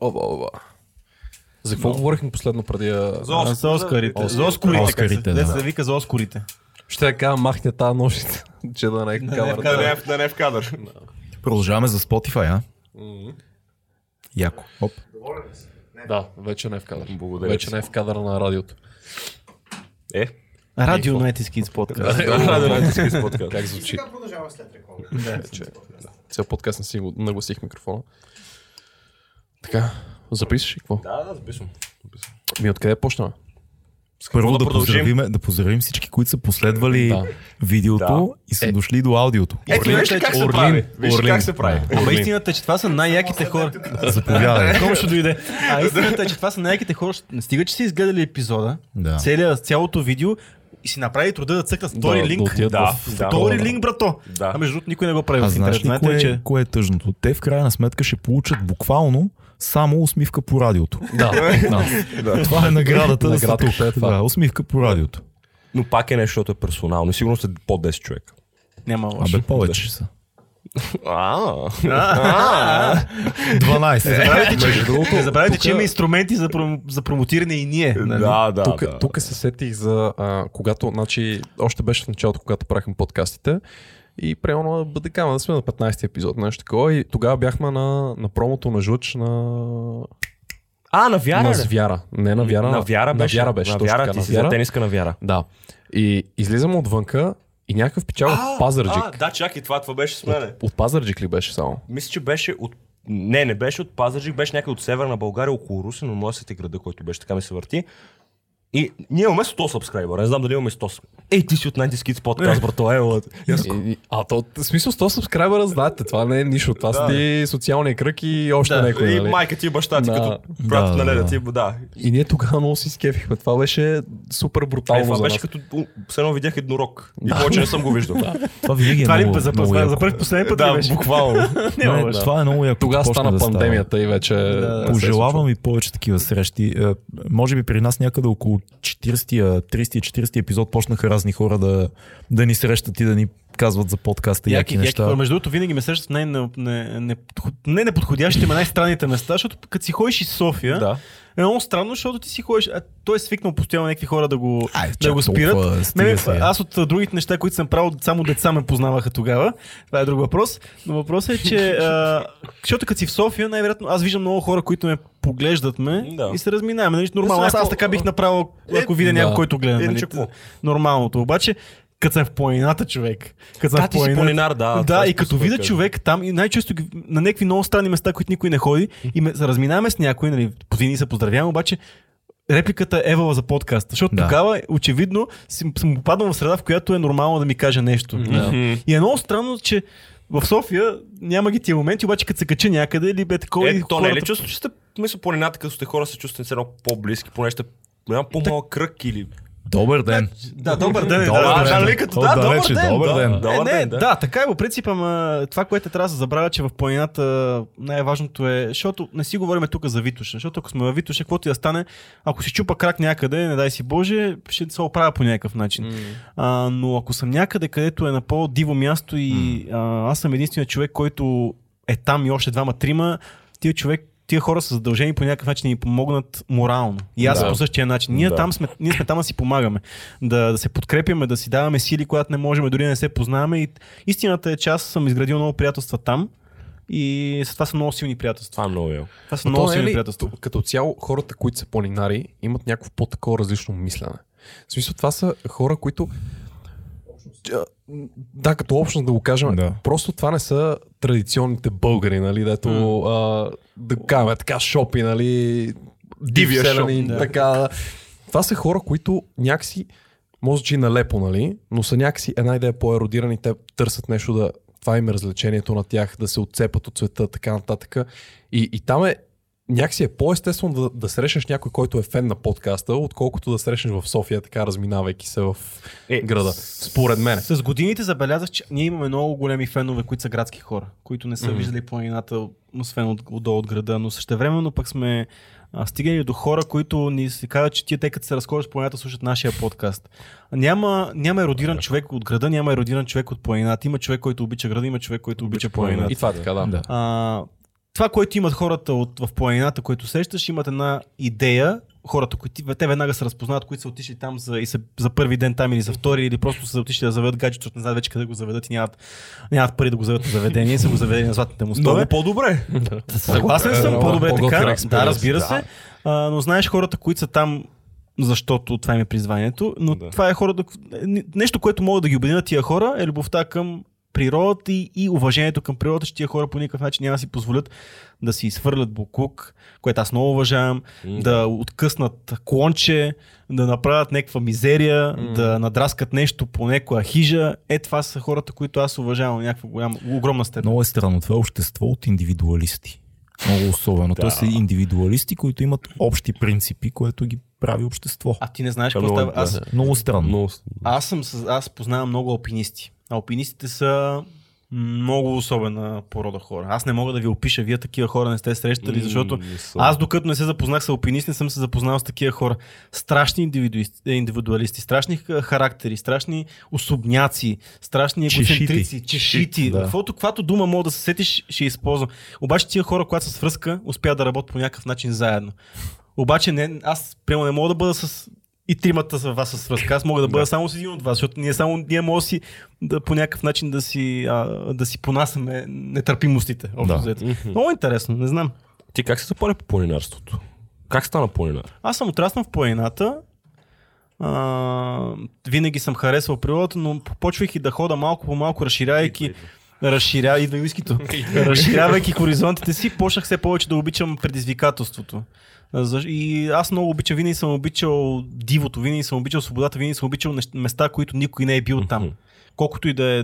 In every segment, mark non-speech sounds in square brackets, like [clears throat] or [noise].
Оба, оба. За какво говорихме последно преди да... За Ос- За Оскарите. Оскар. За Оскарите. Оскарите, да. се вика за Оскарите. Ще я кажа, махне тази нощица, [laughs] че да не е в Да е, в- да не е в кадър. Продължаваме за Spotify, а? Яко. Оп. Да, вече не е в кадър. Благодаря Вече не е в кадъра на радиото. Е, Радио United Kids подкаст. да, да, да, подкаст. Как звучи? Сега продължава след реклама. Цял подкаст не си нагласих микрофона. Така, записваш ли какво? Да, да, записвам. Ми откъде почна? Първо да да, поздравим, да поздравим всички, които са последвали Да. видеото Да. и са Е. дошли до аудиото. Ето, виж ли как се Орлин, прави. Виж как се прави. Ама истината е, че това са най-яките хора. Заповядай. [laughs] Ком ще дойде. А истината е, че това са най-яките хора. Не стига, че са изгледали епизода, Да. целият, цялото видео и си направи труда да цъкнат втори Да, линк. да Да, в- да. Втори линк, брато. Да. А между другото никой не го прави А в знаеш интернет. ли Знаете кое, че... кое е тъжното? Те в крайна сметка ще получат буквално само усмивка по радиото. Да, да. Това е наградата да са тук. е това. Да, усмивка по радиото. Но пак е нещо, защото е персонално. Сигурно сте по 10 човека. Няма лошо. Абе, повече са. А, 12. Между другото, Не забравяйте, тука- че има инструменти за, пром... за промотиране и ние. Нали? да, да. тук, да. тук се сетих за а, когато, значи, още беше в началото, когато правихме подкастите и примерно бъде кама да сме на 15 епизод, нещо такова и тогава бяхме на, на промото на Жуч на, А, на вяра. на звяра. Не на вяра. На вяра беше. На вяра беше. На вяра, така, ти на си за вяра. тениска на вяра. Да. И излизам отвънка и някакъв печал от Пазарджик. А, да, чакай, това, това беше с мене. От Пазарджик ли беше само? Мисля, че беше от... Не, не беше от Пазарджик, беше някъде от северна България, около Русе, но може да града, който беше така ми се върти. И ние имаме 100 сабскрайбъра, не знам дали имаме 100. Ей, ти си от 90 Kids подкаст, брато, ела. И аз- И- и- А то, в смисъл 100 субскрайбера, знаете, това не е нищо. Това са ти социалния кръг и още Да, някой. И нали? майка ти баща ти, Да. като брат Да, на леда да. ти, да. И ние тогава много си скефихме. Това беше супер Е, брутално това за беше нас. като... Все едно видях еднорог. И повече не съм го виждал. [laughs] Това винаги е Това ли много, за, много за, първи последен път ли да, беше? буквално. [laughs] Няма Не, това е много яко. Тогава стана да пандемията и вече... Да. Пожелавам и повече такива срещи. Е, Може би при нас някъде около 40-тия, 30-40 епизод почнаха разни хора да, да ни срещат и да ни казват за подкаста яки, Яки, яки неща. хора. Между другото, винаги ме срещат най- не, не, не, не неподходящите, но най-странните места, защото като си ходиш из София, Да. е много странно, защото ти си ходиш, а той е свикнал постоянно някакви хора да го, Ай, да чак го толкова, спират. стига Мене, сега. аз от другите неща, които съм правил, само деца ме познаваха тогава. Това е друг въпрос. Но въпросът е, че а, защото като си в София, най-вероятно аз виждам много хора, които ме поглеждат ме Да. и се разминаваме. Нали? Нормално. Аз, аз така бих направил, ако Е, видя да. някой, който гледа. Нали? Иначе какво? Нормалното. Обаче, като съм в планината, човек. Като съм Да, в ти си планинар, да. да, е и като видя човек там и най-често на някакви много странни места, които никой не ходи и ме, се разминаваме с някой, нали, по ни се поздравяваме, обаче репликата е Евала за подкаст. Защото Да. тогава, очевидно, съм попаднал в среда, в която е нормално да ми каже нещо. Да. И е много странно, че в София няма ги тия моменти, обаче като се кача някъде или бе такова. Е, и то не е ли хората- чувство, че сте, мисля, планината, като сте хора, се чувствате все едно по-близки, поне ще по-малък кръг или... Добър ден. Да, добър ден. Добър ден. да, като, да, добър ден, добър ден. Добър е, ден, да. да, така е по принцип, ама това, което трябва да се забравя, че в планината най-важното е, защото не си говорим тук за Витуша, защото ако сме във Витуша, каквото и да стане, ако си чупа крак някъде, не дай си Боже, ще се оправя по някакъв начин. А, но ако съм някъде, където е на по-диво място и а, аз съм единственият човек, който е там и още двама-трима, тия човек Тия хора са задължени по някакъв начин да ни помогнат морално. И аз Да. по същия начин. Ние, Да. там сме, ние сме там да си помагаме. Да, да се подкрепяме, да си даваме сили, когато не можем, дори да не се познаваме. И истината е, че аз съм изградил много приятелства там. И с това са много силни приятелства. Това е много яко. Това са Но много е силни ли, приятелства. като цяло хората, които са планинари, имат някакво по-такова различно мислене. В смисъл, това са хора, които Да, като общност да го кажем. Да. Просто това не са традиционните българи, нали, дето а, да кажем така шопи, нали, Дивия вселени, шоп, да. така. Това са хора, които някакси, може че и налепо, нали, но са някакси една идея по-еродирани, те търсят нещо да, това им е развлечението на тях, да се отцепат от света, така нататък. И, и там е някакси е по-естествено да, да срещнеш някой, който е фен на подкаста, отколкото да срещнеш в София, така разминавайки се в Е, града. Според мен. С годините забелязах, че ние имаме много големи фенове, които са градски хора, които не са Мгм. виждали планината, освен от, отдолу от града, но същевременно пък сме а, стигнали до хора, които ни се казват, че тия те като се разходят с планината, слушат нашия подкаст. Няма, няма еродиран човек от града, няма еродиран човек от планината. Има човек, който обича града, има човек, който обича планината. И това е така, да. Да. А, това, което имат хората от, в планината, което срещаш, имат една идея, хората, които те веднага се разпознават, които са отишли там за, и са, за първи ден там или за втори, или просто са отишли да заведат гаджето, защото не знаят вече къде го заведат и нямат, нямат пари да го заведат на заведение, са го заведени на златните мостове. Много по-добре. Съгласен съм, Е, по-добре по-готин така. Да, разбира се. А, но знаеш хората, които са там защото това им е призванието, но Да. това е хората, нещо, което могат да ги обединят тия хора е любовта към природата и, и уважението към природата, че тия хора по никакъв начин няма да си позволят да си изхвърлят буклук, което аз много уважавам, М, да откъснат клонче, да направят някаква мизерия, М. да надраскат нещо по някоя хижа. Е, това са хората, които аз уважавам в някаква голяма, огромна степен. Много е странно. Това е общество от индивидуалисти. Много особено. [laughs] Да. Да. са индивидуалисти, които имат общи принципи, което ги прави общество. А ти не знаеш какво става. Аз. Много странно. Много... Аз, съм, аз познавам много алпинисти. Алпинистите са много особена порода хора. Аз не мога да ви опиша, вие такива хора не сте срещали, защото съм. аз докато не се запознах с алпинисти, не съм се запознал с такива хора. Страшни е, индивидуалисти, страшни характери, страшни особняци, страшни Чешити. егоцентрици, чешити. Да. Каквото, каквато дума мога да се сетиш, ще използвам. Обаче тия хора, когато са с връзка, успяват да работят по някакъв начин заедно. Обаче не, аз прямо не мога да бъда с и тримата с вас с връзка. Аз мога да бъда Да. само с един от вас, защото ние само ние може да си да, по някакъв начин да си, а, да си понасяме нетърпимостите. Общо Да. Много интересно, не знам. Ти как се запали по планинарството? Как стана планинар? Аз съм отраснал в планината. А, винаги съм харесвал природата, но почвайки да хода малко по малко, разширявайки разширя... идва вискито. [laughs] разширявайки хоризонтите си, почнах все повече да обичам предизвикателството. И аз много обичам, винаги съм обичал дивото, винаги съм обичал свободата, винаги съм обичал места, които никой не е бил там. Колкото и да е,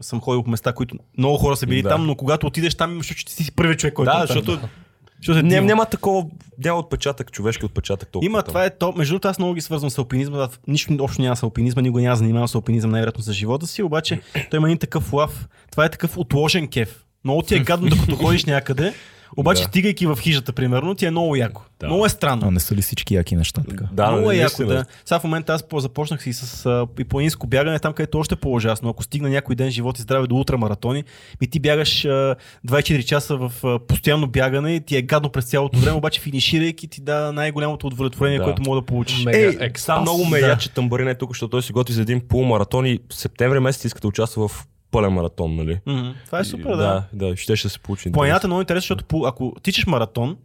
съм ходил по места, които много хора са били Да. там, но когато отидеш там, имаш че ти си първият човек, който Да, е там. защото защото е няма, диво. няма такова, няма отпечатък, човешки отпечатък толкова. Има, там. това е то. Между другото, аз много ги свързвам с алпинизма. Да, Нищо общо няма с алпинизма, никога няма занимавам с алпинизъм най-вероятно за живота си, обаче той има един такъв лав. Това е такъв отложен кеф. Много ти е гадно, докато ходиш някъде, обаче Да. стигайки в хижата, примерно, ти е много яко. Да. Много е странно. А не са ли всички яки неща така? Да, много е яко, да. Сега в момента аз по- започнах и с а, и планинско бягане, там където е още по-ужасно. Ако стигна някой ден живот и здраве до ултрамаратони, и ти бягаш а, 24 часа в а, постоянно бягане и ти е гадно през цялото време, [laughs] обаче финиширайки ти да най-голямото удовлетворение, Да. което мога да получиш. Мега Ей, екстаз. много ме Да. че Тамбарин е тук, защото той си готви за един полумаратон и в септември месец иска да участва в пълен маратон, нали? Мгм. Това е супер, И- да. Да, да, ще, ще се получи. Планината е много интересна, защото ако тичаш маратон,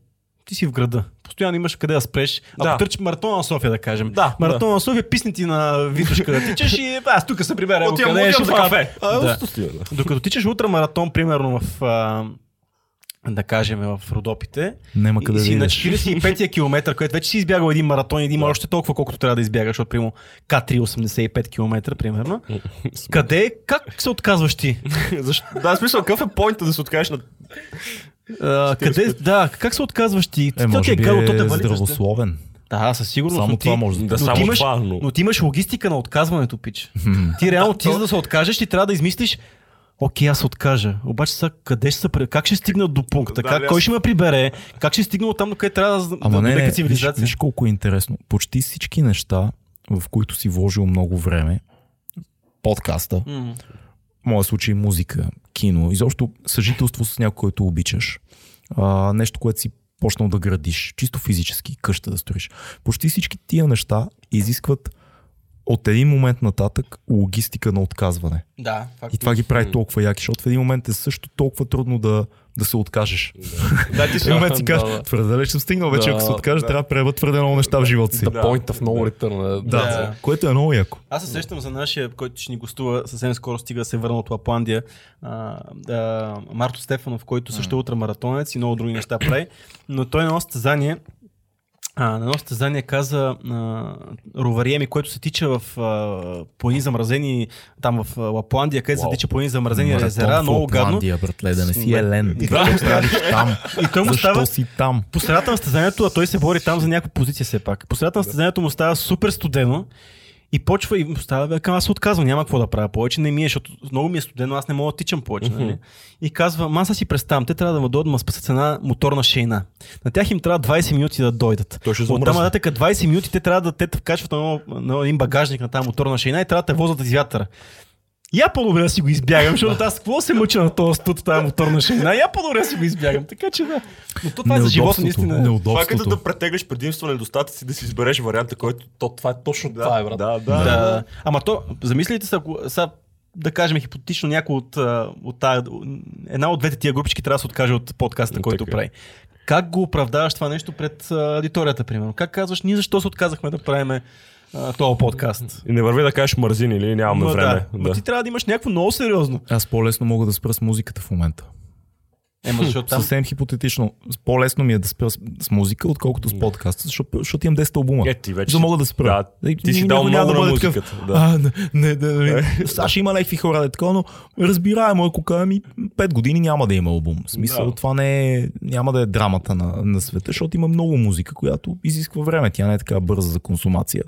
ти си в града. Постоянно имаш къде да спреш. Ако Да. търчиш маратона на София, да кажем. Да, Маратона на София, писни ти на Витушка да [laughs] тичаш и аз тук се прибера. Отивам, къде ще за кафе. А, Да. Докато тичаш ултрамаратон, примерно в а, да кажем в Родопите, Нема и къде да си на идеш. 45-я километър, където вече си избягал един маратон и да още толкова, колкото трябва да избягаш, защото примерно К3 85 км, примерно. Къде, как се отказваш ти? [laughs] Защо? Да, смисъл, какъв е поинта да се откажеш на... А, къде, да, как се отказваш ти? Е, ти може би е те. здравословен. Да, със сигурност. Само ти, това може да Да, но само ти имаш, това, но... но ти имаш логистика на отказването, пич. ти реално, ти за да се откажеш, ти трябва да измислиш Окей, аз откажа. Обаче сега къде ще се, при- как ще стигна до пункта? Да, как, кой ще ме прибере? Как ще стигна от там, до къде трябва да, Ама да не, не, виж, цивилизация? виж колко е интересно. Почти всички неща, в които си вложил много време, подкаста, М. в моя случай музика, кино, изобщо съжителство с някой, който обичаш, а, нещо, което си почнал да градиш, чисто физически, къща да строиш. Почти всички тия неща изискват от един момент нататък логистика на отказване. Да, факт. И това ги прави толкова яки, защото в един момент е също толкова трудно да, да се откажеш. Да, ти един момент си кажеш, да. твърде далеч съм стигнал, вече Да, ако се откажеш, да. трябва да преба твърде много неща в живота си. The point of no return. Да, Да. което е много яко. Аз се сещам за нашия, който ще ни гостува съвсем скоро, стига да се върна от Лапландия, а, а, Марто Стефанов, който също е ултрамаратонец и много други неща прави, но той на едно състезание а, на едно състезание каза а, Ровариеми, който се тича в а, плани замразени, там в а, Лапландия, където се тича плани замразени Маратон резера, в много гадно. Братле, да не си Да. елен. И [laughs] правиш там? И той му става си там? по средата на състезанието, а той се бори там за някаква позиция все пак. По средата на състезанието му става супер студено и почва и му става, бе, аз се отказвам, няма какво да правя повече, не ми е, защото много ми е студено, аз не мога да тичам повече. Нали? И казва, ма аз си представям, те трябва да ме дойдат да ме спасят с една моторна шейна. На тях им трябва 20 минути да дойдат. Той ще От там нататък 20 минути те трябва да те вкачват на, на един багажник на тази моторна шейна и трябва да те возят из вятъра. Я по-добре да си го избягам, защото аз какво се мъча на този студ, тази моторна шейна. Я по-добре да си го избягам. Така че да. Но то това е за живота Неудобството, наистина. Това е Неудобството. като да претеглиш предимство на недостатъци, да си избереш варианта, който... То, това е точно това, е, брат. Да, да. Да. Ама то, замислите се, ако са, да кажем хипотетично някой от, от тая, една от двете тия групички трябва да се откаже от подкаста, който Така прави. Как го оправдаваш това нещо пред аудиторията, примерно? Как казваш, ние защо се отказахме да правим този подкаст? И не върви да кажеш мързин или нямаме Ма време. Да. Ма ти трябва да имаш някакво много сериозно. Аз по-лесно мога да спра с музиката в момента. Ема защото там... Съвсем хипотетично. По-лесно ми е да спра с, с музика, отколкото с подкаста, защото, защото имам 10 албума. Е, ти вече За да мога да спра. Да, ти си дал много да на бъда такъв, музиката, да. А, не, не, не, [laughs] не. Саша има някакви хора, да такова, но разбираемо, ако кажем и 5 години няма да има албум. В смисъл, Да. това не е, няма да е драмата на, на света, защото има много музика, която изисква време. Тя не е така бърза за консумация.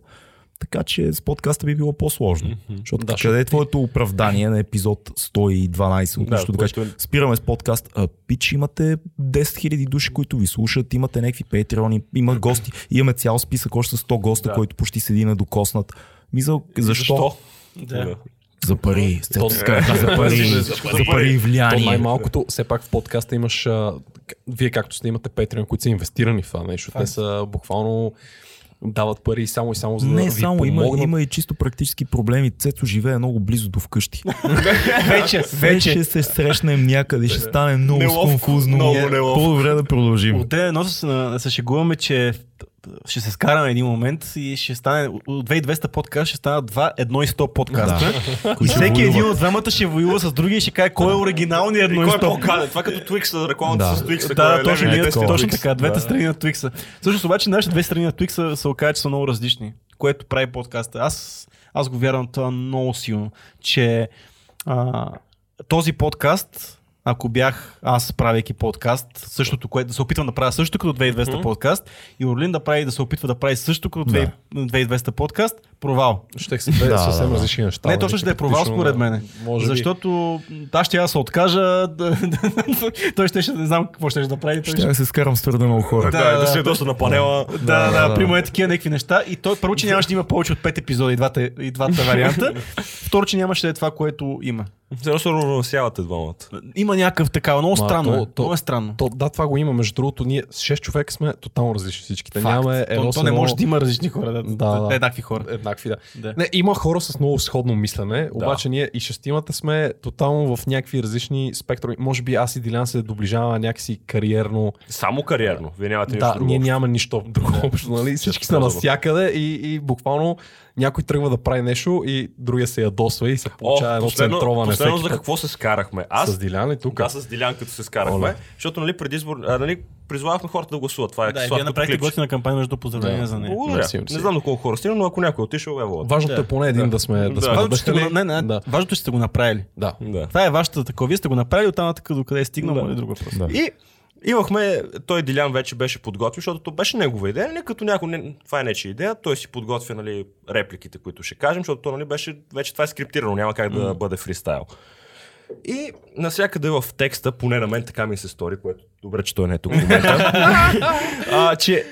Така че с подкаста би било по-сложно. Защото Да, да, къде е твоето оправдание на епизод 112 от Да, нещо да кажеш, е- спираме с подкаст, а, пич имате 10 000 души, които ви слушат, имате някакви патреони, има гости, имаме цял списък още с 100 госта, Да. който почти седи на докоснат. Мисъл, защо? Да. За пари, с То- цецка, за пари, за пари и То влияние. най-малкото, все пак в подкаста имаш, а, вие както сте имате Patreon, които са инвестирани в това нещо. Те са буквално дават пари само и само за да Не ви само, има, помогнат. има и чисто практически проблеми. Цецо живее много близо до вкъщи. [laughs] Вече, Вече вече. се срещнем някъде, ще стане много Неловко, сконфузно. много неловко. По-добре да продължим. От едно се шегуваме, че ще се скараме един момент и ще стане от 2200 подкаст ще станат 2 едно и 100 подкаста. [laughs] И ще всеки един от двамата ще воюва с другия и ще каже кой е оригиналният едно и Кой е 100. по-гаден? Това е като Twix, рекламата Да. с Twix. Да, да, е точно, левият ние, и точно така. Двете Да. страни на Twix. Всъщност обаче нашите две страни на Twix се оказа, че са много различни, което прави подкаста. Аз, аз го вярвам това много силно, че а, този подкаст ако бях аз правейки подкаст, същото, което да се опитвам да правя също като 2200 подкаст и Орлин да прави да се опитва да прави също като Да. 2200 подкаст, провал. Ще се Да, съвсем да, да. различни неща. Не, нали, точно ще да е провал според да. мене. Може би. Защото аз ще я се откажа, да, [laughs] той ще, ще не знам какво ще да прави. Той Ще да се скарам с твърде много хора. Да, Да, да да. е доста на панела. Да, Да, да, да, да, да. примерно е такива някакви неща. И той първо, че нямаше да има повече от 5 епизода и двата, и двата [laughs] варианта. Второ, че нямаше да е това, което има. Все се равносявате двамата. Има някакъв такава, много Ма, странно. то- е. то- много е странно. То, да, това го има. Между другото, ние с 6 човека сме тотално различни всичките. Факт. Нямаме едно то, то не едно- може да има различни хора, да, Да, да, да. еднакви хора. Еднакви, да. Да. Не, има хора с много сходно мислене, обаче ние и шестимата сме тотално в някакви различни спектруми. Може би аз и Дилян се доближава някакси кариерно. Само кариерно. Вие нямате нищо Да, друго. ние нямаме нищо друго общо, нали? Всички са навсякъде и, и буквално някой тръгва да прави нещо и другия се ядосва и се получава О, едно последно, центроване. последно за какво се скарахме? Аз С Дилян и тук. Да, с Дилян като се скарахме, Оле. защото нали, предизбор, а, нали, призвавахме хората да гласуват. Това е Да, вие направихте готина кампания, между поздравления Да. за нея. Благодаря. Не знам до колко хора стигна, но ако някой е отишъл, ево. Важното Да. е поне един да, сме да, Да. сме Важното, че сте го, не, не, Да. важното, че сте го направили. Да. Да. Това е вашата такова. Вие сте го направили, оттам нататък до къде е стигнал, Да. да. е друг въпрос. Да. И имахме, той Дилян вече беше подготвил, защото то беше негова идея, нали, като някой, не, това е нечия идея, той си подготвя нали, репликите, които ще кажем, защото то нали, беше, вече това е скриптирано, няма как да бъде фристайл. И навсякъде в текста, поне на мен така ми се стори, което добре, че той не е тук в момента, [laughs] а, че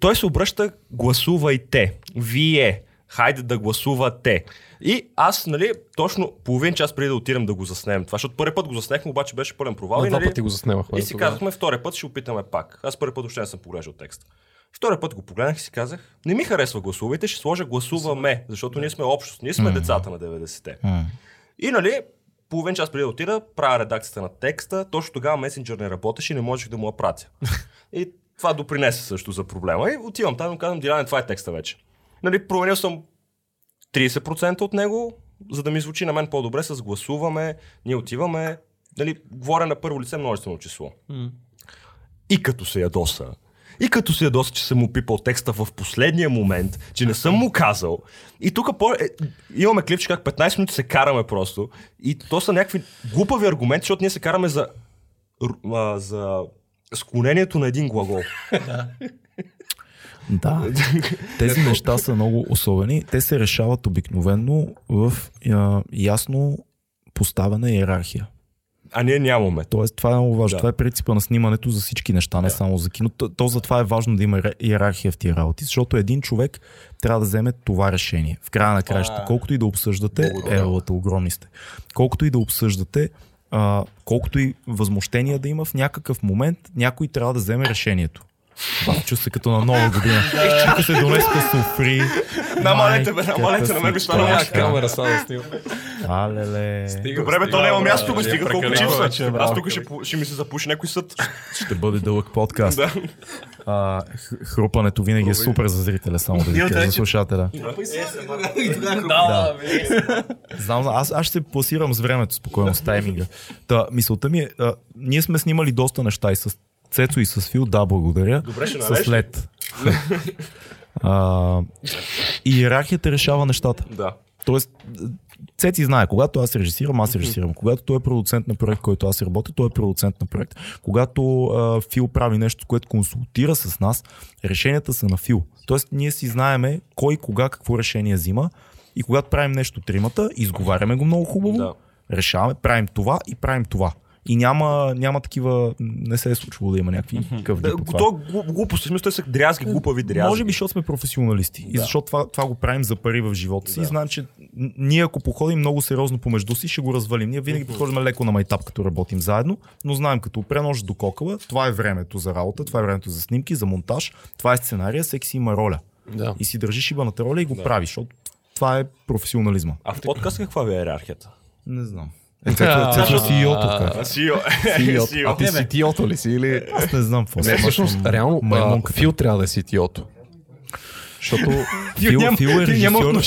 той се обръща гласувайте, вие, хайде да гласувате. И аз, нали, точно половин час преди да отидем да го заснем това, защото първи път го заснехме, обаче беше пълен провал. На и, два нали, пъти го заснемахме. и си тогава. казахме, втория път ще опитаме пак. Аз първи път още не съм поглеждал текста. Втория път го погледнах и си казах, не ми харесва гласувайте, ще сложа гласуваме, защото ние сме общност, ние сме децата на 90-те. М. И нали, половин час преди да отида, правя редакцията на текста, точно тогава месенджер не работеше и не можех да му я пратя. [laughs] И това допринесе също за проблема. И отивам там и му казвам, Диляне, това е текста вече. Нали, променил съм 30% от него, за да ми звучи на мен по-добре с гласуваме, ние отиваме, нали, говоря на първо лице множествено число. И като се ядоса, и като се ядоса, че съм му пипал текста в последния момент, че не съм му казал. И тук по... е, имаме клипче как 15 минути се караме просто. И то са някакви глупави аргументи, защото ние се караме за, а, за склонението на един глагол. [laughs] Да. [laughs] Тези неща са много особени. Те се решават обикновенно в а, ясно поставена иерархия. А ние нямаме. Тоест, това е много важно. Да. Това е принципа на снимането за всички неща, не само за кино. То, то затова е важно да има иер- иерархия в тия работи, защото един човек трябва да вземе това решение. В края на краищата, колкото и да обсъждате, ералата огромни сте. Колкото и да обсъждате, а, колкото и възмущения да има в някакъв момент, някой трябва да вземе решението. Чу се като на нова година. Тук се донеска суфри. Намалете, бе, намалете, на мен ми стана чака. ясно. камера са да снима. Алеле. Добре, бе, то няма място, бе, стига колко часа. вече, браво. Аз тук ще, ми се запуши някой съд. Ще бъде дълъг подкаст. А, хрупането винаги е супер за зрителя, само да ви кажа, за слушателя. Да. Знам, аз, аз ще пласирам с времето, спокойно, с тайминга. Та, мисълта ми е, а, ние сме снимали доста неща и с Цецо и с Фил, да, благодаря. Добре, ще с лед. а, иерархията решава нещата. Да. Тоест, Цеци знае, когато аз режисирам, аз режисирам. Когато той е продуцент на проект, който аз работя, той е продуцент на проект. Когато а, Фил прави нещо, което консултира с нас, решенията са на Фил. Тоест, ние си знаеме кой, кога, какво решение взима. И когато правим нещо тримата, изговаряме го много хубаво, Да. решаваме, правим това и правим това. И няма, няма такива, не се е случвало да има някакви къвди Да, това. то глу- глупости, смисъл, те са дрязги, глупави дрязги. Може би, защото сме професионалисти. И защото това, това го правим за пари в живота си. И знаем, че ние ако походим много сериозно помежду си, ще го развалим. Ние винаги подхождаме леко на майтап, като работим заедно, но знаем, като опре нож до кокала, това е времето за работа, това е времето за снимки, за монтаж, това е сценария, всеки си има роля. Да. И си държиш шибаната роля и го правиш, защото това е професионализма. А в подкаст каква ви е иерархията? Не знам. Е, Цецо Цецо си CEO тук. Сио. А ти CTO-то ли си или... Аз не знам какво Не, всъщност, реално. Фил трябва да е CTO-то. Защото [laughs] Фил, няма- Фил е режисьор.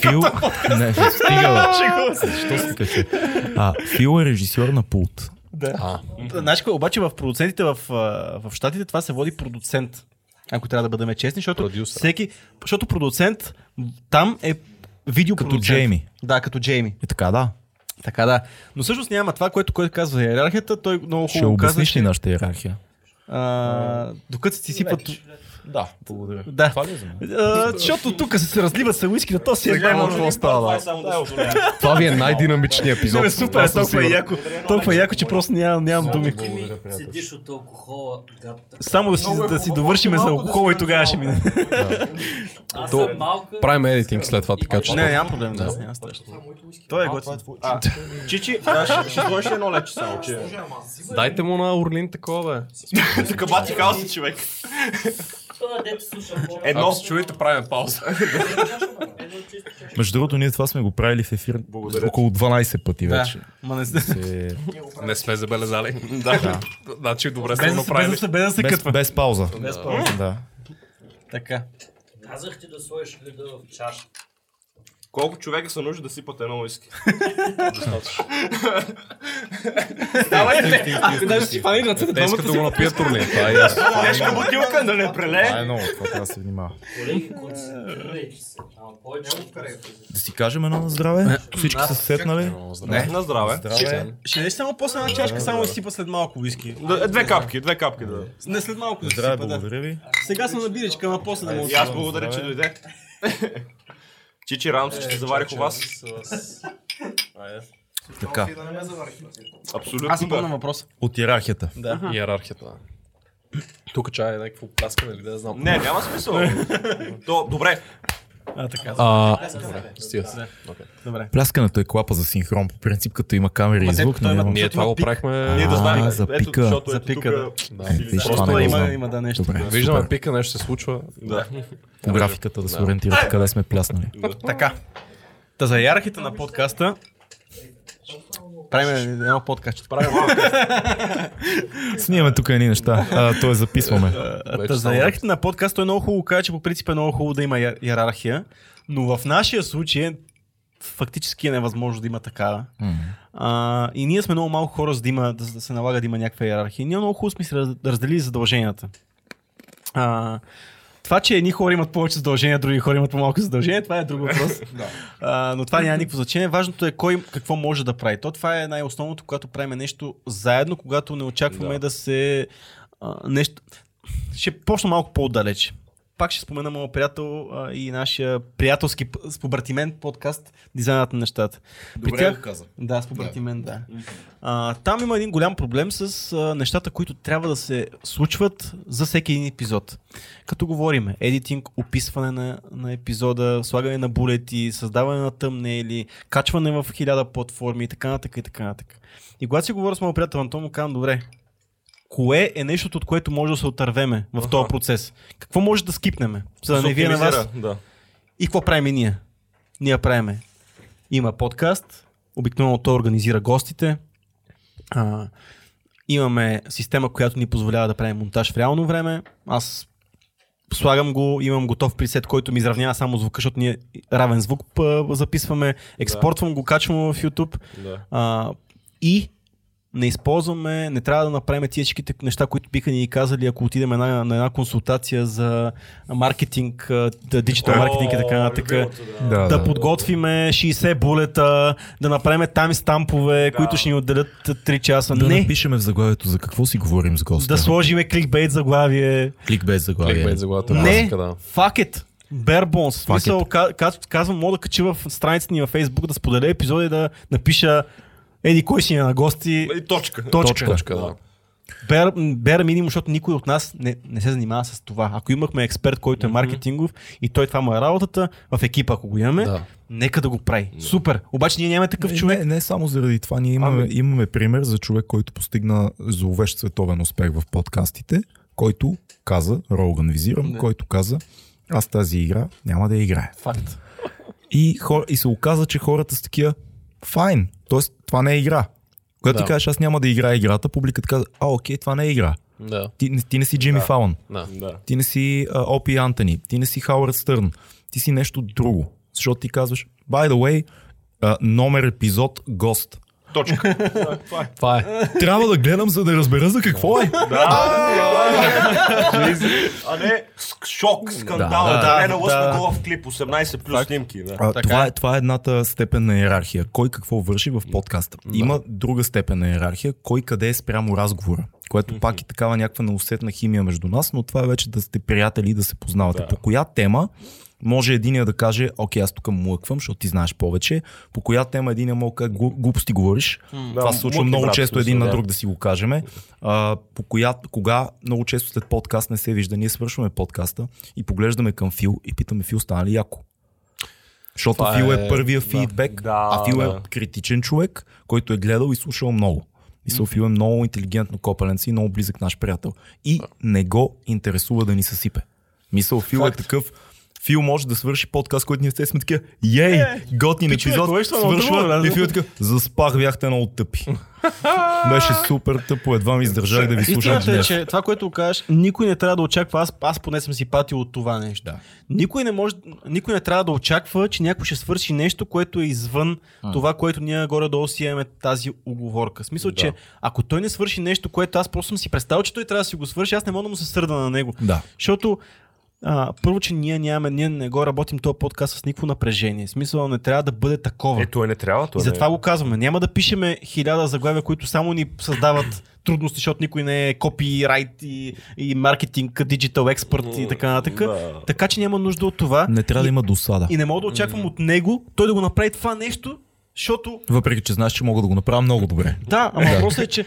Фил... [laughs] Не, стига. [laughs] Защо се качи? А, Фил е режисьор на пулт. а, Знаеш обаче в продуцентите в, в Штатите това се води продуцент. Ако трябва да бъдем честни, защото Продюсър. всеки, защото продуцент там е видеопродуцент. Джейми. Да, като Джейми. И така, да. Така да. Но всъщност няма това, което който казва за иерархията, той много Ще хубаво казва, обясниш ли нашата иерархия? а, докато се си сипат... Да, благодаря. Да. Това ли е за мен? А, защото тук се разливат са уиски, то си е едно. какво става? да. това ви е най-динамичният епизод. Не, супер, е толкова е яко, толкова е яко, че просто нямам, думи. Седиш от алкохола. Само да си, да си довършиме за алкохола и тогава ще мине. Аз То-. Правим едитинг след това, така че... Не, нямам проблем, да, няма страшно. Той е готин. Чичи, а, ще, сложиш едно лече само, че... Дайте му на Орлин такова, бе. Така бати хаоса, човек. Това дете слуша по- Едно. Ако се чуете, правим пауза. [laughs] Едно чисто чашка. Между другото, ние това сме го правили в ефир около 12 пъти Да, вече. ма не Се- [laughs] Не сме забелезали. Да. [laughs] Значи добре сме го се- без, да без Без, пауза. Без пауза. Да. Така. Казах ти да сложиш леда в чаша. Колко човека са нужни да сипат едно уиски? Ако даже си фани ръцете, Те искат да го напият турния. Това е ясно. Тежка бутилка да не Това прелее. е много, това трябва да се внимава. Да си кажем едно на здраве. Всички са сетнали. Не, на здраве. Здраве. Ще дадеш само после една чашка, само да сипа след малко виски. Да, Две капки, две капки да. Не след малко да си Здраве, сипа, да. благодаря ви. Сега съм на биричка, ама после да му И аз благодаря, че дойде. Чичи, радвам се, че те заварих у вас. Така, Абсолютно Аз си помня въпроса. от иерархията. Да. Иерархията. Тук чай е някакво пляскане или да знам. Не, няма смисъл. [laughs] То, добре. А, така. А, добре, стига се. Окей. Добре. Пляскането е клапа за синхрон. По принцип, като има камери и звук, но. Ние това го правихме. Ние да знаем. за Ето, пика. защото За ето пика, Просто има, има да нещо. Добре, Виждаме пика, нещо се случва. Да. По графиката да се ориентирате къде сме пляснали. Така. Та за иерархията на подкаста. Правим едно подкаст. Правим Снимаме тук едни неща. А, то е записваме. Та за иерархията на подкаст той е много хубаво каза, че по принцип е много хубаво да има иер- иерархия, но в нашия случай фактически е невъзможно да има такава. А, и ние сме много малко хора, за да, има, да, да се налага да има някаква иерархия. Ние много хубаво сме се раз- разделили задълженията. А, това, че едни хора имат повече задължения, други хора имат по-малко задължения, това е друг въпрос. [laughs] а, но това няма никакво значение. Важното е кой какво може да прави. То това е най-основното, когато правим нещо заедно, когато не очакваме да, Да. да се а, нещо. Ще почна малко по-отдалече. Пак ще спомена моят приятел а, и нашия приятелски спобратимент подкаст Дизайнът на нещата. Добре го каза. Да, спобратимент, да. А, там има един голям проблем с а, нещата, които трябва да се случват за всеки един епизод. Като говорим, едитинг, описване на, на епизода, слагане на булети, създаване на тъмнели, качване в хиляда платформи и така нататък и така нататък. И когато си говоря с моят приятел Антон, му казвам, добре, кое е нещото, от което може да се отървеме в този процес? Какво може да скипнеме, за да не вие на вас? Да. И какво правим ние? Ние правиме. Има подкаст, обикновено той организира гостите. А, имаме система, която ни позволява да правим монтаж в реално време. Аз слагам го, имам готов пресет, който ми изравнява само звука, защото ние равен звук записваме, експортвам го, качвам в YouTube. Да. А, и не използваме, не трябва да направим тия всичките неща, които биха ни казали, ако отидем на, на една консултация за маркетинг, да, диджитал маркетинг и така нататък. Да, Да подготвиме 60 булета, да направим там стампове, които ще ни отделят 3 часа. Да не, напишеме в заглавието за какво си говорим с госта. да сложиме кликбейт заглавие. Кликбейт заглавие. Кликбейт заглавието Не, да. fuck it. Bare bones. Смисъл, ка- ка- казвам, мога да кача в страницата ни във Facebook, да споделя епизоди, да напиша Еди, кой си е на гости. И точка. Точка. Точка, да. Бер, бер минимум, защото никой от нас не, не се занимава с това. Ако имахме експерт, който е маркетингов и той това му е работата, в екипа, ако го имаме, Да. нека да го прави. Супер. Обаче ние нямаме такъв Не, човек. Не, не само заради това. Ние имаме, Ами. имаме пример за човек, който постигна зловещ световен успех в подкастите, който каза, Роган визирам, който каза, аз тази игра няма да я играя. Факт. И, хор, и се оказа, че хората са такива, файн, т.е. това не е игра. Когато Да. ти кажеш, аз няма да играя играта, публиката казва, а, окей, това не е игра. Да. Ти, не- ти не си Джимми Фаун, Да. Да. ти не си а, Опи Антони, ти не си Хауърд Стърн, ти си нещо друго. Защото ти казваш, by the way, а, номер епизод, гост. Точка. Това е. Трябва да гледам, за да разбера за какво е. А не шок, скандал. Да, Да, да, да. гола в клип, 18 плюс снимки. Да. Това, е. е, това е едната степен на иерархия. Кой какво върши в подкаста. Има друга степен на иерархия. Кой къде е спрямо разговора. Което пак е такава някаква неусетна химия между нас, но това е вече да сте приятели и да се познавате. Да. По коя тема може единия да каже, окей, аз тук млъквам, защото ти знаеш повече. По коя тема да каже, «Глу- глупости говориш. това се случва много брат, често един на да. друг да си го кажем. А, по коя, кога много често след подкаст не се вижда, ние свършваме подкаста и поглеждаме към Фил и питаме Фил стана ли яко. Защото Това Фил е, е- първия да. фидбек, Да, а Фил да. е критичен човек, който е гледал и слушал много. Мисъл, Фил е много интелигентно копаленце и много близък наш приятел. И не го интересува да ни съсипе. Мисъл, Фил е такъв, Фил може да свърши подкаст, който ние все сме такива, ей, готин епизод, е? Много тъпо, свършва бе, и. Фил е такъв, заспах, бяхте много тъпи. [laughs] Беше супер тъпо, едва ми издържах да ви слушам Истината е, че това, което кажеш, никой не трябва да очаква. Аз, аз поне съм си патил от това нещо. Да. Никой, не може, никой не трябва да очаква, че някой ще свърши нещо, което е извън това, което ние горе-долу си имаме тази оговорка. В Смисъл, Да. че ако той не свърши нещо, което аз просто съм си представил, че той трябва да си го свърши, аз не мога да му се сърда на него. Да. Защото а, първо, че ние нямаме, ние не го работим този подкаст с никакво напрежение. В Смисъл не трябва да бъде такова. Е, той не трябва. И Той затова не... го казваме. Няма да пишеме хиляда заглавия, които само ни създават [laughs] трудности, защото никой не е копирайт и, и маркетинг, диджитал експерт и така нататък. Да. Така че няма нужда от това. Не трябва и, да има досада. И не мога да очаквам от него той да го направи това нещо, защото Въпреки, че знаеш, че мога да го направя много добре. да, ама въпросът е, че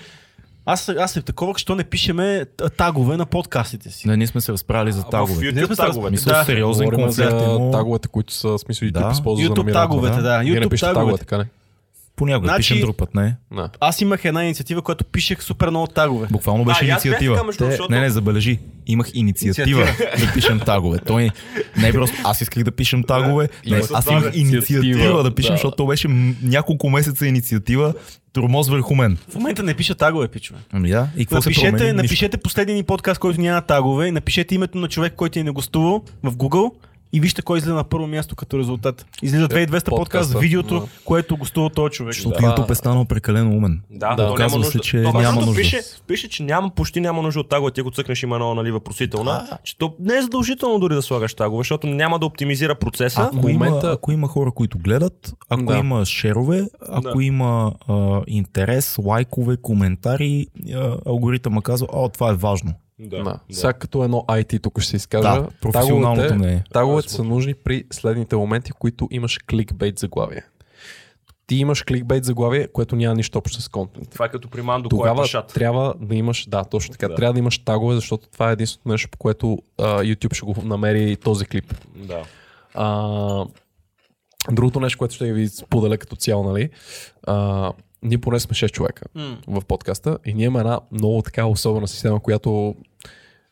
аз, аз съм такова, що не пишеме тагове на подкастите си. Не, ние сме се разправили за В тагове. Сме YouTube раз- таговете. Мисля, Да. сериозен конфликт за таговете, които са в смисъл YouTube Да. използва за YouTube намирането. таговете, да. Не YouTube пишете таговете. тагове, така не? Понякога Значи- пишем друг път, не? Да. Аз имах една инициатива, която пишех супер много тагове. Буквално беше бях инициатива. така, Те, защото- Не, не, забележи. Имах инициатива да пишем тагове. Той не е просто аз исках да пишем тагове. Не, аз имах инициатива да пишем, да. защото то беше няколко месеца инициатива. Тормоз върху мен. В момента не пиша тагове, пичове. Ами да, и какво се Напишете, промени? Нищо. напишете последния ни подкаст, който няма тагове, напишете името на човек, който е гостувал в Google и вижте кой излиза на първо място като резултат. Излиза 2200 подкаст подкаста. с видеото, Да. което гостува този човек. Защото Да. YouTube е станал прекалено умен. Да, Да, да, оказва се, че то, няма нужда. Пише, пише, че няма, почти няма нужда от тагове. Ти го цъкнеш има едно нали, въпросителна. че то не е задължително дори да слагаш тагове, защото няма да оптимизира процеса. Ако, има, момента- ако има хора, които гледат, ако Да. има шерове, ако Да. има а, интерес, лайкове, коментари, а, алгоритъма казва, о, това е важно. Да, Да. Сега като едно IT тук ще се изкажа. Да, професионалното таговете- мнение. Таговете са нужни при следните моменти, в които имаш кликбейт заглавие. Ти имаш кликбейт заглавие, което няма нищо общо с контент. Това е като при Мандо, кой е Тогава пашат. трябва да имаш, да, точно така, Да. трябва да имаш тагове, защото това е единственото нещо, по което а, YouTube ще го намери този клип. Да. А, другото нещо, което ще ви споделя като цяло, нали, а, ние поне сме 6 човека М. в подкаста и ние имаме една много така особена система, която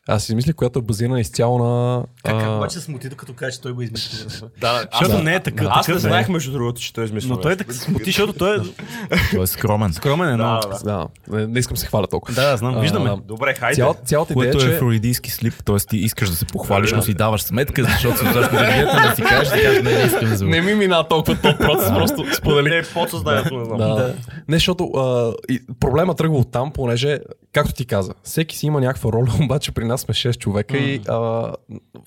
аз си измислих, която е базирана изцяло на... Как, как а, обаче се смути, докато каже, че той го измисли? [laughs] Да, Защото аз, не е такъв. аз не такъв е. знаех между другото, че той измисля. Но той така се смути, защото той е [laughs] Той е скромен. скромен е много. Да, да. да, не, не искам да се хваля толкова. Да, да, знам, виждаме. А, Добре, хайде. Цял, цялата идея Което е, е флоридийски слип, т.е. ти искаш да се похвалиш, но си даваш сметка, защото се зашто да да си кажеш, да кажеш, не, не искам да Не ми мина толкова топ процес, просто споделих. Не, подсъзнанието не знам. Да. да. Не, защото проблема тръгва от там, понеже, както ти каза, всеки си има някаква роля, [laughs] обаче при нас сме 6 човека и а,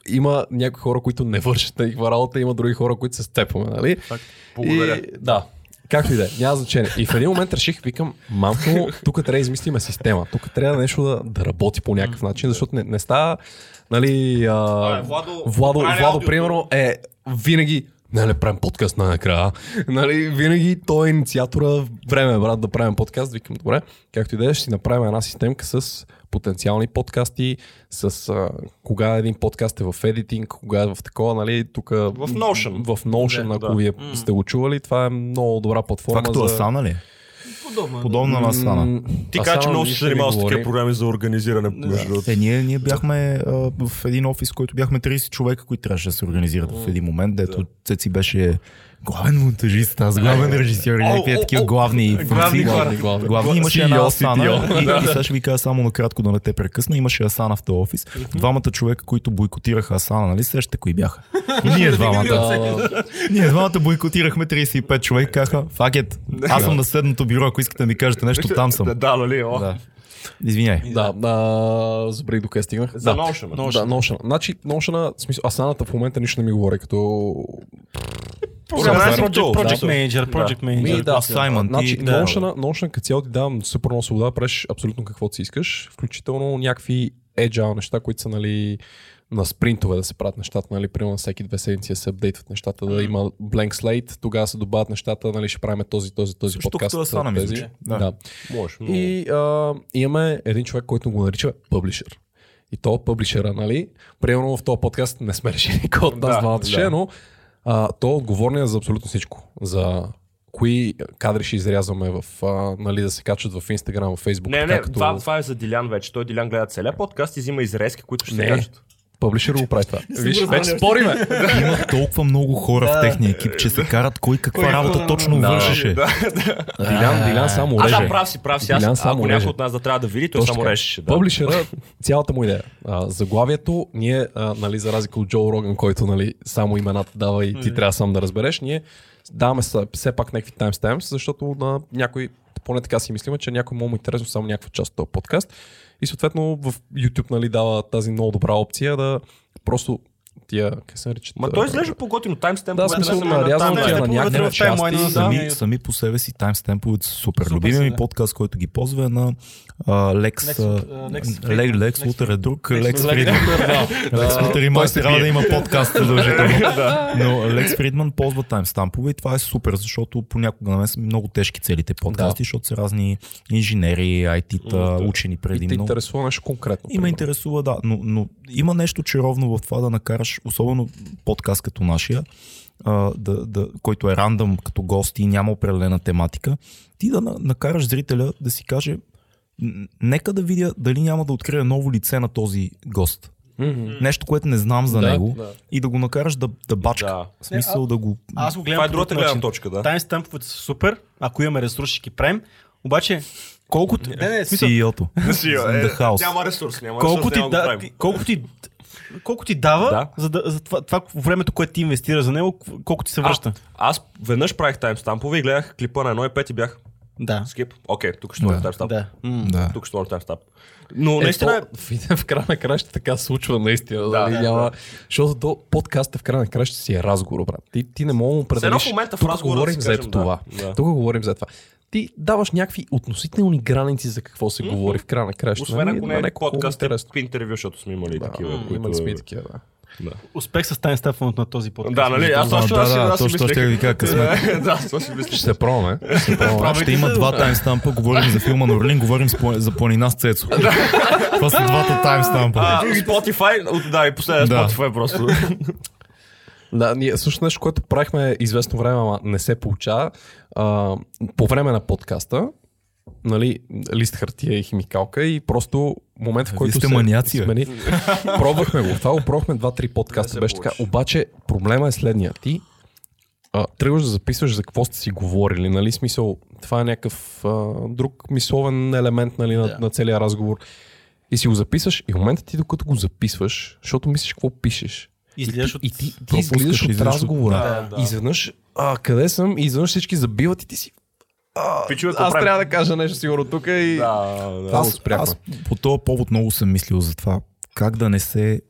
има някои хора, които не вършат някаква работа, има други хора, които се степваме, нали? Благодаря. И, да. Както и да е, няма значение. И в един момент реших, викам, малко, тук трябва да измислиме система. Тук трябва нещо да, да работи по някакъв начин, защото не, не става, нали, а, Владо, Владо, прави Владо аудиото. примерно, е винаги не, не правим подкаст най-накрая. Нали, винаги той е инициатора, време е, брат, да правим подкаст. Викам, добре, както и да е, ще си направим една системка с потенциални подкасти, с а, кога един подкаст е в едитинг, кога е в такова, нали, тук... В Notion. В Notion, Да, ако да. вие сте го чували, това е много добра платформа Това като за... Асана ли? Подобно. Подобно на Асана. Ти кажа, че много не занимавал с такива програми за организиране. Е, ние, ние бяхме а, в един офис, който бяхме 30 човека, които трябваше да се организират в един момент, дето Цеци беше главен монтажист, аз главен режисьор и някакви такива главни функции. главни, главни. Главни имаше една Асана и, и сега ще ви кажа само накратко да не те прекъсна. Имаше Асана в този офис. Двамата човека, които бойкотираха Асана, нали сещате кои бяха? Ние [laughs] двамата. Ние двамата бойкотирахме 35 човека, казаха, факет, аз съм на седмото бюро, ако искате да ми кажете нещо, там съм. Да, да, нали? О. Да. Извиняй. Да, да, забравих до къде стигнах. За да. Notion. Да, Notion. Значи, Notion, смисъл, Асаната в момента нищо не ми говори, като... Програмен Project, да. manager, project manager. Да, Assignment Значи, и- Notion, Notion като цяло ти давам супер много свобода, да правиш абсолютно каквото си искаш, включително някакви agile неща, които са, нали, на спринтове да се правят нещата, нали, примерно на всеки две седмици да се апдейтват нещата, да има blank slate, тогава се добавят нещата, нали, ще правим този, този, този Също подкаст. Asana ми тези. Да. Да. Можеш. много. И а, имаме един човек, който го нарича публишер. И то публишера, нали? Примерно в този подкаст не сме решили кой от нас Да, двамата да. ще, е, но а, то е отговорния за абсолютно всичко. За кои кадри ще изрязваме в, а, нали, да се качват в Instagram, в Facebook. Не, така не, като това, това е за Дилян вече. Той Дилян гледа целия подкаст и взима изрезки, които ще се Не. Публишер го прави това. Виж, вече не. спориме. [laughs] Има толкова много хора в техния екип, че се карат кой каква работа точно Да. вършеше. Дилян, Дилян само А, реже. да, прав си, прав си. Аз, Дилян само ако някой от нас да трябва да види, той Точно само решеше. Да. Публишера, цялата му идея. А, заглавието, ние, а, нали, за разлика от Джо Роган, който нали, само имената дава и ти трябва сам да разбереш, ние даваме все пак някакви таймстемпс, защото на някой, поне така си мислиме, че някой му е интересно само някаква част от този подкаст. И съответно в YouTube нали, дава тази много добра опция да просто тия, как се наричат? Ма той изглежда по-готино таймстемп. Да, смисъл, нарязано ти е на някакви таймлайна, части. да. Сами, сами по себе си таймстемповете са супер. Супер Любимия ми подкаст, който ги ползва е на Лекс. Лекс а, Лут- а, Лекс Лек- Фридман. Лекс Лекс Лутър е друг. Лекс Фридман. Лекс Лутър и май трябва да има подкаст задължително. [laughs] Но Лекс Фридман ползва таймстампове и това е супер, защото понякога на мен са ми много тежки целите подкасти, защото са разни инженери, IT-та, учени И преди те много. интересува нещо конкретно. И ме примерно. интересува, да, но, но има нещо чаровно в това да накараш, особено подкаст като нашия, а, да, да, който е рандъм като гост и няма определена тематика, ти да на- накараш зрителя да си каже, «Н- нека да видя дали няма да открия ново лице на този гост. Мгм. Нещо, което не знам за Да, него да. и да го накараш да, да бачка. Да. В смисъл да го... Аз го гледам Това е другата гледна точка, да. Таймстемповете са супер, ако имаме ресурс ще ги правим, обаче колкото... Не, не, смисъл, CEO-то. Си, е. Няма ресурс, няма колко ресурс, ти, няма да ти- колко ти колко ти дава Да. за, да, за това, това времето, което ти инвестира за него, колко ти се връща. А, аз веднъж правих таймстампове и гледах клипа на 1.5 и бях да. скип. Окей, тук ще Да. да. таймстамп. Да. Да. Тук ще таймстамп. Но наистина е... Е, то, в, края на краща така се случва наистина. Да, Да, нали, да, няма, Защото то, подкастът в края на краща си е разговор, брат. Ти, ти не мога да определиш. в момента в Тук разговора да говорим за да. това. Да. Тук говорим за това. Ти даваш някакви относителни граници за какво се говори в края на краща. Освен ако не е подкаст, е интервю, защото сме имали такива. Да, имали сме и такива, да. Да. Успех с таймстафването на този подкаст. Да, нали? Аз Да, точно да, да, си точно ще ви кажа [laughs] късмет. Да. Ще се пробваме. Ще пробваме. Ще има два таймстампа, говорим за филма на Орлин, говорим за планина с Цецо. [laughs] Това са двата таймстампа. А, Spotify, да, и последния Да. Spotify просто. [laughs] Да, ние също нещо, което правихме известно време, ама не се получава. А, по време на подкаста, нали, лист хартия и химикалка и просто момент, в Вие който сте се маняци, бе. смени. пробвахме го. Това го пробвахме два-три подкаста. Беше така. Обаче проблема е следния. Ти а, тръгваш да записваш за какво сте си говорили, нали? Смисъл, това е някакъв а, друг мисловен елемент нали, на, на целия разговор. И си го записваш и в момента ти докато го записваш, защото мислиш какво пишеш. Излизаш от... И ти, ти пропускаш, излизаш от разговора. Да, да. Изведнъж, а, къде съм? И изведнъж всички забиват и ти си. А, какво аз правим? трябва да кажа нещо сигурно тук и... Да, да. Аз, спряхме. аз по този повод много съм мислил за това. Как да не се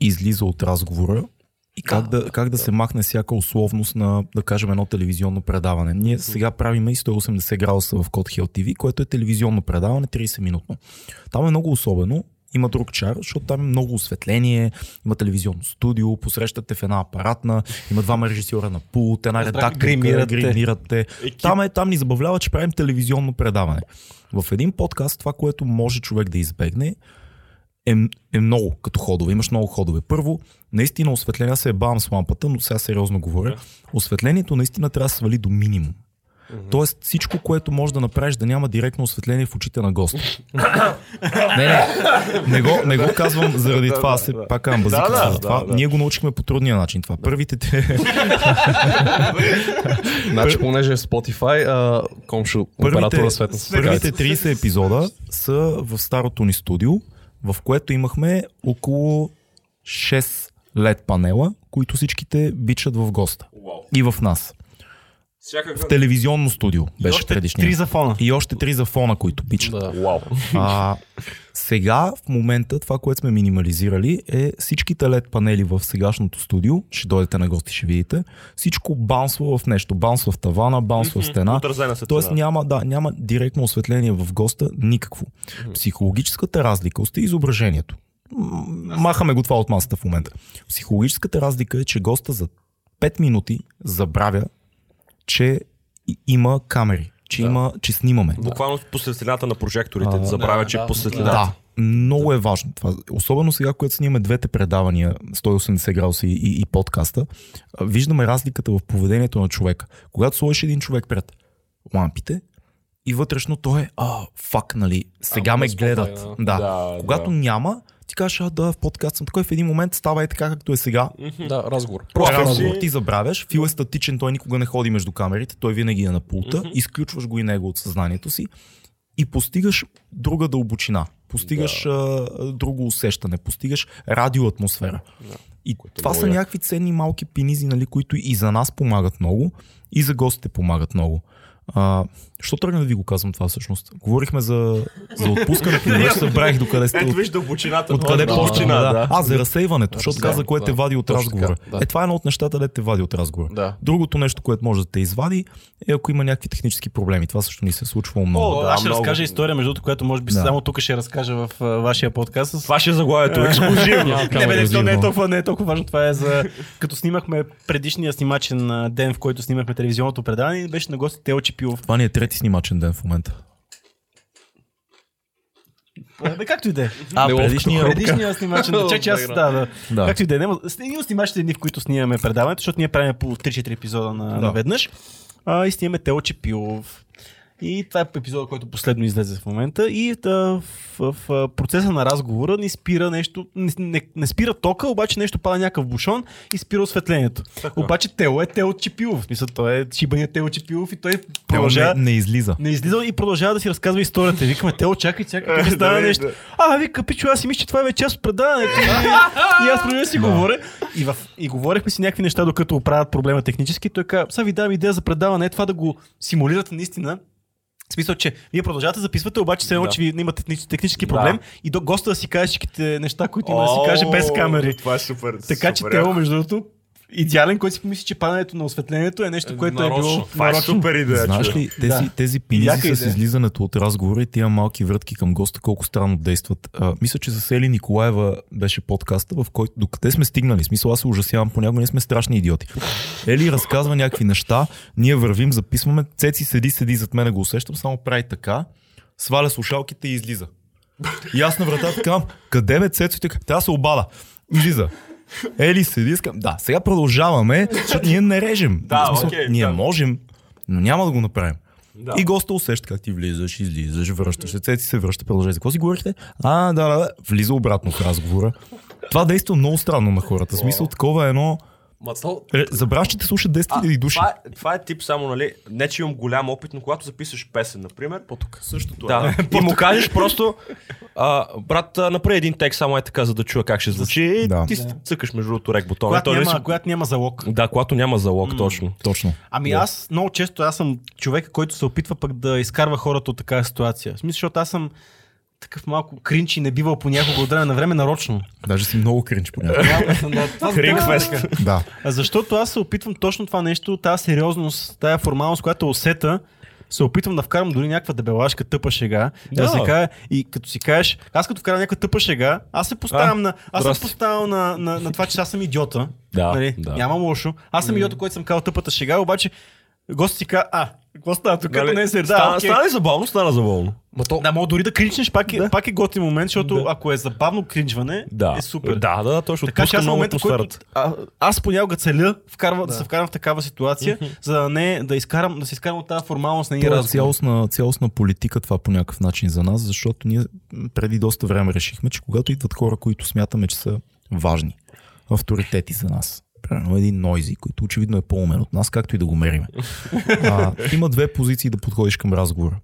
излиза от разговора и как да, как да се махне всяка условност на, да кажем, едно телевизионно предаване. Ние сега правиме и 180 градуса в Code Hill TV, което е телевизионно предаване 30 минутно. Там е много особено, има друг чар, защото там е много осветление, има телевизионно студио, посрещате в една апаратна, има двама режисьора на пулт, една редакторка, гримирате. гримирате. Там, е, там ни забавлява, че правим телевизионно предаване. В един подкаст това, което може човек да избегне, е, е много като ходове. Имаш много ходове. Първо, наистина осветление, аз се бавам с лампата, но сега сериозно говоря. Осветлението наистина трябва да свали до минимум. Тоест всичко, което можеш да направиш да няма директно осветление в очите на госта. [coughs] не, не, не го, не го казвам заради това, аз се пак казвам базика Да, да, за това. да, да. Ние го научихме по трудния начин това. Първите те, [laughs] Значи, понеже е Spotify, а, комшо, оператора Светна се първите 30 епизода са в старото ни студио, в което имахме около 6 LED панела, които всичките бичат в госта. И в нас. В телевизионно студио И беше още предишния. три за фона. И още три за фона, които бичат. Да. А, сега, в момента, това, което сме минимализирали е всичките LED панели в сегашното студио, ще дойдете на гости, ще видите, всичко баунсва в нещо. Баунсва в тавана, баунсва в стена. Отразена се Тоест няма, да, няма директно осветление в госта, никакво. Психологическата разлика остави изображението. Махаме го това от масата в момента. Психологическата разлика е, че госта за 5 минути забравя, че има камери, че, има, че снимаме. Буквално по светлината на прожекторите. А, да забравя, да, че да, по светлината. Да, много е важно това. Особено сега, когато снимаме двете предавания, 180 градуса и, и, и подкаста, виждаме разликата в поведението на човека. Когато сложиш един човек пред лампите и вътрешно той е, а, фак, нали, сега А, ме гледат. да. Да. Да, Когато да. няма, ти кажеш, а да, в подкаст съм такой, в един момент става е така, както е сега. Да, разговор. Просто разговор. ти забравяш, Фил е статичен, той никога не ходи между камерите, той винаги е на пулта, изключваш го и него от съзнанието си. И постигаш друга дълбочина, постигаш а, друго усещане, постигаш радиоатмосфера. И това много са яко. някакви ценни малки пинизи, нали, които и за нас помагат много, и за гостите помагат много. А, що тръгна да ви го казвам това всъщност? Говорихме за, за отпускането, но вече събрах докъде сте. Ето виж дълбочината. Откъде на почна? Да. А, за разсейването, защото каза, кое те вади от Точно разговора. Е, това е едно от нещата, да те вади от разговора. Да. Другото нещо, което може да те извади, е ако има някакви технически проблеми. Това също ни се е случвало много. О, да, аз ще много. разкажа история, между другото, която може би Да. само тук ще разкажа в вашия подкаст. С... Това ще е заглавието. Ексклюзивно. Не, бе, не, е толкова, не е толкова важно. Това е за... Като снимахме предишния снимачен ден, в който снимахме телевизионното предаване, беше на гости Тео Чипилов. Това ни е трети снимачен ден в момента. Бе, както и да е. А, предишния... Предишния снимачен ден. Че, че аз, да, да. Да. Както и да е. Един от снимачните дни, в които снимаме предаването, защото ние правим по 3-4 епизода на, Да. наведнъж. А, и снимаме Тео Чипилов. И това е епизода, който последно излезе в момента. И да, в, в, в процеса на разговора ни спира нещо. Не, не, не спира тока, обаче нещо пада някакъв бушон и спира осветлението. Обаче Тео е Тео Чипилов. В Смисъл, той е шибания Тео Чипилов и той продължава. не, не излиза. Не излиза и продължава да си разказва историята. Викаме, Тео, чакай, чакай, тук [laughs] става нещо. А, вика, пичо, аз си мисля, че това е част от предаването. И, аз продължавам да си говоря. И, в, и говорихме си някакви неща, докато оправят проблема технически. Той каза, сега ви давам идея за предаване, е това да го симулирате наистина. В смисъл, че вие продължавате да записвате, обаче все едно, Да. че ви имате техни- технически проблем и до госта да си каже всичките неща, които има да си каже без камери. Това е супер. Така че супер Тео, яко. между другото, идеален, който си помисли, че падането на осветлението е нещо, което е било нарочно. Това е супер идея, Знаеш ли, тези, Да. тези пинизи с излизането от разговора и тия малки врътки към госта, колко странно действат. А, мисля, че за Ели Николаева беше подкаста, в който докъде сме стигнали. Смисъл, аз се ужасявам, понякога ние сме страшни идиоти. Ели разказва някакви неща, ние вървим, записваме, Цеци седи, седи зад мен, го усещам, само прави така, сваля слушалките и излиза. И аз на вратата казвам, къде бе Цецо? Така, да се обада. Излиза. Ели седи, искам. Да, сега продължаваме, защото ние не режем. Да, смисъл, окей, ние да. можем, но няма да го направим. Да. И госта усеща как ти влизаш, излизаш, връщаш се, цеци се връща, продължай. За какво си говорихте? А, да, да, да, влиза обратно в разговора. Това действа много странно на хората. Смисъл такова е едно... Ма то, Ре- Забравяш, че те слушат 10 000 души. Това, е, това е тип само, нали, не че имам голям опит, но когато записваш песен, например, по-тук. Същото да, [laughs] и му кажеш просто, а, брат, направи един текст само е така, за да чуя как ще звучи и Да. ти Да. цъкаш между другото рек бутона. Когато Той не няма, си- когато няма залог. Да, когато няма залог, точно. Точно. Ами аз много често аз съм човека, който се опитва пък да изкарва хората от такава ситуация. В смисъл, защото аз съм такъв малко кринч и не бивал понякога от време на време нарочно. Даже си много кринч понякога. Кринкфест. да. А защото аз се опитвам точно това нещо, тази сериозност, тая формалност, която усета, се опитвам да вкарам дори някаква дебелашка тъпа шега. Да. Да. каже, и като си кажеш, аз като вкарам някаква тъпа шега, аз се поставям А, на, аз съм поставил на, на, на, това, че аз съм идиота. Да, нали? да. Няма лошо. Аз съм идиота, който съм казал тъпата шега, обаче гост си казва, а, какво става тук? Нали, не е среда. стана, окей. стана забавно? Стана забавно. Ма то, Да, мога дори да кринчнеш, пак е, Да. пак е готин момент, защото Да. ако е забавно кринчване, Да. е супер. Да, да, точно. Така че аз момента, който, а, аз понякога целя вкарва, да. се вкарам в такава ситуация, за да не да, изкарам, да се изкарам от тази формалност на е разговор. цялостна, цялостна политика това по някакъв начин за нас, защото ние преди доста време решихме, че когато идват хора, които смятаме, че са важни, авторитети за нас, примерно един Нойзи, който очевидно е по-умен от нас, както и да го мериме. А, има две позиции да подходиш към разговора.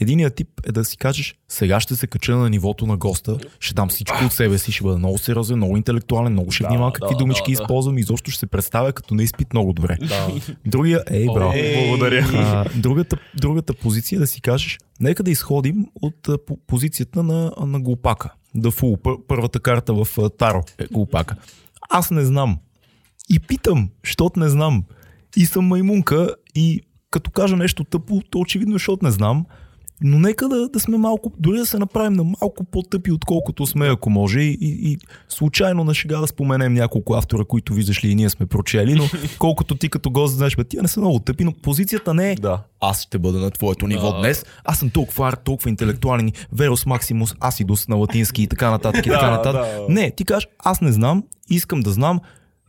Единият тип е да си кажеш, сега ще се кача на нивото на госта, ще дам всичко от себе си, ще бъда много сериозен, много интелектуален, много ще Да, внимавам какви да, думички да, да. използвам и изобщо ще се представя като не изпит много добре. Другия, ей, браво. Благодаря. А, другата, другата позиция е да си кажеш, нека да изходим от а, позицията на, на глупака. Да фул, пър, първата карта в а, Таро е глупака. Аз не знам. И питам, защото не знам. И съм маймунка и като кажа нещо тъпо, то очевидно е, защото не знам. Но нека да, да сме малко, дори да се направим на малко по-тъпи, отколкото сме, ако може. И, и, и случайно на шега да споменем няколко автора, които виждаш ли и ние сме прочели, но [laughs] колкото ти като гост знаеш, бе, тия не са много тъпи, но позицията не е Да. аз ще бъда на твоето ниво днес, аз съм толкова арт, толкова интелектуален, Верос Максимус, Асидус на латински и така нататък и [laughs] така Да, нататък. да. Не, ти кажеш, аз не знам, искам да знам,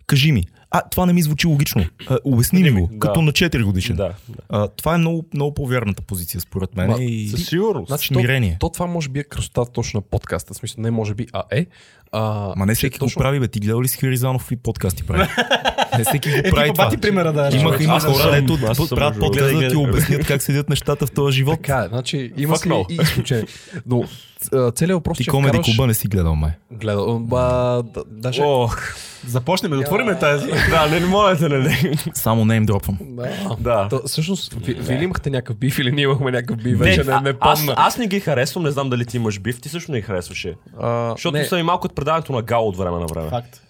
кажи ми. А, това не ми звучи логично. А, обясни ми го, Да. като на 4 годишен. Да. А, това е много, много по-вярната позиция, според мен. Ма, и... Със сигурност. значи. То, то, това може би е красотата точно на подкаста. В смисъл, не може би, а е. А, Ма не всеки точно- го прави, бе. Ти гледал ли си Харизанов какви подкасти прави? [laughs] не всеки го Е, прави ти това. бати примера да Има, има хора, дето правят подкаст да ти обяснят как седят нещата в този живот. Така е, значи има си и изключение. Но целият въпрос, Ти че комеди клуба не си гледал, май. Гледал, ба, да, даже... Ох, Започнем да отворим тази. да, не, не можете, нали? Само нейм дропвам. Да. Всъщност, ви, вие ли имахте някакъв бив или ние имахме някакъв бив? Не, Вече не, не помня. аз не ги харесвам, не знам дали ти имаш бив, ти също не ги харесваше. Защото не, съм и малко от предаването на Гал от време на време. Факт.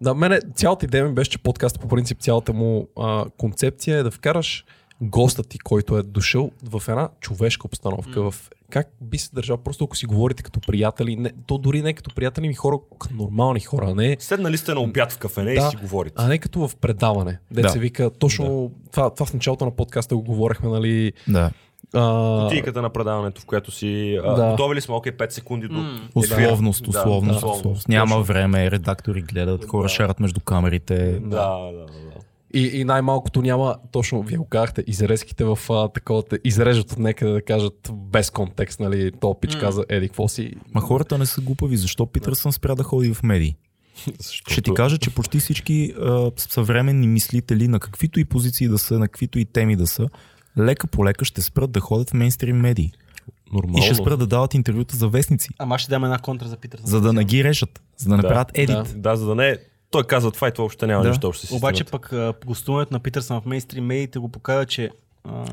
Да, мене цялата идея ми беше, че подкаста по принцип цялата му а, концепция е да вкараш госта ти, който е дошъл в една човешка обстановка, в как би се държал, просто ако си говорите като приятели, не, то дори не като приятели, ми хора, като нормални хора, не, Седнали сте на обяд в кафене Да. и си говорите. а не като в предаване. Де Да. се вика, точно това, това в началото на подкаста го говорихме, нали, Да. А, Кутийката на предаването, в която си... А, Да. Готови ли сме? Окей, 5 секунди до... Условност, Да, условност, да. условност. Няма време, редактори гледат, хора шарат между камерите. Да, да, да. да. И, и най-малкото няма, точно вие го казахте, изрезките в а, такова, изрежат от някъде да кажат без контекст, нали, то пич каза, еди, какво си. Ма хората не са глупави, защо Питърсън спря да ходи в медии? [laughs] Ще ти кажа, че почти всички а, съвременни мислители, на каквито и позиции да са, на каквито и теми да са, лека по лека ще спрат да ходят в мейнстрим медии. Нормално. И ще спрат да дават интервюта за вестници, Ама ще дам една контра за Питър. за да не ги решат, за да не Да, правят едит. да. Да, за да не... Той каза това и това въобще няма Да. нищо общо с Обаче пък гостуването на Питърсън в мейнстрим медиите го показва, че а,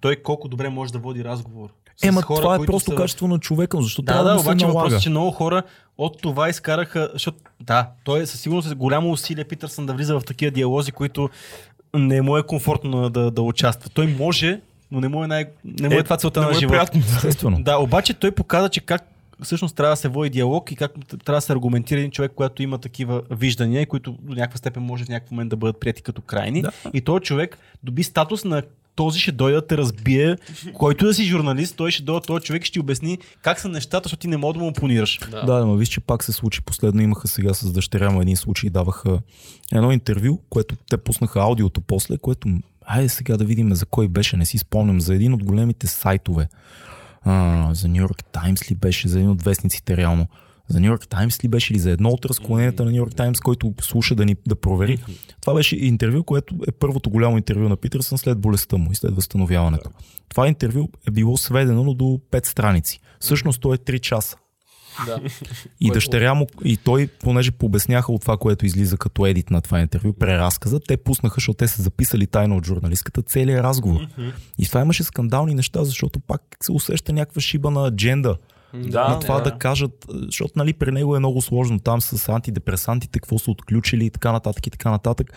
той колко добре може да води разговор. Ема, хора, това е просто са- качество на човека, защото Да, трябва да, да, се обаче налага. въпросът е, че много хора от това изкараха, защото да, той е със сигурност е голямо усилие Питърсън да влиза в такива диалози, които не му е комфортно да, да участва. Той може, но не му е, най... не му е, Е, това целта не на е живота. Естествено. Да, обаче той показа, че как всъщност трябва да се води диалог и как трябва да се аргументира един човек, който има такива виждания, които до някаква степен може в някакъв момент да бъдат прияти като крайни. Да. И този човек доби статус на този ще дойде да те разбие, който да си журналист, той ще дойде, този човек ще ти обясни как са нещата, защото ти не можеш да му опонираш. Да. Да, да, но виж, че пак се случи. Последно имаха сега с дъщеря му един случай, даваха едно интервю, което те пуснаха аудиото после, което, айде сега да видим за кой беше, не си спомням, за един от големите сайтове. А, за Нью Йорк Таймс ли беше, за един от вестниците реално. За Нью Йорк Таймс ли беше или за едно от разклоненията на Нью Йорк Таймс, който слуша да ни да провери. Това беше интервю, което е първото голямо интервю на Питърсън след болестта му и след възстановяването. Това интервю е било сведено до 5 страници. Всъщност то е 3 часа. Да. И дъщеря му, и той, понеже пообясняха от това, което излиза като едит на това интервю, преразказа, те пуснаха, защото те са записали тайно от журналистката целият разговор. И това имаше скандални неща, защото пак се усеща някаква шиба на адженда. Да, на това да, кажат, защото нали, при него е много сложно там с антидепресантите, какво са отключили и така нататък и така нататък.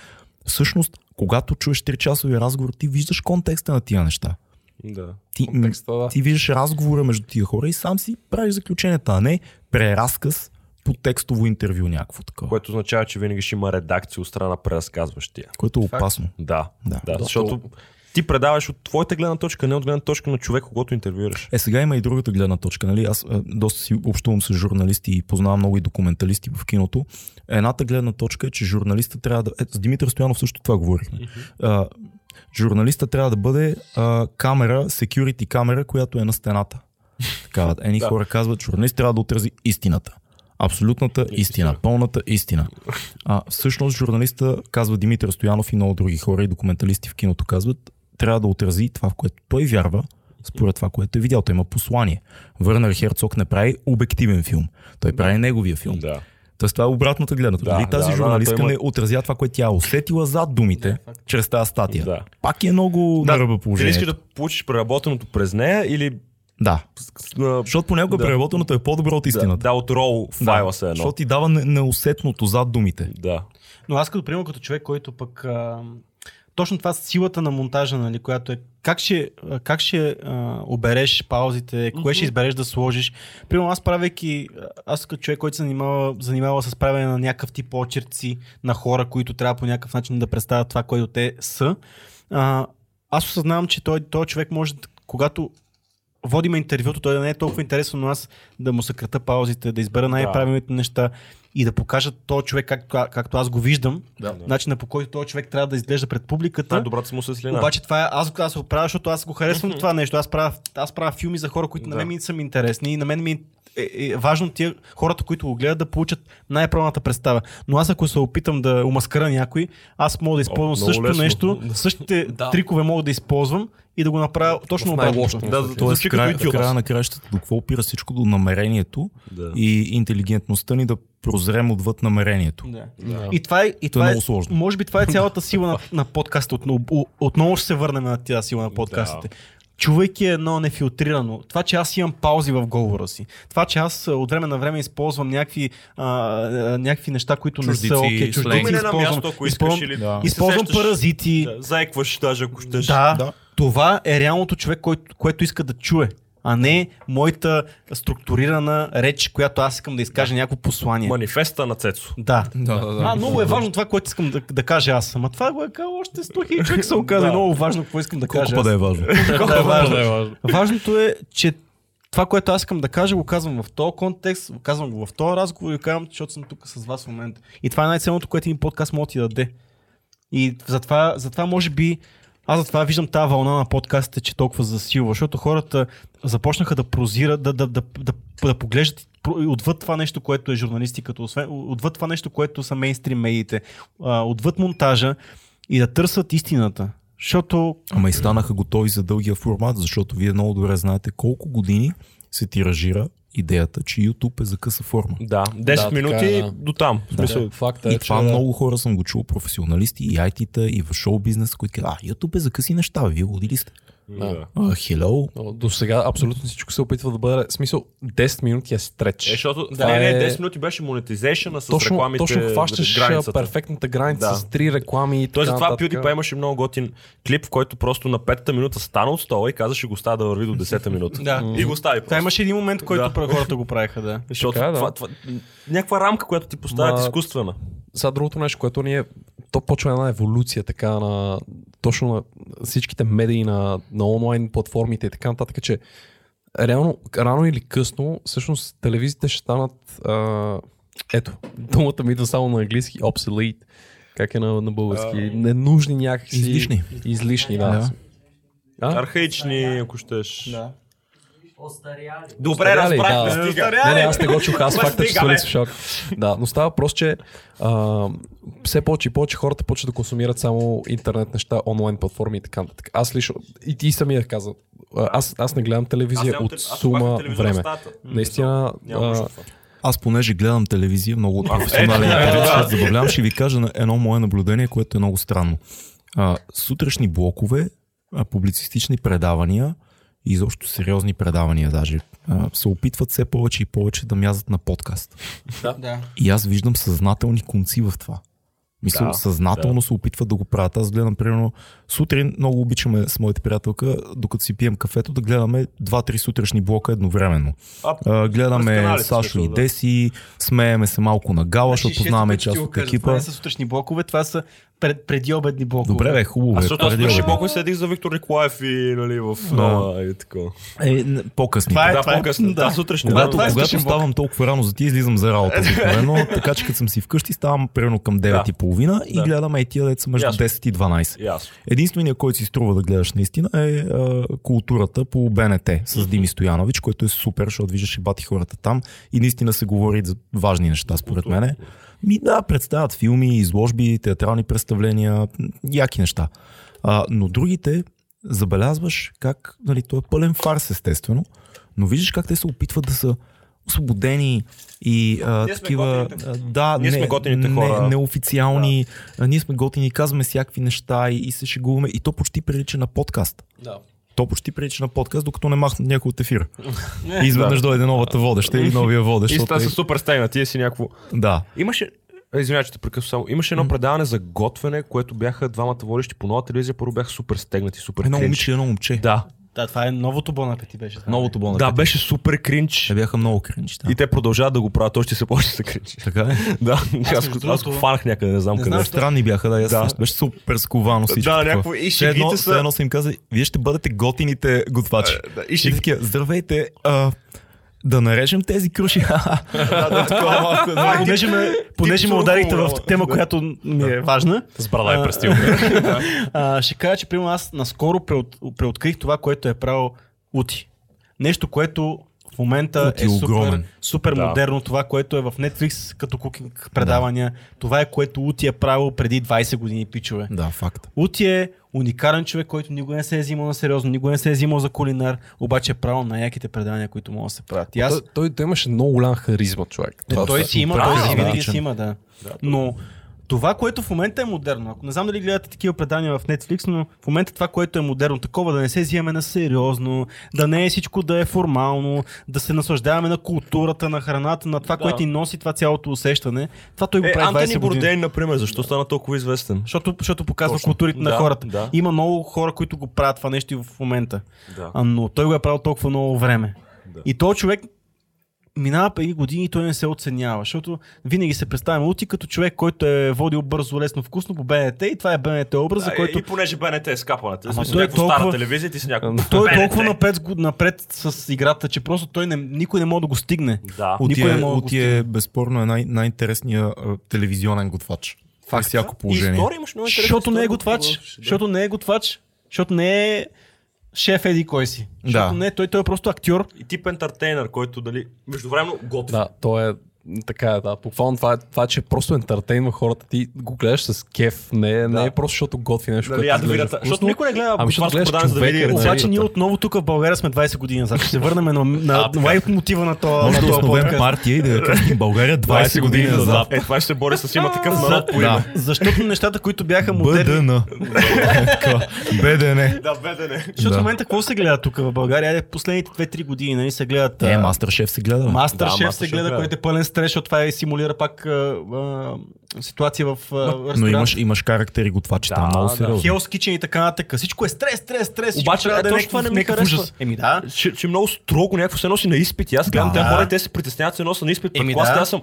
Всъщност, когато чуеш 3 часови разговор, ти виждаш контекста на тия неща. Да. Ти, Контекста, да. ти виждаш разговора между тия хора и сам си правиш заключенията, а не преразказ по текстово интервю някакво такова, Което означава, че винаги ще има редакция от страна на преразказващия. което е опасно. Да, Да. да, защото ти предаваш от твоята гледна точка, не от гледна точка на човек, когато интервюираш. Е, сега има и другата гледна точка. Нали? Аз а, доста си общувам с журналисти и познавам много и документалисти в киното. Едната гледна точка е, че журналиста трябва да... Ето, с Димитър Стоянов също това говорихме. А, журналиста трябва да бъде а, камера, security камера, която е на стената. Така, [laughs] едни Да. хора казват, журналист трябва да отрази истината. Абсолютната истина, пълната истина. А, всъщност журналиста, казва Димитър Стоянов и много други хора и документалисти в киното казват, трябва да отрази това, в което той вярва, според това, което е видял. Той има послание. Върнер Херцог не прави обективен филм. Той прави неговия филм. Да. Тоест това е обратната гледна точка. Да, Дали тази да, да, журналистка той има- не отразява това, което тя е усетила зад думите, чрез тази статия. Да. Пак е много Да, на ръба положението. искаш да получиш преработеното през нея или Да. Защото понякога Да. преработеното е по-добро от да, истината. да, от рол файла се едно. Защото ти дава не- неусетното зад думите. Да. Но аз като примерно като човек, който пък а, точно това с силата на монтажа, нали, която е как ще, как ще а, обереш паузите, кое ще избереш да сложиш. Примерно аз правейки, аз като човек, който се занимава, занимава с правене на някакъв тип очерци на хора, които трябва по някакъв начин да представят това, което те са, а, аз осъзнавам, че той, той човек може, когато водиме интервюто, той да не е толкова интересно, но аз да му съкрата паузите, да избера най-правилните неща и да покажа този човек, както, както аз го виждам, Да. начина по който този човек трябва да изглежда пред публиката. Най-добрата му светлина. Обаче това е, аз, аз го правя, защото аз го харесвам това нещо. Аз правя, аз правя филми за хора, които на Да. мен ми са ми интересни и на мен ми е, е важно тия хората, които го гледат, да получат най-правилната представа. Но аз ако се опитам да умаскара някой, аз мога да използвам много същото лесно. нещо, същите [laughs] Да. трикове мога да използвам и да го направя точно му Да, случай. Тоест, края, края на краищата, до какво опира всичко до намерението Да. и интелигентността ни да прозрем отвъд намерението. Да. Да. И това е, и Това това е е, много сложно. Може би това е цялата сила на, [laughs] на подкаста. Отново, отново ще се върнем на тази сила на подкастите. Чувайки едно нефилтрирано, това, че аз имам паузи в говора си, това, че аз от време на време използвам някакви, а, някакви неща, които Чуждици, не са окей, не на използвам, място, ако искаш използвам, или... Да. използвам се сещаш- паразити. Да, Заекваш даже, ако щеш. Да, Да. това е реалното човек, който, което иска да чуе, а не моята структурирана реч, която аз искам да изкажа някакво послание. Манифеста на Цецо. Да. Да, да, да. А, много е важно това, което искам да, да кажа аз. Ама това го е казал още 100 хиляди човек са го казали. Да. Много важно какво искам да Колко кажа. па да аз. [laughs] е важно. Да, е важно. Важното е, че това, което аз искам да кажа, го казвам в този контекст, го казвам го в този разговор и го казвам, защото съм тук с вас в момента. И това е най-ценното, което един подкаст може да ти даде. И затова, затова може би, аз затова виждам тази вълна на подкастите, че толкова засилва, защото хората започнаха да прозират, да, да, да, да, да поглеждат отвъд това нещо, което е журналистиката, освен, отвъд това нещо, което са мейнстрим медиите, отвъд монтажа и да търсят истината. Защото Ама и станаха готови за дългия формат, защото вие много добре знаете колко години се тиражира идеята, че YouTube е за къса форма. Да, 10 Да, минути така е, да. до там. В смисъл, Да, факта е, И това че... много хора съм го чул, професионалисти и IT-та, и в шоу бизнес, които казват, а, YouTube е за къси неща, вие луди ли сте? Да. А, hello. Но До сега абсолютно всичко се опитва да бъде. Смисъл, 10 минути е стреч. Е, защото Това не, не, е- 10 минути беше монетизейшъна с точно, рекламите. точно хващаш границата. перфектната граница Да. с три реклами и Той затова. PewDiePie имаше много готин клип, в който просто на петата минута стана от стола и каза, ще го оставя да върви до 10-та минута. [laughs] Да. И го Това просто. имаше един момент, който Да. хората го правиха, да. Защото Така е, да. това, това, някаква рамка, която ти поставят Ма- изкуствена. Сега другото нещо, което ние, то почва една еволюция така на точно на всичките медии, на, на онлайн платформите и така нататък, че реално, рано или късно, всъщност телевизиите ще станат а, ето, [laughs] думата ми идва само на английски, obsolete, как е на, на български, ненужни някакси. Излишни. Излишни, да. Да. А? Архаични, ако щеш. Да. Остаряли. Добре, разбрахме, да. стига. Не, не, аз не го чух, аз факта, че свалих шок. Да, но става просто, че а, все повече и повече хората почват да консумират само интернет неща, онлайн платформи и така нататък. Аз лично, и ти самия каза, аз, аз не гледам телевизия нямам от аз сума време. Наистина, Няма а. Аз понеже гледам телевизия, много от професионален е, интерес, ще забавлявам, ще ви кажа на едно мое наблюдение, което е много странно. А, сутрешни блокове, а, публицистични предавания и изобщо сериозни предавания даже а, се опитват все повече и повече да мязат на подкаст. Да. И аз виждам съзнателни конци в това. Мисля, Да, съзнателно се опитват да го правят. Аз гледам, примерно, сутрин много обичаме с моята приятелка, докато си пием кафето, да гледаме 2-3 сутрешни блока едновременно. А, А, гледаме канали, Сашо смисъл, и да. Деси, смееме се малко на гала, защото Значи, познаваме част от екипа. Това не са сутрешни блокове, това са пред, преди обедни блокове. Добре, бе, хубаво. А Бе, защото аз преди малко седих за Виктор Николаев и нали, в Да. нова и такова. Е, по-късни. Това е- Да, това по-късно. да. Да, сутрешни. Когато, да, е когато ставам толкова рано за ти, излизам за работа обикновено, [laughs] така че като съм си вкъщи, ставам примерно към 9.30 и Да. гледаме и тия деца между Ясно. 10 и 12. Ясно. Единственият, който си струва да гледаш наистина е а, културата по БНТ с Дими Стоянович, който е супер, защото виждаш и бати хората там и наистина се говори за важни неща, според мене. Ми да, представят филми, изложби, театрални представления, яки неща. А, но другите забелязваш как, нали, то е пълен фарс естествено, но виждаш как те се опитват да са освободени и а, Ние сме такива... а, Да, Ние не, сме готините хора. Не, неофициални. А, ние сме готини, казваме всякакви неща и, и се шегуваме. И то почти прилича на подкаст. да. То почти прилича на подкаст, докато не махнат някой от ефира. [laughs] и изведнъж дойде новата водеща или новия водещ. И става е- са супер стегнати, си някакво. Да. Имаше, извинявай, че те прекъсвам само. Имаше едно предаване за готвене, което бяха двамата водещи по нова телевизия, първо бяха супер стегнати, супер Едно момиче, едно момче. Да, Да, това е новото Бон апети беше. това. Новото болно. да, беше супер кринч. Те бяха много кринч. Да. И те продължават да го правят, още се почне се кринч. Така е. [laughs] Да, аз, аз, аз го фанах някъде, не знам Не къде. знам, Странни бяха, да. Да. да. Беше супер сковано всичко. Да, някакво- и Все едно, са- едно са им казали, вие ще бъдете готините готвачи. Е, да, и ще- здравейте, а, да нарежем тези круши. [laughs] понеже ме, ударихте в тема, която ми е важна, С брада е престил. [laughs] а, ще кажа, че примерно аз наскоро преот, преоткрих това, което е правил Ути. Нещо, което в момента е е супер, супер Да. модерно. Това, което е в Netflix като кукинг предавания. Това е което Ути е правил преди 20 години, пичове. да, факт. Ути е уникален човек, който никога не се е взимал на сериозно, никога не се е взимал за кулинар, обаче е правил най-яките предавания, които могат да се правят. И аз Той, той, той имаше много голям харизма, човек. не, Това той е си има, той си винаги си има, да. Но това, което в момента е модерно, ако не знам дали гледате такива предания в Netflix, но в момента това, което е модерно, такова да не се взимаме на сериозно, да не е всичко да е формално, да се наслаждаваме на културата, на храната, на това, Да. което ни носи това цялото усещане. Това той го Е, прави 20 Антони години. Бордейн, например, защо стана толкова известен? Защото, защото показва Точно. културите на Да, хората. да. Има много хора, които го правят това нещо и в момента. Да. А, но той го е правил толкова много време. Да. И този човек минава преди години и той не се оценява, защото винаги се представя Ути като човек, който е водил бързо, лесно, вкусно по БНТ и това е БНТ образ, за който И понеже БНТ е скапаната. Ама той е някаква стара толкова- телевизия, ти си някакво. той е толкова напред, напред с играта, че просто той не, никой не може да го стигне. Да. Не е, може да го Оти е безспорно е най- най-интересният телевизионен готвач. Факт. всяко И положение. история имаш много интересна Защото не е готвач. Защото не е готвач. Защото не е шеф еди кой си. Защото Да. не, той, той е просто актьор. И тип ентертейнер, който дали междувременно готви. Да, той е така, да, буквално това, е- това, че просто ентертейнва хората, ти го гледаш с кеф, не, не е просто защото готви нещо, Нали, което да видя, защото никой не гледа Ами, защото гледаш за да види човека, рецепта. Обаче ние отново тук в България сме 20 години назад. Ще се върнем на, на лайф мотива на това. Може на да този основем партия и да кръстим България 20 години назад. Е, това ще се бори с има такъв народ по име. Да. Защото нещата, които бяха модерни. БДН. БДН. Да, бедене. Защото Да. в момента какво се гледа тук в България? Последните 2-3 години нали, се гледат. Е, Мастер Шеф се гледа. Мастер Да, Шеф се гледа, който е пълен стрес, защото това е симулира пак а, а, ситуация в а, Но имаш, имаш характери готвачи там, Да, много да. сериозно. Hell's Kitchen и така нататък. Всичко е стрес, стрес, стрес. Обаче, трябва е, да е това не ми харесва. ужас. Еми да. Че, че много строго някакво се носи на изпит. И Аз гледам Да. хора, те се притесняват, се носят на изпит. Еми клас, да. аз съм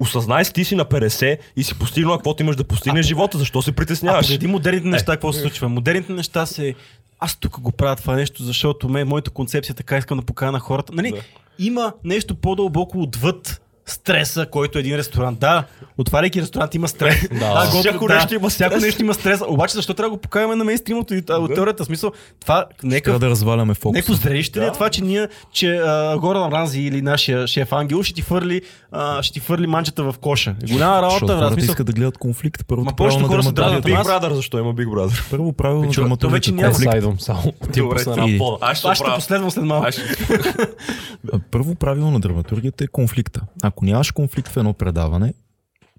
осъзнай си, ти си на 50 и си постигнал каквото имаш да постигнеш в живота. Защо се А притесняваш? погледи модерните неща, какво се случва? Модерните неща се... Аз тук го правя това нещо, защото ме, моята концепция така искам да покажа на хората. Нали, Да. Има нещо по-дълбоко отвъд стреса, който е един ресторант. Да, отваряйки ресторант има стрес. да, готово, Всяко да, нещо има Всяко стрес. нещо има стрес. Обаче защо трябва да го покажем на мейнстримото и от теорията? В смисъл, това нека Трябва да разваляме фокуса. Неко зрелище ли е това, че ние, че а, Гордан Ранзи или нашия шеф Ангел ще ти фърли, а, ще ти фърли манчета в коша. Голяма работа, Защото смисъл. искат да гледат конфликт. Първото Ма повечето хора се драматургията. Big Brother, защо има Big Brother? Първо правило на Чу, то вече драматургията няма. е конфликт. Сайдом само. Пода. Аз ще последвам след малко. Първо правило на драматургията е конфликта. Ако нямаш конфликт в едно предаване,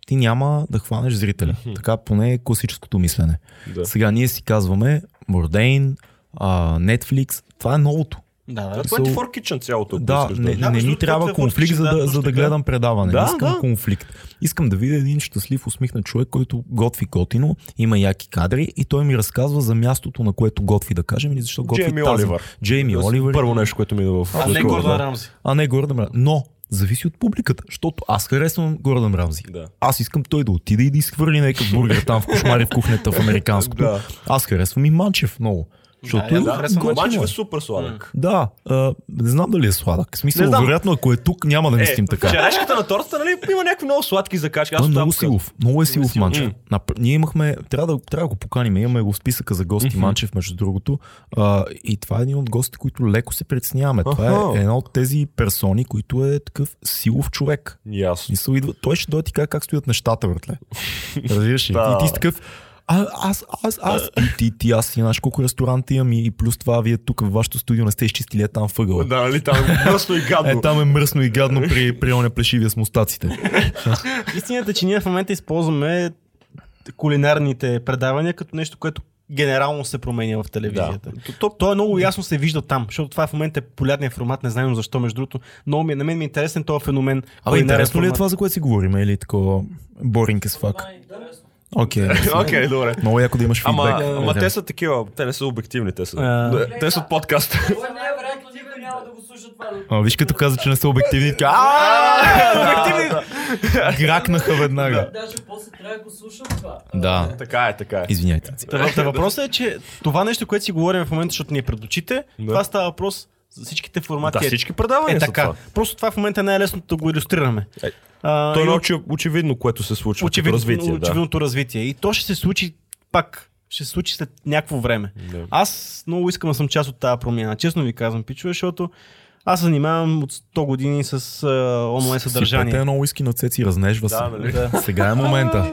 ти няма да хванеш зрителя. Така поне е класическото мислене. Да. Сега ние си казваме Мордейн, а, Netflix, това е новото. Да, Да, да. 24 Kitchen цялото. ако Да, не, Да, не другото, трябва е конфликт, за да, за да гледам предаване. Да, не искам да. конфликт. Искам да видя един щастлив, усмихнат човек, който готви готино, има яки кадри и той ми разказва за мястото, на което готви, да кажем, или защо готви Джейми тази. Оливър. Джейми Оливър. Първо нещо, което ми идва в... А не в- Гордан Рамзи. А не Гордън Рамзи. Но зависи от публиката, защото аз харесвам Гордън Рамзи. Да. Аз искам той да отиде и да изхвърли някакъв бургер там в кошмари в кухнята в американското. [laughs] Да. Аз харесвам и Манчев много. Защото Да, е да, Манчев е. е супер сладък. Да, а, не знам дали е сладък. В смисъл, вероятно, ако е тук, няма да мислим така. черешката на тортата, нали, има някакви много сладки закачки. Аз е много силов. Много е силов. Манчев. Нап- Ние имахме, трябва да, трябва да го поканим, имаме го в списъка за гости Манчев, между другото. А, и това е един от гостите, които леко се притесняваме. Това е една от тези персони, които е такъв силов човек. Ясно. Мисъл, идва, той ще дойде ти каже как стоят нещата, братле. [laughs] Разбираш ли? Да. И ти си такъв, а, аз, аз, аз, и ти, ти, аз си знаеш колко ресторанти имам и, и плюс това вие тук в вашето студио не сте изчистили е там въгъла. Да, нали, там е мръсно и гадно. Е, там е мръсно и гадно при, при оня плешивия с мустаците. Истината е, че ние в момента използваме кулинарните предавания като нещо, което генерално се променя в телевизията. Да. То, то, е много ясно се вижда там, защото това в момента е популярният формат, не знаем защо, между другото. Много ми, е- на мен ми е интересен този феномен. Кулинарен интересно ли е формат. това, за което си говорим? Или такова боринг as fuck? Окей. Окей, добре. Много яко да имаш фидбек. Ама, ама те са такива, те не са обективни, те са. А. Да, Те са от най-вероятно никой няма да го слуша това. А, виж като каза, че не са обективни. «Ааа!» Гракнаха веднага. Даже после трябва да го слушам това. Да. така е, така е. Извиняйте. Та въпросът е, че това нещо, което си говорим в момента, защото ни е пред очите, това става въпрос за всичките формати. Да, е- всички предавания е са така. това. Просто това в момента е най-лесно да го иллюстрираме. Е, А, То е и очи- очевидно, което се случва. очевидно, развитие. да. очевидното развитие. И то ще се случи пак. Ще се случи след някакво време. Да. Аз много искам да съм част от тази промяна. Честно ви казвам, пичове, защото аз се занимавам от 100 години с а, онлайн Сипете съдържание. едно уиски на цеци, разнежва се. Да, нали? Сега е момента.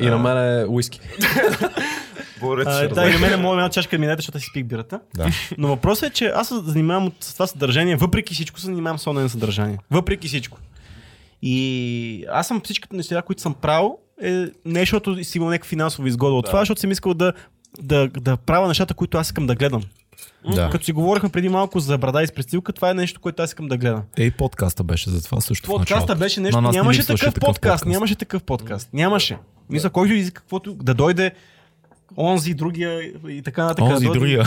И на мен е уиски. [laughs] Благодаря, А, да, и на мен моя една чашка минете, защото си спих бирата. Да. Но въпросът е, че аз се занимавам от това съдържание, въпреки всичко се занимавам с онлайн съдържание. Въпреки всичко. И аз съм всичките неща, които съм правил, е не защото си имал някаква финансова изгода от Да. това, защото съм искал да, да, да правя нещата, които аз искам да гледам. Да. Като си говорихме преди малко за брада и с престилка, това е нещо, което аз искам да гледам. Ей, подкаста беше за това също. Подкаста беше На нещо. нас ни Нямаше липсваше такъв, такъв подкаст, подкаст. Нямаше такъв подкаст. Нямаше. Мисля, който иска каквото да дойде онзи, другия и така нататък. Онзи да дойде- другия.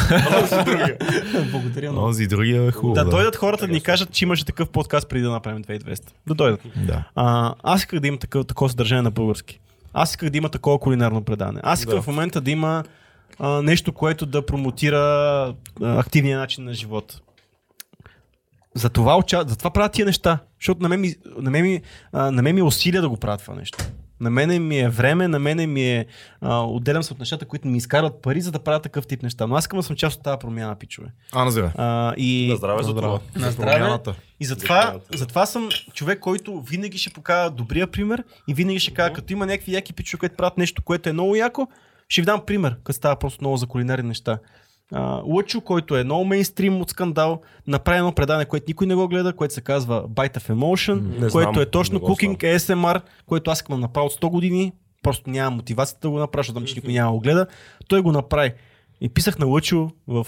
[laughs] Благодаря много. Онзи другия е хубаво. Да дойдат хората да ни кажат, че имаше такъв подкаст преди да направим 2200. Да дойдат. Да. А, аз исках да има такова, такова съдържание на български. Аз исках да има такова кулинарно предаване. Аз исках Да. в момента да има а, нещо, което да промотира а, активния начин на живота. За това, уча... за това правя тия неща. Защото на мен, ми, на, мен ми, а, на мен ми е усилия да го правя това нещо. На мене ми е време, на мене ми е... А, отделям се от нещата, които ми изкарват пари, за да правя такъв тип неща. Но аз искам да съм част от тази промяна, пичове. А, на здраве. А, и... На здраве за това. На здраве. Промяната. И затова, затова съм човек, който винаги ще покажа добрия пример и винаги ще кажа, като има някакви яки пичове, които правят нещо, което е много яко, ще ви дам пример, като става просто много за кулинарни неща. Лъчо, който е много мейнстрим от скандал, направи едно предание, което никой не го гледа, което се казва Bite of Emotion, Не което знам, е точно Cooking ASMR, което аз искам да направя от 100 години, просто нямам мотивацията да го направя, защото знам, че никой няма да го гледа. Той го направи. И писах на Лъчо в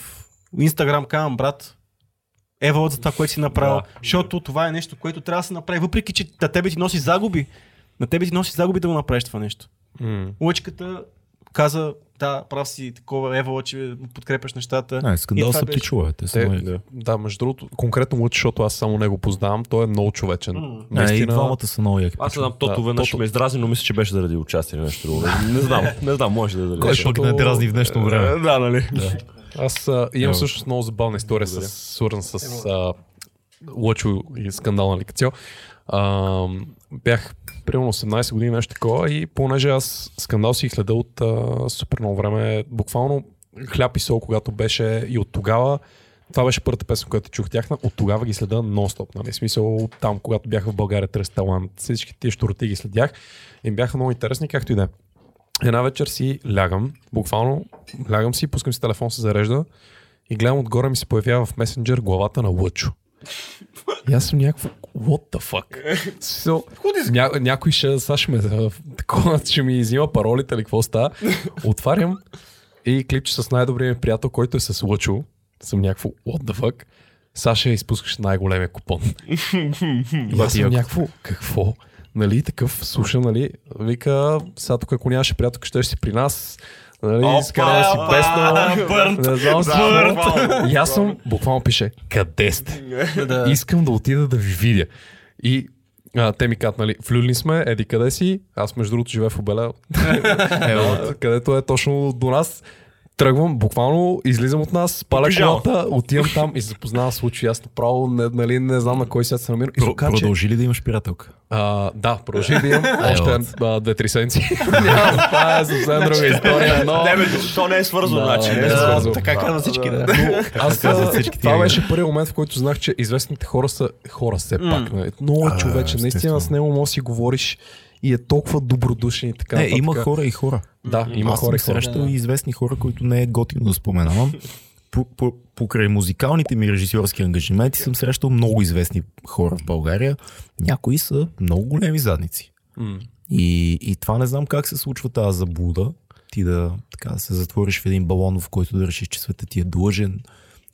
Инстаграм, казвам, брат, Ева за това, което си направил, Да. защото това е нещо, което трябва да се направи, въпреки че на тебе ти носи загуби. На тебе ти носи загуби да го направиш това нещо. Лъчката каза, да, прав си такова, Ева, че подкрепяш нещата. Не, скандал са беше- птичове. Те са Те, много- да. да, между другото, конкретно Лъч, защото аз само него познавам, той е много човечен. М. Не, и двамата са много яки. Аз знам, Тото Да, веднъж Тото. ме издразни, но мисля, че беше заради участие нещо друго. Не знам, [laughs] не знам, може да е заради. Кой пък не дразни в днешно време? Да, нали? Аз а, имам Ево. всъщност много забавна история, с, свързана с а, Лъчо и скандал на Ликацио. А, бях примерно 18 години, нещо такова и понеже аз скандал си следа от а, супер много време, буквално хляб и сол, когато беше и от тогава, това беше първата песен, която чух тяхна, от тогава ги следа нон-стоп, нали? Смисъл там, когато бях в България Тръст Талант, всички тия штороти ги следях и ми бяха много интересни, както и да е. Една вечер си лягам, буквално лягам си, пускам си телефон, се зарежда и гледам отгоре ми се появява в месенджер главата на Лъчо. И аз съм някакво, what the fuck? So, ня, някой ще, сега ще ме, такова, ще ми взима паролите или какво става. Отварям и клипче с най-добрия ми приятел, който е с Лъчо. Съм някакво, what the fuck? Саша изпускаш най-големия купон. И аз съм някакво, какво? Нали, такъв, слуша, нали, вика, сега тук ако нямаше приятелка, ще си при нас, нали, скараме си песна, бърнт. не знам. И аз съм, буквално пише, къде сте? Искам да отида да ви видя. И а, те ми казват, нали, влюбени сме, еди къде си, аз между другото живея в Обеля, [laughs] Ево, където е точно до нас. Тръгвам, буквално излизам от нас, паля колата, отивам там и се запознавам с случай. Аз направо не, нали, не знам на кой свят се намирам. Про- оказа, че- Продължи ли да имаш приятелка? а, да, продължи да имам още Ево. а, две-три седмици. [laughs] Това е съвсем друга история, но... Не, бе, то не е свързано, Да, значи. не е е свързано. Така казват всички, да. [laughs] Аз това беше първият момент, в който знах, че известните хора са хора все пак. Нали? Много е А, човечен. Наистина с него можеш да си говориш и е толкова добродушен и така. Не, има хора и хора. Да, има Аз хора и хора. срещал и известни хора, които не е готино да споменавам. По, по, покрай музикалните ми режисьорски ангажименти съм срещал много известни хора в България. Някои са много големи задници. И, и това не знам как се случва тази заблуда. Ти да, така, да се затвориш в един балон, в който да решиш, че света ти е длъжен,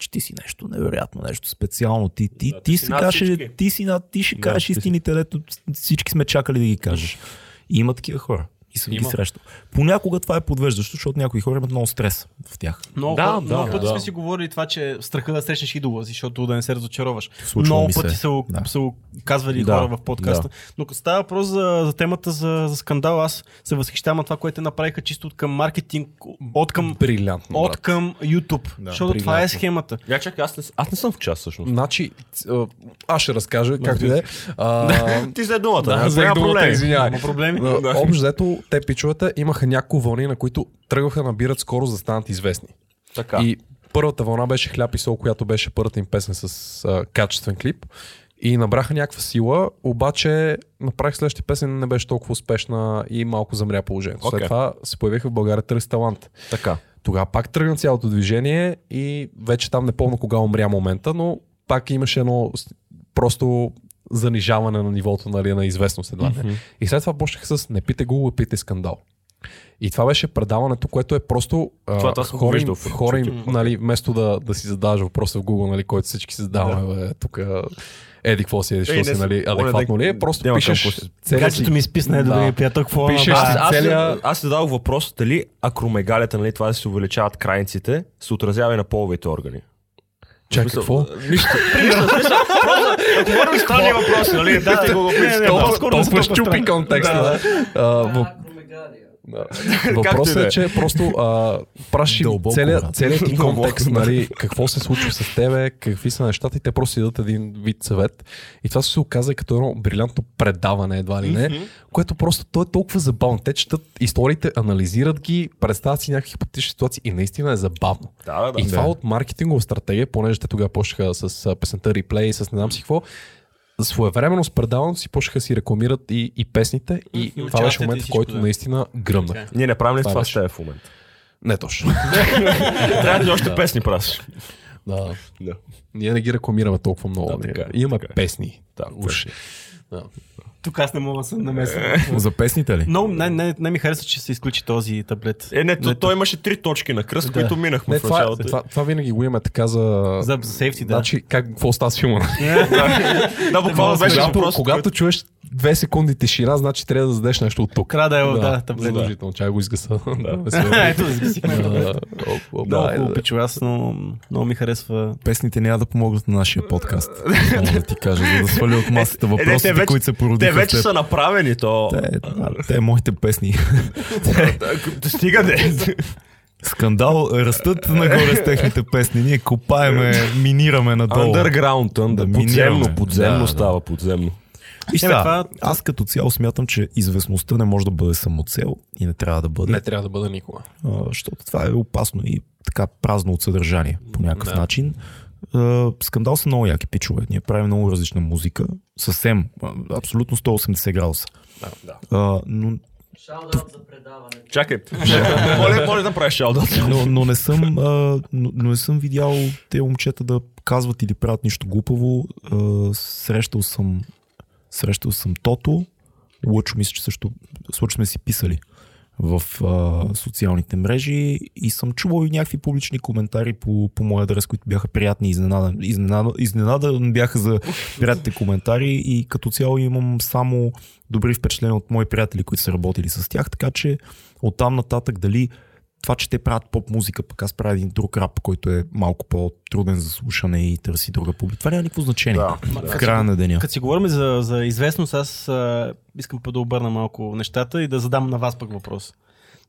че ти си нещо невероятно, нещо специално. Ти, ти, Да, ти, ти си каже, ти си ти ще Да, кажеш истините, дето всички сме чакали да ги кажеш. И има такива хора. И съм ги Има. срещал. Понякога това е подвеждащо, защото някои хора имат много стрес в тях. Много, Да, да, да, много пъти да. сме си говорили това, че страха да срещнеш идола си, защото да не се разочароваш. Случва много ми се. пъти са, Да. са казвали Да, хора в подкаста. Но като става въпрос за, за темата за, за скандал, аз се възхищавам на това, което те направиха чисто от към маркетинг, от към, Брилянтно, от към YouTube. Да, защото това е схемата. Я чакай, аз не, аз не съм в час всъщност. Значи, а, аз ще разкажа, както и да е. [laughs] Ти взе думата. Да, проблеми. извинявай. Общо те пичовете имаха няколко вълни, на които тръгваха набират скорост да станат известни. Така. И първата вълна беше Хляб и сол, която беше първата им песен с а, качествен клип. И набраха някаква сила, обаче направих следващия песен, не беше толкова успешна и малко замря положението. След Окей. това се появиха в България Търс талант. Така. Тогава пак тръгна цялото движение и вече там не помня кога умря момента, но пак имаше едно просто занижаване на нивото нали, на известност едва не. И след това почнаха с не пите го, пите скандал. И това беше предаването, което е просто а, Това- това хора, им, хора им, нали, вместо да, да си задаваш въпроса в Google, нали, който всички си задаваме, бе, тук еди какво си, еди що си, нали, адекватно ли е, да- просто към пишеш целия си... Гаджето ми списна е добрия Да. приятел. Какво Пишеш си Аз, целия- аз си зададох въпрос дали акромегалията, нали, това да се увеличават крайниците, се отразява и на половите органи. Чакай, какво? Нищо. [laughs] Примерно, ако говорим странни въпроси, нали, питай го го да Толкова щупи контекста. да. А, в- Акромегалия. Да. [laughs] Въпросът да е, е. че просто а, праши Дълбоко, целият, целият ти [laughs] контекст, да. нали, какво се случва с тебе, какви са нещата и те просто си дадат един вид съвет. И това се оказа като едно брилянтно предаване, едва ли не, което просто то е толкова забавно. Те четат историите, анализират ги, представят си някакви хипотетични ситуации и наистина е забавно. Да, да, да. И това от маркетингова стратегия, понеже те тогава почнаха с песента Replay, с не знам си какво, своевременно с предаването си почнаха да си рекламират и, и песните и, и това беше момент, в който да. наистина гръмна. Така. Ние не правим ли Това това с тебе в момента? Не точно. [laughs] Трябва да ти още песни правиш. да. Да. Ние не ги рекламираме толкова много. Да, така е, Имаме така е. песни. Да. Да. Тук аз не мога да се намеся. За песните ли? Но не, не, не ми харесва, че се изключи този таблет. Е, не, то, той имаше три точки на кръст, Да. които минахме Не, в това, началото. това, това, винаги го имаме така за... За сейфти, да. Значи, как, какво става с филма? да, буквално беше когато, въпрос. когато чуеш две секунди тишина, значи трябва да задеш нещо от тук. Трябва да е, да, таблет. Задължително. Чай го изгаса. [laughs] Ето. Много Да, хубаво пичо, аз много, много ми харесва. Песните няма да помогнат на нашия подкаст. [laughs] Мога да ти кажа, за да сваля от масата Е, не, въпросите, те вече- които се Те породиха. в вече са направени, то... Те, те, моите песни. [laughs] Да стига де. Скандал, растат нагоре с техните песни. Ние копаеме, минираме надолу. Underground, under, Да подземно, подземно Да, да. става, подземно. Виж Не, това- аз като цяло смятам, че известността не може да бъде самоцел и не трябва да бъде, Не трябва да бъда никога. а, защото това е опасно и така празно от съдържание по някакъв Да. начин. А, скандал са много яки пичове. Ние правим много различна музика. Съвсем, абсолютно 180 градуса. Да, да. А, но, Шаут за предаването. Чакай. [laughs] моля, моля да направиш шаудът. но, но, не съм, а, но, но не съм видял те момчета да казват или правят нищо глупаво. А, срещал съм срещал съм Тото. Лъчо мисля, че също случай сме си писали в а, социалните мрежи и съм чувал и някакви публични коментари по, по моя адрес, които бяха приятни и. Изненадан, изненадан бяха за приятните коментари и като цяло имам само добри впечатления от мои приятели, които са работили с тях, така че оттам нататък дали това, че те правят поп музика, пък аз правя един друг рап, който е малко по-труден за слушане и търси друга публика. Това няма никакво значение. Да, в края на деня. Като си говорим за, за известност, аз а, искам да обърна малко нещата и да задам на вас пък въпрос.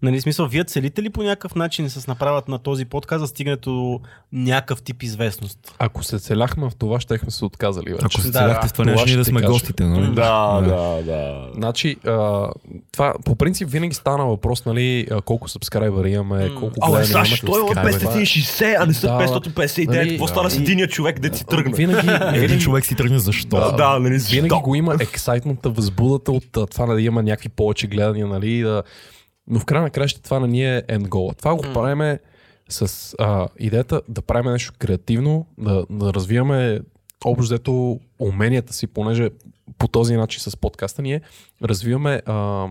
Нали, смисъл, вие целите ли по някакъв начин с направят на този подкаст за стигането до някакъв тип известност? Ако се целяхме в това, щехме се отказали вече. Ако се Да, целяхте в това, това нямаше ние да сме кажа. гостите, нали? Да, да, да. Значи, а, това по принцип винаги стана въпрос, нали, колко сабскрайбъри имаме, колко гледания сега, имаме. що е от subscriber. 560, а не са Да, 559? нали, Какво стана с и- единия човек, де си тръгна? Винаги, Един човек си тръгне защо? Да, да, нали, винаги го има ексайтмента, възбудата от това да има някакви повече гледания, нали, да... но в края на краща това не ни е goal. Това го правиме с а, идеята да правим нещо креативно, да, да развиваме общо взето уменията си, понеже по този начин с подкаста ние развиваме, а,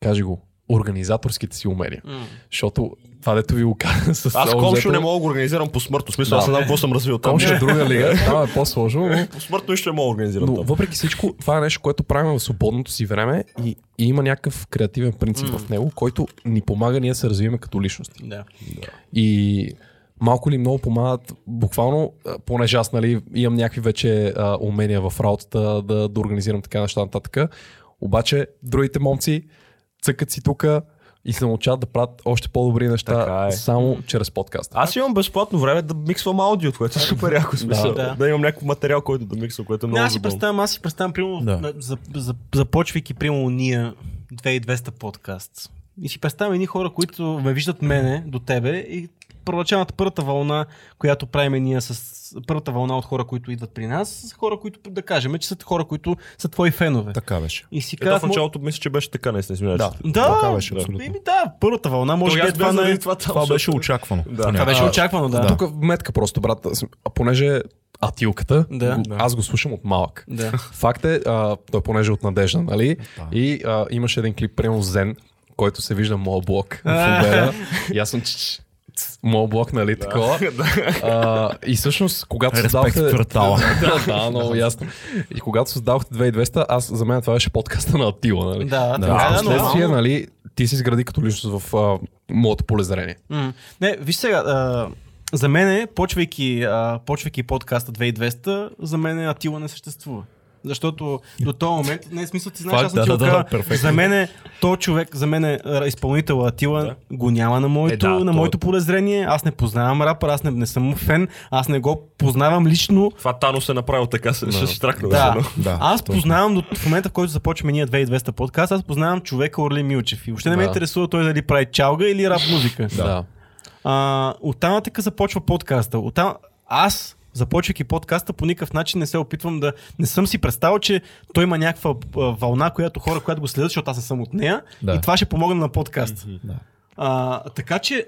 кажи го, организаторските си умения. Защото това дето ви го каза с Аз комшо взето- не мога да го организирам по смъртно. Смисъл, аз Да. не знам какво съм развил там. Комшо е друга лига, [laughs] там е по-сложно, но По смъртно не мога да организирам но там. въпреки всичко, това е нещо, което правим в свободното си време и, и има някакъв креативен принцип в него, който ни помага ние да се развиваме като личности. Да. И малко ли много помагат, буквално, понеже аз нали, имам някакви вече а, умения в работата да, да организирам така неща нататък. Обаче другите момци цъкат си тука и се научават да правят още по-добри неща Така е. само чрез подкаста. Аз имам безплатно време да миксвам аудио, което е супер яко смисъл. Да. Да, имам някакъв материал, който да миксвам, което е Не, много аз си представям, аз си представям, примерно, Да. за, за, започвайки, примерно, ние 2200 подкаст. И си представям едни хора, които ме виждат мене до тебе и първоначалната първата вълна, която правиме ние с първата вълна от хора, които идват при нас, са хора, които да кажем, че са хора, които са твои фенове. Така беше. И си Ето казвам, в началото мисля, че беше така, не се извинявай. Да. да, така беше, абсолютно. Еми, да, първата вълна, може би е това, на... това, Това беше очаквано. Да. Това беше очаквано, да. Тук метка просто, брат. А понеже атилката, Да. го, аз го слушам от малък. Да. Факт е, а, той понеже е от Надежда, нали? И а, имаше един клип, примерно Зен, който се вижда моят блок в обеда. И аз съм ч- ц- моят блок, нали, такова. [laughs] А, и всъщност, когато Респект създавахте... [laughs] да, да, много ясно. И когато създавахте 2200, аз за мен това беше подкаста на Атила, нали? Да, Да, така е, а впоследствие, нормално. нали, ти си изгради като личност в а, моето полезрение. М. Не, виж сега, а, за мен, почвайки, а, почвайки подкаста 2200, за мен Атила не съществува. Защото до този момент, не е смисъл, ти знаеш, аз съм да, ти да, да, перфектно. за мен е, то човек, за мен е изпълнител Атила Да. го няма на моето, Е, да, на то- моето полезрение, аз не познавам рапър, аз не, не съм фен, аз не го познавам лично, Това Тано се направил така, се ще штракна. да. Да, аз точно. познавам до в момента, в който започваме ние 2200 подкаст, аз познавам човека Орли Милчев. И въобще не ме Да. интересува той дали прави чалга или рап музика. Да. А, оттам нататък започва подкаста. Оттам, аз, започвайки подкаста, по никакъв начин не се опитвам да... Не съм си представил, че той има някаква вълна, която хора, която го следят, защото аз не съм от нея. Да. И това ще помогне на подкаст. Да. А, така че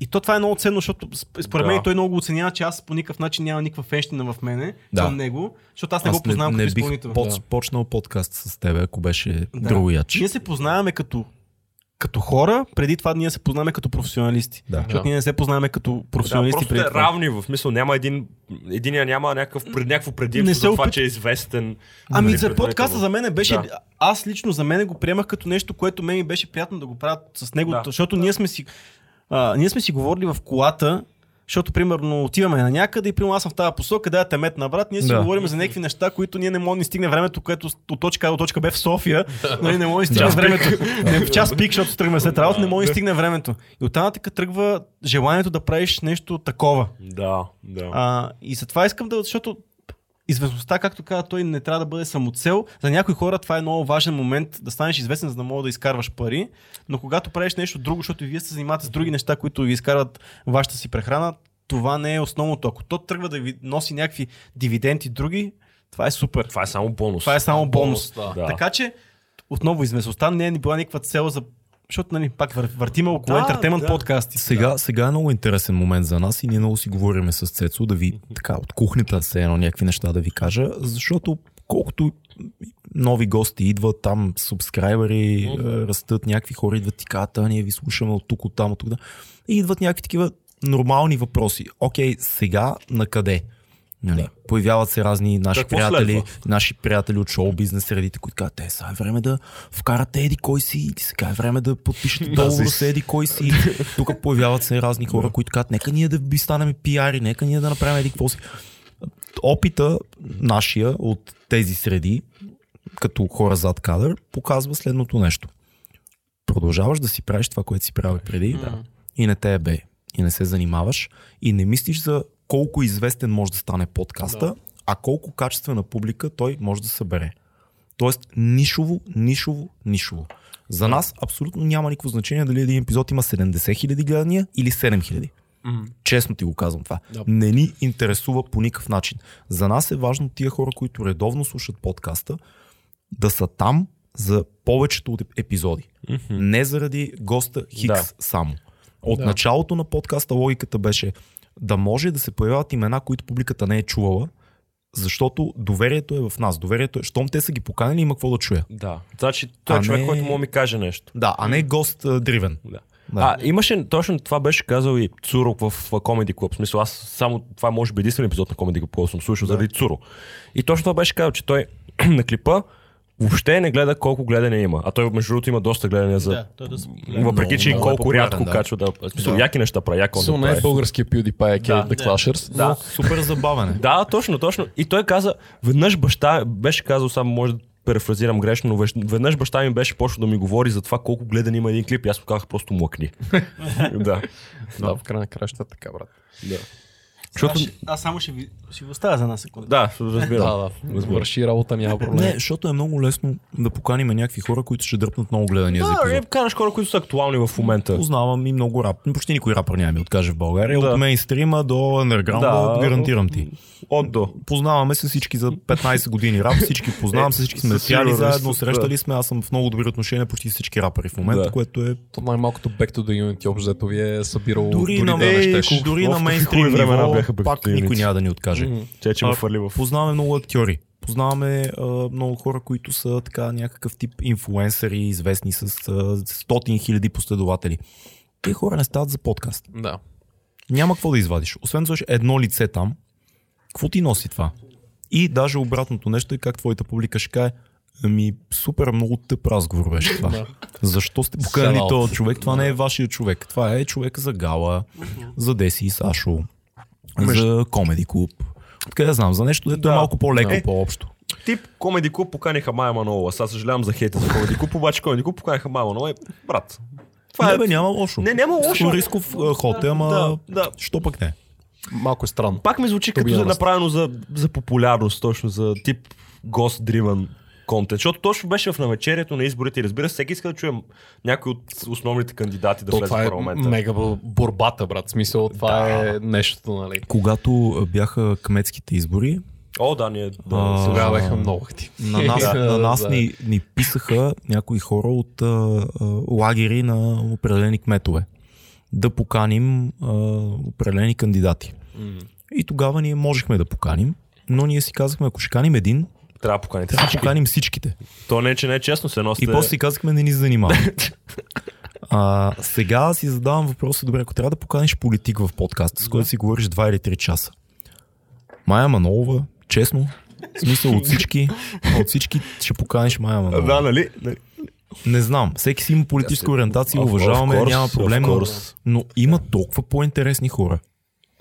и то това е много ценно, защото сп- според Да. мен той много го оценява, че аз по никакъв начин няма никаква фенщина в мене Да. към него, защото аз не Аз го познавам не, не като бих изпълнител. под, Да. почнал подкаст с теб, ако беше Да. другояч. Ние се познаваме като, като хора, преди това ние се познаваме като професионалисти. Да. Защото ние не се познаваме като Да, професионалисти просто преди е това. равни в смисъл. Няма един, единия няма някакъв, пред, някакво Не предимство се за това, опит- че е известен. Ами Нали, за подкаста за мен беше, Да. аз лично за мен го приемах като нещо, което мен ми беше приятно да го правят с него, Да. защото ние сме си, а, ние сме си говорили в колата, защото примерно отиваме на някъде и примерно аз съм в тази посока, да те метна брат, ние си Да. говорим за някакви неща, които ние не можем да ни стигне времето, което от точка А до точка Б в София, нали, не може да стигне времето, не в час пик, защото тръгваме след работа, не може да стигне времето. И оттам нататък тръгва желанието да правиш нещо такова. Да, да. А, и затова искам да, защото известността, както каза той, не трябва да бъде самоцел. За някои хора това е много важен момент да станеш известен, за да мога да изкарваш пари. Но когато правиш нещо друго, защото и вие се занимавате с други неща, които ви изкарват вашата си прехрана, това не е основното. Ако то тръгва да ви носи някакви дивиденти други, това е супер. Това е само бонус. Това е само бонус. да. Да. Така че, отново, известността не е ни била никаква цел за... Защото, нали, пак вър- въртиме около Да, ентертеймент да. подкасти. Сега, сега е много интересен момент за нас и ние много си говориме с Цецо да ви така от кухнята се едно някакви неща да ви кажа, защото колкото нови гости идват там, субскрайбери, е, растат, някакви хора идват и казват, ние ви слушаме от тук, от там, от тук. да». И идват някакви такива нормални въпроси. Окей, сега на къде? Нали, Да. Появяват се разни наши Какво приятели, следва? наши приятели от шоу бизнес средите, които казват, е, сега е време да вкарате еди кой си, и сега е време да подпишете договор с еди кой си. Тук появяват се разни хора, които казват, нека ние да би станем пиари, нека ние да направим еди какво си. Опита нашия от тези среди, като хора зад кадър, показва следното нещо. Продължаваш да си правиш това, което си правил преди да. и не те е бе. И не се занимаваш и не мислиш за колко известен може да стане подкаста, а колко качествена публика той може да събере. Тоест нишово, нишово, нишово. За нас абсолютно няма никакво значение дали един епизод има 70 хиляди гледания или 7 хиляди. Честно ти го казвам това. Да. Не ни интересува по никакъв начин. За нас е важно тия хора, които редовно слушат подкаста, да са там за повечето от епизоди. Не заради госта Хикс Да. само. От Да. началото на подкаста логиката беше да може да се появяват имена, които публиката не е чувала, защото доверието е в нас. Доверието е, щом те са ги поканили, има какво да чуя. Да. Значи той е човек, не- който да ми каже нещо. Да, а не гост дривен. Да. Да. А, имаше, точно това беше казал и Цуро в а, Comedy Club. В смисъл, аз само, това може би единствен епизод на Comedy Club, който съм слушал заради Цуро. И точно това беше казал, че той [clears throat] на клипа въобще не гледа колко гледане има. А той между другото има доста гледане за... Да, той да Въпреки, че и много е колко рядко да. качва да... Смисъл, Да. яки неща прави, яко да не е българския PewDiePie, Да. да, The Clashers. Да. Но супер забавен е. Да, точно, точно. И той каза, веднъж баща, беше казал, само може да перефразирам грешно, но веднъж баща ми беше почнал да ми говори за това колко гледане има един клип и аз му казах просто млъкни. [laughs] да. Да, в края на краща така, брат. да. Аз, ще- аз само ще ви, ще ви оставя за една секунда. Да, разбирам. Да, да. Върши работа, няма проблем. Не, защото е много лесно да поканим някакви хора, които ще дръпнат много гледания за Да, е, епизод. караш хора, които са актуални в момента. Познавам и много рап. Почти никой рапър няма ми откаже в България. Да. От мейнстрима до андерграунда, Да. гарантирам ти. От до. Познаваме се всички за 15 години рап, всички познавам се, всички сме сигурност, заедно, да. срещали сме, аз съм в много добри отношения почти всички рапъри в момента, Да. което е То най-малкото Back to the Unity общо взето ви е събирало дори, на, да не щеш. дори на мейнстрим ниво, бяха пак никой няма да ни откаже. Че, че А, фърли в... Познаваме много актьори. Познаваме а, много хора, които са така някакъв тип инфлуенсъри, известни с а, стотин хиляди последователи. Те хора не стават за подкаст. Да. Няма какво да извадиш. Освен да едно лице там, какво ти носи това? И даже обратното нещо е как твоята публика ще каже, ами супер много тъп разговор беше това. Защо сте поканали този човек? Това не е вашия човек. Това е човек за Гала, за Деси и Сашо, за Комеди клуб. Откъде знам, за нещо, дето е Да. малко по-леко, Е, по-общо. Тип Комеди Клуб поканиха Майя Манолова. Сега съжалявам за хейта за Комеди Клуб, обаче Комеди Клуб поканиха Майя Манолова. и, Брат, това Не, е... бе, няма лошо. Не, няма лошо. Рисков а, ход е, ама Да, да. що пък не? Малко е странно. Пак ми звучи be като е направено за, за популярност, точно за тип гост-дривен контент. Защото точно беше в навечерието на изборите и разбира се, всеки иска да чуем някой от основните кандидати да То, влезе това в е парламента. мега бо- борбата, брат. В Смисъл, това е нещото, нали? Когато бяха кметските избори, О, да, ние... Да, сега бяха много активни. на нас, [laughs] Да, на нас да. ни, ни писаха някои хора от а, а, лагери на определени кметове да поканим а, определени кандидати. И тогава ние можехме да поканим, но ние си казахме, ако ще каним един, трябва да поканите всички. поканим всичките. То не е, че не е честно, се И носите... после си казахме, не ни занимава. [laughs] А, сега си задавам въпроса, добре, ако трябва да поканиш политик в подкаста, с който си говориш 2 или 3 часа. Майя Манолова, честно, в смисъл от всички, от всички ще поканиш Майя Манолова. Да, нали? нали? Не знам, всеки си има политическа ориентация, уважаваме, course, няма проблем, но има толкова по-интересни хора.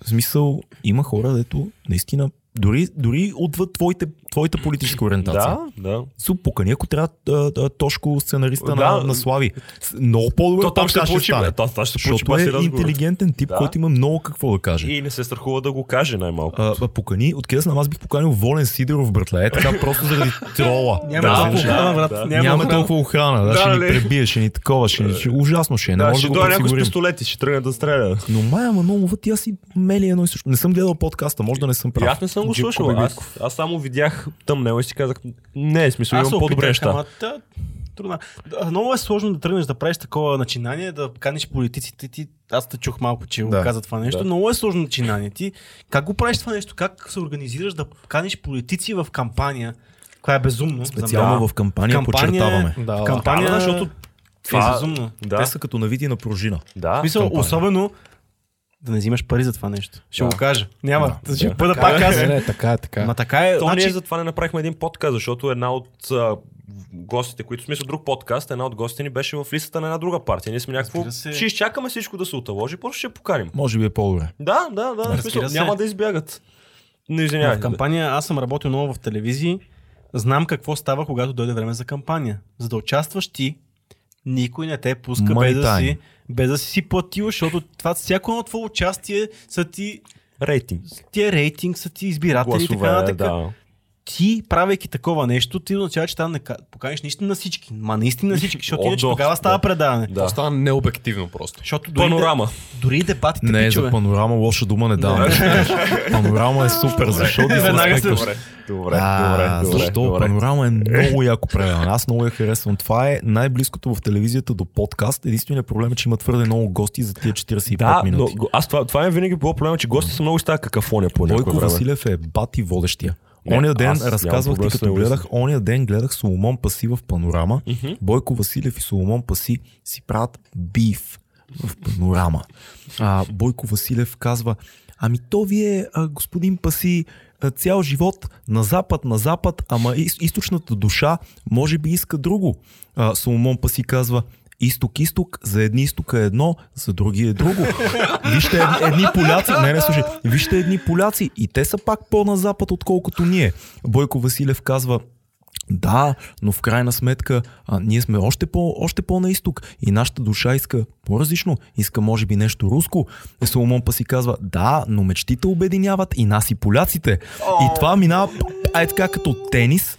В смисъл, има хора, дето наистина, дори, дори отвъд твоите, твоята политическа ориентация. Да, да. Су, покани, ако трябва а, а, Тошко, сценариста Да. на, на Слави. Много по-добър То там ще получи, стане. То, то ще получи Защото е разговор. интелигентен тип, Да. който има много какво да каже. И не се страхува да го каже най-малко. А, а, покани, откъде знам, аз бих поканил Волен Сидеров, братле. Е така, просто заради [laughs] трола. Няма Да, охрана, брат. да. Няма охрана. толкова охрана, да, Да, ще ни нали? пребие, ще ни такова, ще ни, ще, ужасно ще е, да, ще дойде някой с пистолети, ще тръгне да стреля. Но Майя Манолова, ти аз си мели едно и също. Не съм гледал подкаста, може да не съм прав. аз не съм го слушал. Аз само видях тъмнело и си казах, не, е смисъл, имам по-добре неща. Да, Много е сложно да тръгнеш да правиш такова начинание, да каниш политиците ти. Аз те чух малко, че Да. го каза това нещо. Да. Много е сложно начинание. Ти как го правиш това нещо? Как се организираш да каниш политици в кампания? Това е безумно. Специално За- в кампания, Кампания- подчертаваме. Да, В да. кампания, Да, защото това това- е безумно. Да, Те са като навити на пружина. да. В смисъл, кампания. особено да не взимаш пари за това нещо. Ще Да. го кажа. Няма. Да. Ще Да. бъда Не, пак аз. не, така е, така е. Ма така е. То значи, ние затова не направихме един подкаст, защото една от а, гостите, които в смисъл друг подкаст, една от гостите ни беше в листата на една друга партия. Ние сме някакво. Се. Ще изчакаме всичко да се оталожи, просто ще я поканим. Може би е по-добре. Да, да, да. В Разбира смисъл, се. няма да избягат. Не извинявай. В кампания аз съм работил много в телевизии. Знам какво става, когато дойде време за кампания. За да участваш ти, никой не те пуска Money без да, time. си, без да си си платил, защото това всяко едно твое участие са ти, Рейтинг. ти е рейтинг, са ти избиратели и така Гласове, нататък. да. Ти, правейки такова нещо, ти означава, че там не ка- поканиш наистина на всички. Ма наистина на всички, защото От иначе тогава става Да. предаване. Да. Става необективно просто. Защото дори, Панорама. дори дебатите Не, пичове. за панорама лоша дума не давам. [laughs] панорама е супер, защото Веднага се- Добре, добре, а, добре, защо? добре. Панорама е много яко предаване. Аз много я харесвам. Това е най-близкото в телевизията до подкаст. Единственият проблем е, че има твърде много гости за тия 45 Да, но минути. го- аз това, това е винаги било проблема, че гостите са много с тази какафония по Бойко време. Василев е бати водещия. Не, Оня ден разказвах ти като гледах, оня ден гледах Соломон Паси в панорама. Мгм. Бойко Василев и Соломон Паси си правят биф в панорама. А, Бойко Василев казва, ами то вие, а, господин Паси, цял живот на запад, на запад, ама из, източната душа може би иска друго. А, Соломон Паси казва, Изток, изток, за едни изток е едно, за други е друго. Вижте ед- едни поляци, не, не, слушай, вижте едни поляци и те са пак по-на запад, отколкото ние. Бойко Василев казва, да, но в крайна сметка а, ние сме още, по, още по-на изток и нашата душа иска по-различно, иска може би нещо руско. Соломон па си казва, да, но мечтите обединяват и нас и поляците. И това минава, ай така като тенис,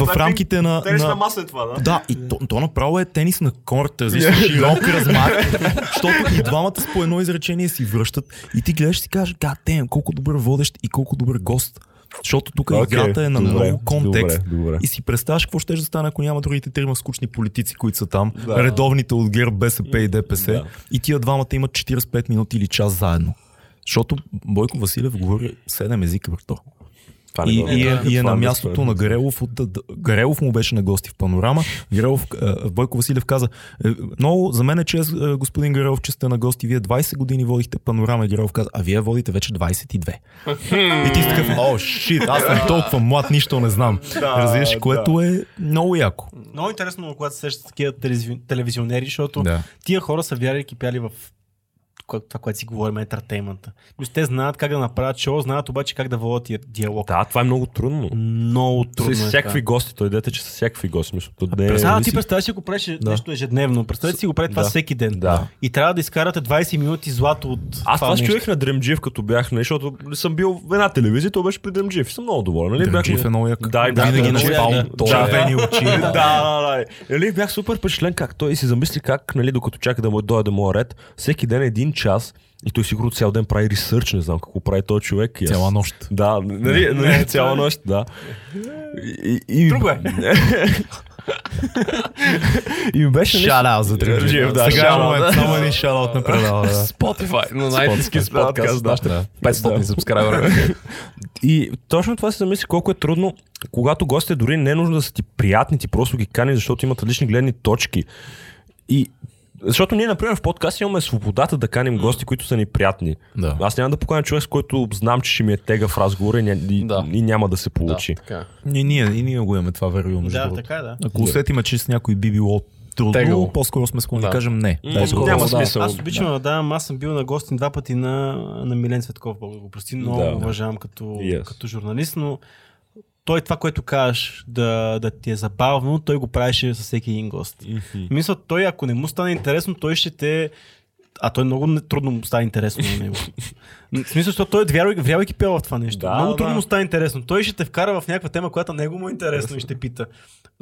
в рамките на... Тенис на... на маса е това, да? Да, и то, то направо е тенис на корт, различен широк размах, защото и двамата с по едно изречение си връщат и ти гледаш и си кажеш, гадем, колко добър водещ и колко добър гост. Защото тук Окей, играта е на добре, много контекст добре, добре. и си представяш какво ще да стане, ако няма другите трима скучни политици, които са там, Да. редовните от ГЕРБ, БСП и ДПС Да. и тия двамата имат 45 минути или час заедно. Защото Бойко Василев говори 7 езика върто. Това не И, и, е, и е на не мястото на. Гарелов. От, Гарелов му беше на гости в панорама. Гарелов, е, Бойко Василев каза, е, много за мен е чест, е, господин Гарелов, че сте на гости. Вие 20 години водихте панорама. И Гарелов каза, а вие водите вече 22. и ти си такъв, о, шит, аз съм толкова млад, нищо не знам. Да, Разбираш, да. което е много яко. Много интересно, когато се срещат такива телевизи- телевизионери, защото Да. тия хора са вярали и кипяли в това, което си говорим, ентертеймента. Мисля, те знаят как да направят шоу, знаят обаче как да водят диалог. Да, това е много трудно. Много трудно. С е всякакви това. гости, той идете, че с всякакви гости. Мисля, то не е... А, Представи ти си- представяш си, ако правиш нещо ежедневно. Представете си го прави това Да. всеки ден. Да. И трябва да изкарате 20 минути злато от Аз това нещо. чуех на Дремджиев, като бях, нали, защото съм бил в една телевизия, то беше при Дремджиев. и Съм много доволен. Нали? Бях- е много як. Да, бях Винаги на. Да. червени очи. [laughs] да, да, да. Нали, бях супер впечатлен как той си замисли как, нали, докато чака да му дойде моя ред, всеки ден един час и той сигурно цял ден прави ресърч, не знам какво прави този човек. аз- Цяла нощ. Да, нали, нали, цяла нощ, да. И, и, Друго е. [laughs] и ми беше Шараут за. Дремджиев, да, Сега е момент, само един шараут не предава. Да. Spotify, на най-низки Spotify, подкаст, да. нашите 500 субскрайбера. И точно това си замисли колко е трудно, когато гостите дори не е нужно да са ти приятни, ти просто ги кани, защото имат различни гледни точки. И защото ние, например, в подкаст имаме свободата да каним гости, които са ни приятни. Да. Аз няма да поканя човек, с който знам, че ще ми е тега в разговора и, ня- и, Да. и няма да се Да, получи. така. И ние, и ние го имаме това вероятно. Да, другото. така е, да. Ако усетиме, че с някой би било трудно, по-скоро сме склонни да Да. кажем не. Дай го- няма да. смисъл. Аз обичам да давам, аз съм бил на гости два пъти на, на Милен Цветков, Бог да го прости, много Да. да. уважавам като, Yes. като журналист, но той това, което кажеш да, да ти е забавно, той го правеше с всеки един гост. Мисля, той ако не му стане интересно, той ще те... А той много трудно му става интересно на него. [laughs] В смисъл, защото той е вярвайки, вярвайки пел в това нещо. Да, много да. трудно му става интересно. Той ще те вкара в някаква тема, която него му е интересно и ще пита.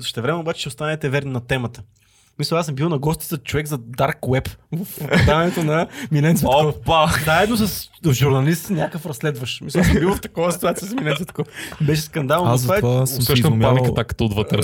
Ще време обаче ще останете верни на темата. Мисля, аз съм бил на гости с човек за Dark Web в предаването на Милен Цветков. Опа! Заедно с журналист някакъв разследваш. Мисля, аз съм бил в такова ситуация с Милен Цветков. Беше скандално. Аз но това е- съм се Усещам изумявал. паниката като отвътре.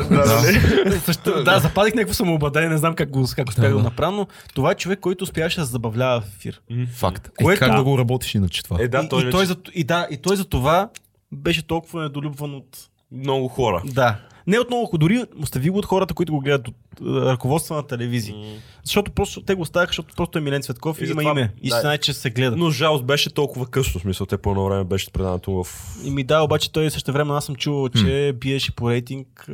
Също, да, западих някакво самообладание, не знам как го, как успях да, го направя, но това е човек, който успяваше да се забавлява в ефир. Факт. Е, Което- как Да. да го работиш иначе това? Е, да, и, той, и, той за, и, да, и той за това беше толкова недолюбван от... много хора. Да. Не от много, дори остави го от хората, които го гледат от е, ръководства на телевизии. Защото просто те го оставяха, защото просто е Милен Цветков и, И има затова- име. И да. се знае, че се гледа. Но жалост беше толкова късно, смисъл, те по едно време беше предаването в... И ми да, обаче той също време аз съм чувал, че биеше по рейтинг. а,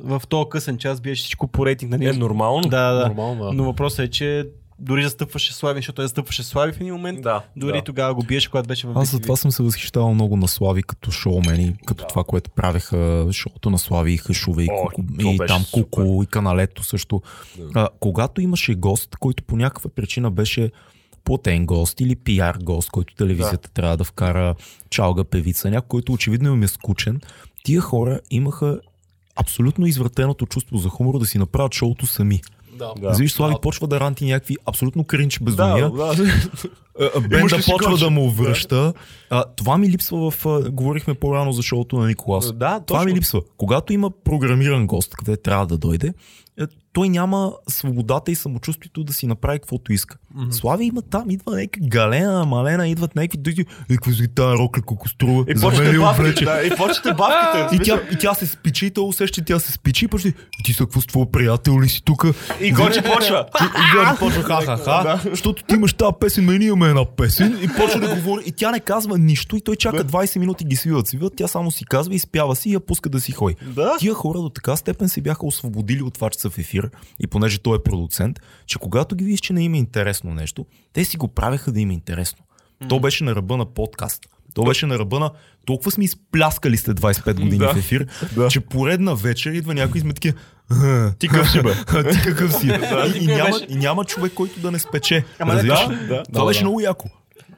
в този късен час биеше всичко по рейтинг. Нали? Е нормално. Да, да. Нормално, да. Но въпросът е, че дори застъпваше Слави, защото той застъпваше Слави в един момент. Да, Дори да. тогава го биеше, когато беше в Аз за това съм се възхищавал много на Слави като шоумени, като това, което правеха шоуто на Слави и Хъшове и, О, Куку, и там супер. Куко и Каналето също. А, когато имаше гост, който по някаква причина беше платен гост или пиар гост, който телевизията да. трябва да вкара чалга певица, някой, който очевидно им е скучен, тия хора имаха абсолютно извратеното чувство за хумор да си направят шоуто сами. Да. Да. Виж, Слави почва да ранти някакви абсолютно кринч безумия. да. А, а, Бенда Имаш ли си почва да му връща. А, това ми липсва в... А, говорихме по-рано за шоуто на Николас. Да, това ми точно. липсва. Когато има програмиран гост, къде трябва да дойде, е, той няма свободата и самочувствието да си направи каквото иска. Mm-hmm. Слави има там, идва някаква галена, малена, идват някакви дойди. Е, какво си тази рокля, колко струва? И ли бавките, да, и почвате бавките. И тя, и тя се спичи, и той усеща, тя се спичи, и почва. И ти са какво с твоя приятел ли си тук? И Гоче почва. [laughs] И, и Георги почва ха-ха-ха, защото ти имаш тази песен, мен имаме една песен и почва да говори. И тя не казва нищо и той чака 20 минути ги свиват, свиват, тя само си казва и спява си и я пуска да си ходи. Тия хора до така степен се бяха освободили от това, че са в ефир и понеже той е продуцент, че когато ги видиш, че не им е интересно нещо, те си го правеха да им е интересно. То беше на ръба на подкаст. То беше на ръба на толкова сме изпляскали след 25 години Да. в ефир, Да. че поредна вечер идва някой и сме такива. Ти къв си бе? Ти какъв си? и, и, няма, и няма човек, който да не спече. Ама да, ли? да. Това Да, беше да. много яко.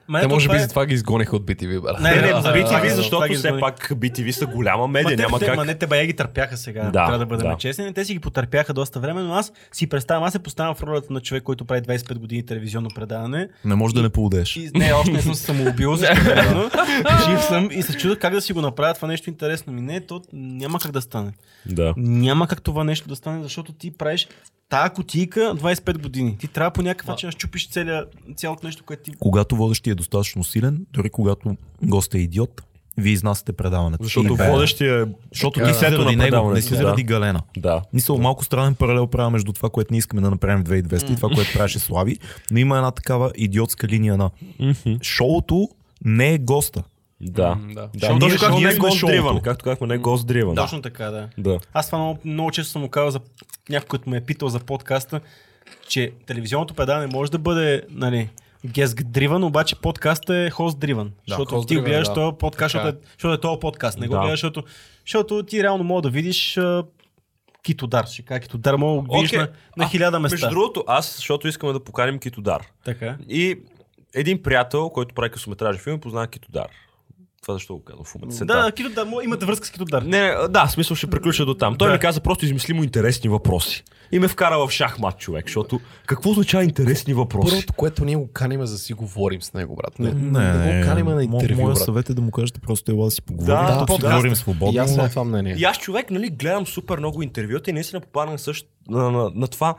Ма Те може би е- за това ги изгониха от BTV, брат. Не, Не, [laughs] за BTV, защото все пак BTV са голяма Ма медия, няма как. Ма не, те бая ги търпяха сега. Да, Трябва да бъдем да. честни. Те си ги потърпяха доста време, но аз си представям, аз се поставям в ролята на човек, който прави 25 години телевизионно предаване. Не може да не поудеш. И, не, още не съм се самоубил, защото [laughs] жив съм и се чудя как да си го направя това нещо интересно. Ми не, то няма как да стане. Да. Няма как това нещо да стане, защото ти правиш тая кутийка 25 години. Ти трябва по някакъв начин да щупиш целия, цялото нещо, което ти... Когато водещия е достатъчно силен, дори когато гостът е идиот, вие изнасяте предаването. Защото И водещия е Защото Да. ти си Лицето заради на него, не си да. заради Галена. Да. Мисъл, малко странен паралел правя между това, което ние искаме да направим в 2200 и това, което правеше Слави, но има една такава идиотска линия на шоуто не е госта. Да. М, да. Да, точно както ние не сме гост шоуто. дриван. Както казахме, не гост дриван. Точно така, да. Да. Аз това много, много често съм му казал за някой, който ме е питал за подкаста, че телевизионното предаване може да бъде нали, guest driven, обаче подкаст е host driven. защото host ти driven, гледаш да. този подкаст, Така защото е, защото е този подкаст. Не го Да. гледаш, защото, защото ти реално мога да видиш Китодар. Ще кажа Китодар, мога да видиш Окей. на, на А, хиляда места. Между другото, аз, защото искаме да поканим Китодар. Така. И един приятел, който прави късометражни филми, познава Китодар. Това защо го казвам в момента? Да, Китодар, имате връзка с Китодар. Не, не, да, смисъл ще приключа до там. Той Да. ми каза просто измислимо интересни въпроси. И ме вкара в шахмат човек, защото какво означава интересни въпроси? Първото, което ние го каним за да си говорим с него, брат. Не, Не, не, го каним на интервю, Моя съвет е да му кажете просто ела да си поговорим. Да, Да, да, да, си говорим И свободно. аз съм на това мнение. И аз човек, нали, гледам супер много интервюта и наистина попаднах също на, на, на това.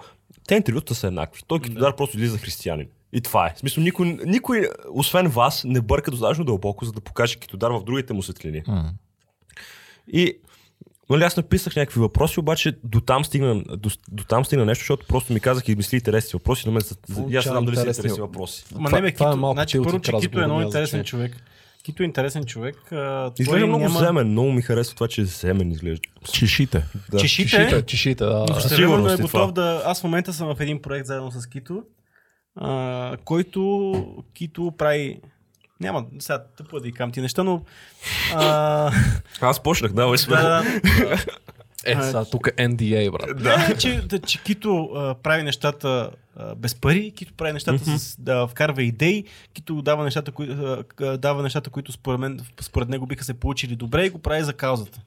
Те интервюта са еднакви. Той Китодар просто излиза християнин. И това е. В смисъл, никой, никой, освен вас, не бърка достатъчно дълбоко, за да покаже Китодар в другите му светлини. М. И Нали, аз написах някакви въпроси, обаче до там стигна, до, до там стигна нещо, защото просто ми казах и мисли интересни въпроси, на мен са, аз знам дали са интересни въпроси. Ма Това- не, бе, е Кито, малко значи, първо, че Кито е много интересен човек. Кито е интересен човек. а, той Изглежда много няма... земен, много ми харесва това, че е земен изглежда. Чешите. Да. Чешите, Чешите, чешите, да. но със същевременно сигурност е е готов това. да... Аз в момента съм в един проект заедно с Кито, а, който Кито прави... Няма, сега тъпо е да и кам ти неща, но... А, Аз почнах, да, сме. да, Е, сега тук е NDA, брат. Да, не, че, да, че Кито а, прави нещата а, без пари, Кито прави нещата с, да вкарва идеи, Кито дава нещата, кои, а, дава нещата, които според, мен, според него биха се получили добре и го прави за каузата.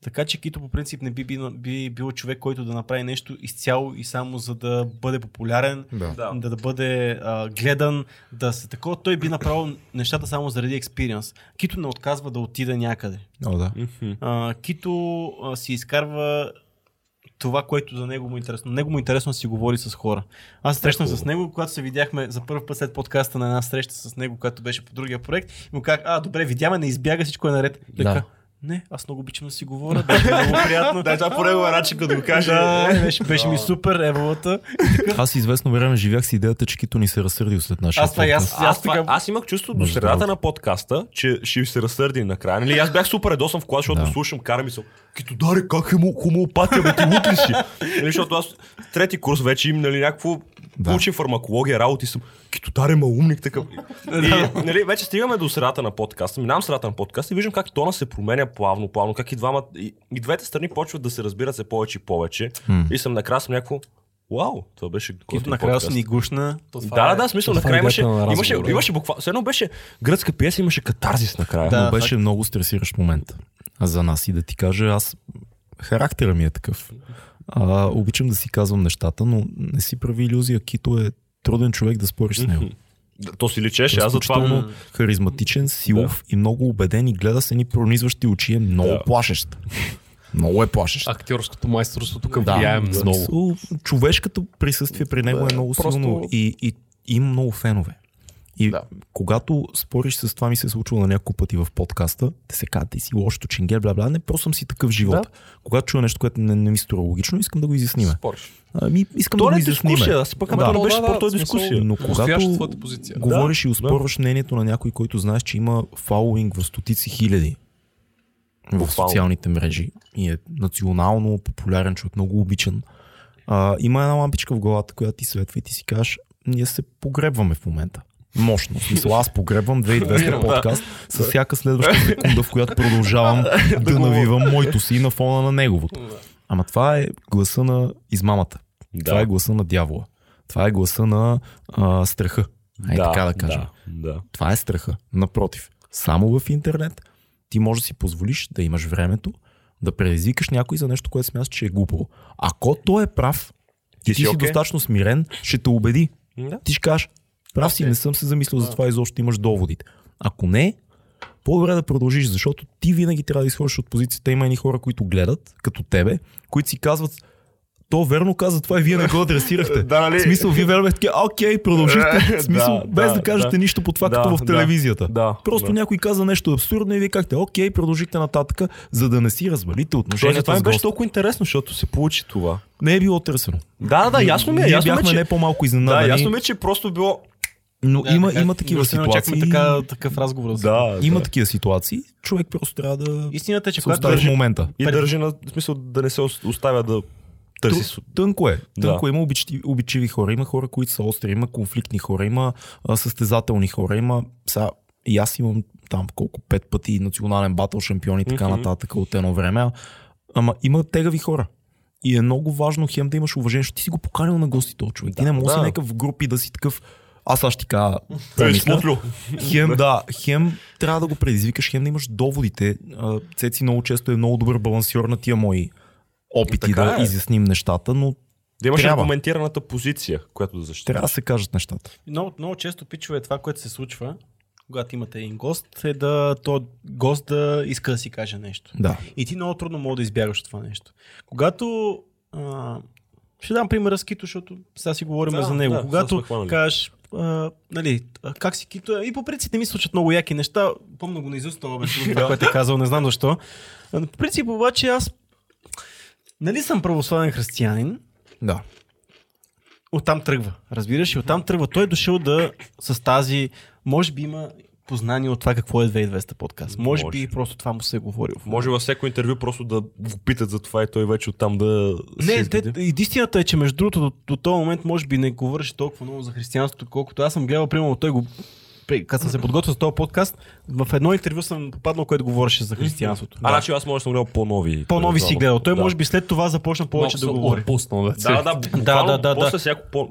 Така че Кито по принцип не би, би, би бил човек, който да направи нещо изцяло и само за да бъде популярен, Да. Да. да, бъде а, гледан, да се такова. Той би направил нещата само заради експириенс. Кито не отказва да отиде някъде. О, да. А, Кито а, си изкарва това, което за него му е интересно. Него му е интересно да си говори с хора. Аз се срещнах с него, когато се видяхме за първ път след подкаста на една среща с него, която беше по другия проект. И му казах, а, добре, видяме, не избяга, всичко е наред. Да. Не, аз много обичам да си говоря, беше много приятно. [laughs] Да, това по начин, като го каже. Да, беше, беше ми супер, еволата. Аз известно време живях с идеята, че Кито ни се разсърдил след нашия Аз и аз- подкаст. Аз, това, така- аз имах чувство до средата на подкаста, че ще се разсърди накрая. Нали? Аз бях супер едосан в клас, защото Да. слушам, кара мисъл. Кито даре, как е му, хомеопатия, бе, ти лут ли си? нали, защото аз трети курс вече им, нали, някакво Да. учим фармакология, работи съм. Кито даре, ма умник такъв. [laughs] И, нали, вече стигаме до средата на подкаста, минавам средата на подкаста и виждам как тона се променя плавно, плавно, как и двама, и, и двете страни почват да се разбират все повече и повече. И съм накрая съм някакво, вау, това беше готин накрая се ни гушна. Да, е- да, да, смисъл, е накрая имаше, на имаше, имаше буквално, все едно беше гръцка пиеса, имаше катарзис накрая. Да. Но беше много стресиращ момент за нас и да ти кажа, аз характера ми е такъв. А, обичам да си казвам нещата, но не си прави иллюзия. Кито е труден човек да спориш с него. [laughs] Да, То си личеше, аз затова му... харизматичен, силов и много убеден и гледа се ни пронизващи очи е много Да. плашещ. Много е плашещ. Актьорското майсторство тук Да, влияе много. Човешкото присъствие при него Да, е много просто- силно и, и, и има много фенове. И Да. когато спориш с това ми се е случило на няколко пъти в подкаста, те се казват, ти си лошото чингер, бла, бла, не, просто съм си такъв в живота. Да. Когато чуя нещо, което не, не ми струва логично, искам да го изясниме. Спориш. Ами, искам То да не го е изясниме. дискусия, аз пък Да. то не беше Да, да, спор, е дискусия. Но когато говориш и Да. успорваш мнението на някой, който знаеш, че има фолуинг в стотици хиляди в социалните мрежи и е национално популярен човек, много обичан. А, има една лампичка в главата, която ти светва и ти си кажеш, ние се погребваме в момента. Мощно. В смисъл, аз погребвам 2200 [laughs] подкаст с всяка следваща секунда, в която продължавам да навивам моето си на фона на неговото. Ама това е гласа на измамата. Това е гласа на дявола. Това е гласа на а, страха. Ай така да кажем. Да, да. Това е страха. Напротив, само в интернет ти можеш да си позволиш да имаш времето да предизвикаш някой за нещо, което смяташ, че е глупаво. Ако той е прав, ти, си си окей? достатъчно смирен, ще те убеди. Да. Ти ще кажеш, прав си, не съм се замислил за това, изобщо имаш доводите. Ако не, по-добре да продължиш, защото ти винаги трябва да изходиш от позицията. Има едни хора, които гледат, като тебе, които си казват, то верно каза това и вие не го адресирахте. [laughs] Да, нали? В смисъл, вие верно бяхте, а, окей, продължихте. В смисъл, Да, без да, да, кажете да. нищо по това, Да, като в да, телевизията. да, Просто да. някой каза нещо абсурдно и вие казахте, окей, продължихте нататък, за да не си развалите отношенията това ми беше толкова интересно, защото се получи това. Не е било търсено. Да, да, ясно ми е. Ясно ми бяхме е, не че... по-малко Да, изненадани, ясно ми е, че просто било... но Да, има, така, има такива ситуации. Така, такъв разговор. Да, Има да. такива ситуации, човек просто трябва да Истината е, че се когато остави в държи, момента. И държи на в смисъл да не се ос- оставя да Търси Тъ- с- Тънко е. Да. Тънко е. Има обичти, обичиви хора, има хора, които са остри, има конфликтни хора, има а, състезателни хора, има... Сега, и аз имам там колко пет пъти национален батъл шампион и така Мгм. нататък от едно време. Ама има тегави хора. И е много важно хем да имаш уважение, защото ти си го поканил на гости този човек. ти не можеш да. да. някакъв в групи да си такъв. Аз аз ще ти кажа. Хем, да, хем трябва да го предизвикаш, хем да имаш доводите. Цеци много често е много добър балансьор на тия мои опити да е. изясним нещата, но Да имаш Трябва. аргументираната позиция, която да защитиш. трябва да се кажат нещата. Много, много често пичове това, което се случва, когато имате един гост, е да то гост да иска да си каже нещо. Да. И ти много трудно мога да избягаш от това нещо. Когато. А, ще дам пример с Кито, защото сега си говорим Да, за него. да, Когато кажеш, а, нали, как си Кито, и по принцип не ми случат много яки неща. Помня го наизуст това, беше [laughs] това, което е казал, не знам защо. По принцип обаче аз, нали съм православен християнин, Да. оттам тръгва. Разбираш, и оттам тръгва. Той е дошъл да с тази, може би има познание от това какво е 2200 подкаст. Може, Може. би просто това му се е говорил. Може във всяко интервю просто да го питат за това и той вече оттам да... Не, те, истината е, че между другото до, до този момент може би не говореше толкова много за християнството, колкото аз съм гледал, примерно той го като съм се подготвил за този подкаст, в едно интервю съм попаднал, което говореше за християнството. А, значи аз може да съм гледал по-нови. По-нови си гледал. Той да. може би след това започна повече да говори. Отпуснал, да. Да, да, Да, да, да, После да. всяко по...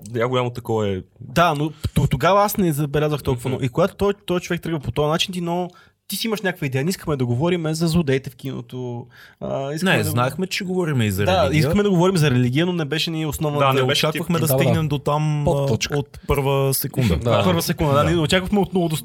Такова е. Да, но тогава аз не забелязах толкова много. И когато той, той човек тръгва по този начин, ти много ти си имаш някаква идея. Не искаме да говорим за злодеите в киното. А, Не, да... знаехме, че говорим и за Да, религия. искаме да говорим за религия, но не беше ни основна Да, Не не очаквахме да Да, да. стигнем до там Подточка. от първа секунда. [laughs] Да. Първа секунда, да, не очаквахме от 0 до 100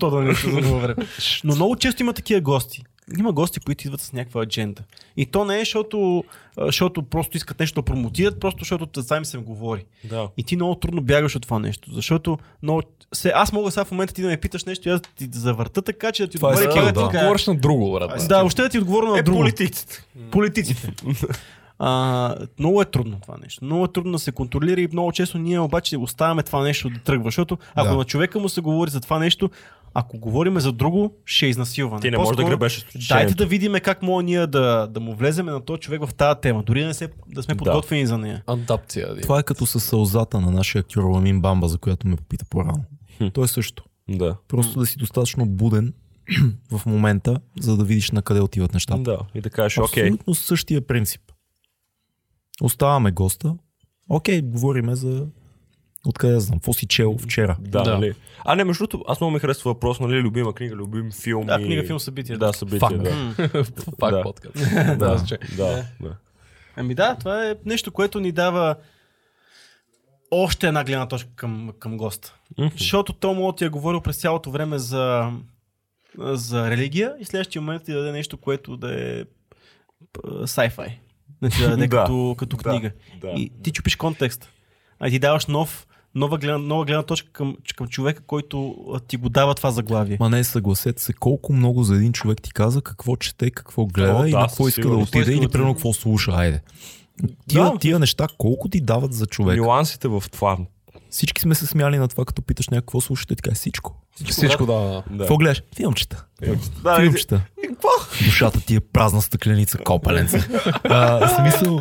да това време. [laughs] Но много често има такива гости. Има гости, които идват с някаква адженда. И то не е, защото, защото просто искат нещо да промотират, просто защото им се говори. Да. И ти много трудно бягаш от това нещо. Защото много... се, аз мога сега в момента ти да ме питаш нещо и аз да ти завърта така, че да ти Това е отговоря как да. ти кажа. Говориш на друго, брат. Да, въобще да ти отговоря на Е, друго. политиците. [laughs] Политиците. А, много е трудно това нещо. Много е трудно да се контролира и много често ние обаче оставяме това нещо да тръгва. Защото ако Да. на човека му се говори за това нещо, ако говориме за друго, ще е изнасилване. Ти не можеш да гребеш Дайте да видим как мога ние да, да му влеземе на този човек в тази тема. Дори да не се, да сме Да. подготвени за нея. Адапция. Да. Това е като с сълзата на нашия актьор Ламин Бамба, за която ме попита по-рано. То е също. Да. Просто да си достатъчно буден [clears throat] в момента, за да видиш на къде отиват нещата. Да. И да кажеш, окей. Абсолютно същия принцип. Оставаме госта. Окей, говориме за откъде да знам, какво си чел вчера. Да, Да. нали? А не, между другото, аз много ми харесва въпрос, нали, любима книга, любим филм. Да, и- книга, филм, събитие. Да, събитие, Факт. да. Пак [laughs] Да. подкаст. Да, [laughs] че- да, да. Ами да, това е нещо, което ни дава още една гледна точка към, към госта. Мгм. Защото то му ти е говорил през цялото време за, за религия и следващия момент ти даде нещо, което да е sci-fi. Значи да даде [laughs] Да. като, като Да. книга. Да. И ти чупиш контекст. А ти даваш нов, нова, гледна, нова гледна точка към, към човека, който ти го дава това заглавие. Ма не, съгласете се, колко много за един човек ти каза какво чете, какво гледа О, и да, на какво иска да отиде или примерно какво слуша, айде. Тия, Да. тия неща колко ти дават за човек? Нюансите в това. Всички сме се смяли на това, като питаш някакво слушате, така е всичко. Всичко да. да. Да. Какво гледаш? Филмчета. Да, Филмчета. Душата ти е празна стъкленица, копеленце. а, смисъл,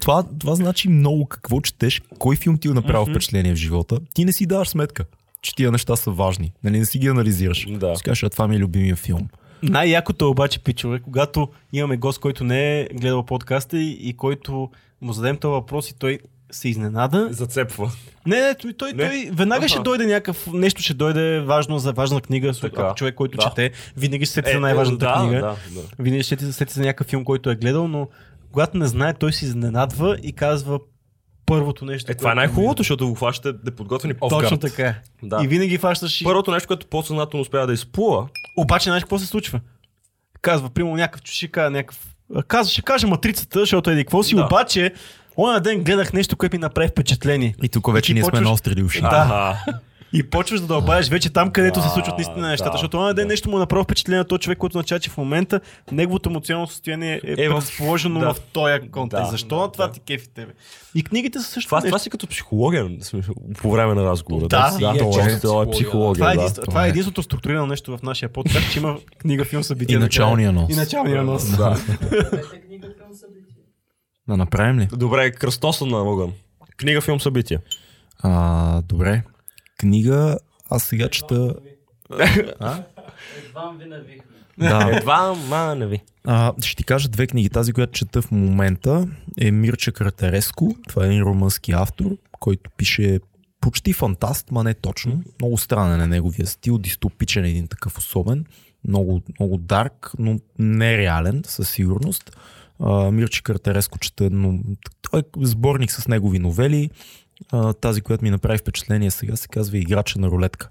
това, това значи много какво четеш, кой филм ти е направил впечатление в живота. Ти не си даваш сметка, че тия неща са важни. Нали, не си ги анализираш. Да. Си кажеш, а това ми е любимия филм. Най-якото е обаче, пичове, когато имаме гост, който не е гледал подкаста и, и който му зададем този въпрос и той се изненада. Зацепва. Не, не, той, той, Не? той веднага Аха. ще дойде някакъв, нещо ще дойде важно за важна книга, Така. човек, който Да. чете, винаги ще сети за Е, най-важната да, книга. Да, да. Винаги ще се сети за някакъв филм, който е гледал, но когато не знае, той се изненадва и казва първото нещо. Е, това е което най-хубавото, защото го хващате неподготвени види. Точно така. е. Да. И винаги фащаш и... Първото нещо, което по-съзнателно успява да изплува, Обаче, знаеш какво се случва? Казва, примерно, някакъв кажа някакъв... Казва, ще каже матрицата, защото еди какво си, Да. обаче, оня ден гледах нещо, което ми направи впечатление. И тук вече ти ние сме почваш- на острили уши. Да. И почваш да дълбаеш вече там, където се Да, случват наистина нещата. да, защото оня ден да. нещо му е направи впечатление на този човек, който означава, че в момента неговото емоционално състояние е, Е, в- предположено да. в този контекст. Да, Защо да, на това да. ти кефи тебе? И книгите са също Това, нещо. това си като психология по време на разговора. Да, да, и е това чисто е, това е психология. Това е, да. единствено, това е единственото структурирано нещо в нашия подкаст, че има книга, филм, събитие. И началния нос. И началния нос. Да. Книга към събитие. Да направим ли? Добре, кръстосан на огън. Книга, филм, събитие. А, добре. Книга, аз сега чета... Едва ви навихме. Да, Едва, ма, не ви. А, ще ти кажа две книги. Тази, която чета в момента е Мирча Кратереско. Това е един румънски автор, който пише почти фантаст, ма не точно. Много странен е неговия стил, дистопичен е един такъв особен. Много, много дарк, но нереален със сигурност. А, Мирче Кратереско чета, но той е сборник с негови новели. А, тази, която ми направи впечатление сега, се казва Играча на рулетка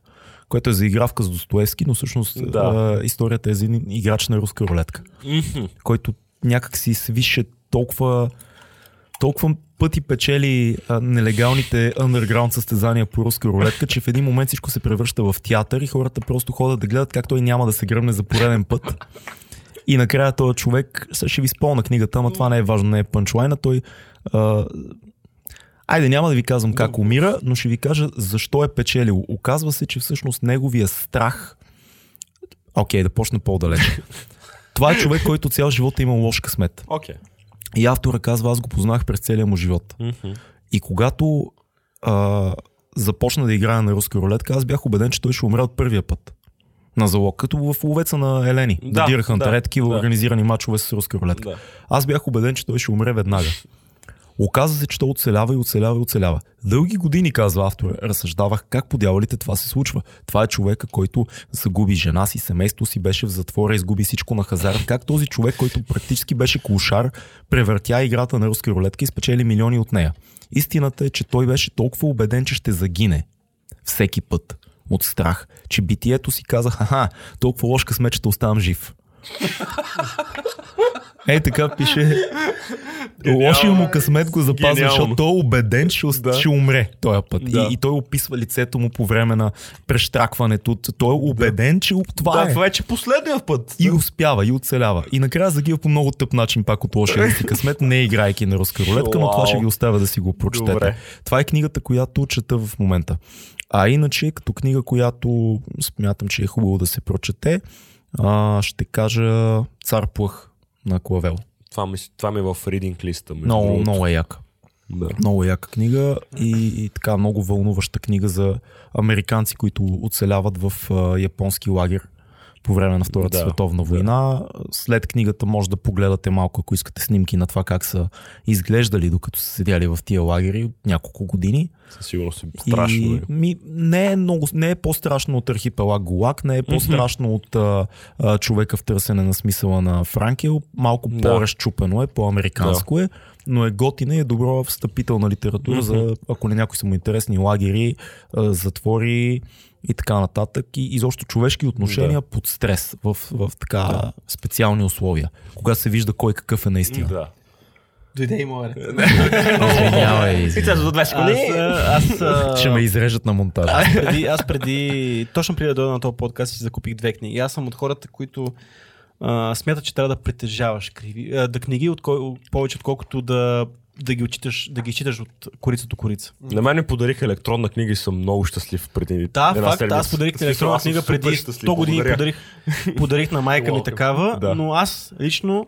което е за игравка с Достоевски, но всъщност Да. а, историята е за един играч на руска рулетка който някак си свише толкова, толкова пъти печели а, нелегалните underground състезания по руска рулетка, че в един момент всичко се превръща в театър и хората просто ходят да гледат как той няма да се гръмне за пореден път. И накрая този човек, ще ви спомня книгата, ама това не е важно, не е панчлайна, той а, Айде, няма да ви казвам как умира, но ще ви кажа защо е печелил. Оказва се, че всъщност неговия страх... Окей, да почна по-далеч. [laughs] Това е човек, който цял живот е имал лош късмет. Окей. И автора казва, аз го познах през целия му живот. И когато а, започна да играе на руска рулетка, аз бях убеден, че той ще умре от първия път. На залог, като в ловеца на Елени. Да, Да, на да, тарет, такива да. организирани мачове с руска рулетка. Да. Аз бях убеден, че той ще умре веднага. Оказва се, че той оцелява и оцелява и оцелява. Дълги години, казва автора, разсъждавах как по дяволите това се случва. Това е човека, който загуби жена си, семейство си, беше в затвора, изгуби всичко на хазарт. Как този човек, който практически беше клошар, превъртя играта на руска рулетка и спечели милиони от нея. Истината е, че той беше толкова убеден, че ще загине. Всеки път. От страх. Че битието си каза, ха толкова лош късмет, че оставам жив. Ей така пише. Лошия му късмет го запазва, Гениално. защото той е убеден, че, да. ще умре този път. Да. И, и той описва лицето му по време на прещракването. Той е убеден, че това Да, е. това вече последния път. И успява, и оцелява. И накрая загива по много тъп начин, пак от лошия си късмет, не играйки на руска рулетка, но това ще ви оставя да си го прочетете. Добре. Това е книгата, която чета в момента. А иначе, като книга, която смятам, че е хубаво да се прочете, а, ще кажа Цар Плъх на Клавел. Това ми, това ми е в ридинг листа. Много, другото. много е яка. Да. Много яка книга и, и така много вълнуваща книга за американци, които оцеляват в а, японски лагер по време на Втората Да, световна война. След книгата може да погледате малко, ако искате снимки на това как са изглеждали, докато са седяли в тия лагери няколко години. Със сигурност е страшно. И, ми, не, е много, не е по-страшно от архипелаг Голак, не е по-страшно от а, а, човека в търсене на смисъла на Франкел. Малко Да. по-разчупено е, по-американско е, но е готина и е добро встъпителна литература за, ако не някои са му интересни, лагери, а, затвори и така нататък. И изобщо човешки отношения Да. под стрес в, в така специални условия, когато се вижда кой какъв е наистина. Да. Дойде и моя ред. [laughs] Извинявай, И извинявай. сега за 20 Аз, секунди. аз, [laughs] Ще ме изрежат на монтажа. аз, преди, аз преди, точно преди да дойда на този подкаст си закупих две книги. Аз съм от хората, които а, смятат, че трябва да притежаваш а, да книги от кой, повече, отколкото да, да ги отчиташ, да ги читаш от корица до корица. На мен ми подариха електронна книга и съм много щастлив преди Да, една факт, седмица. аз подарих електронна книга преди щастлив, 100 години, благодаря. подарих, подарих на майка ми такава, Да. но аз лично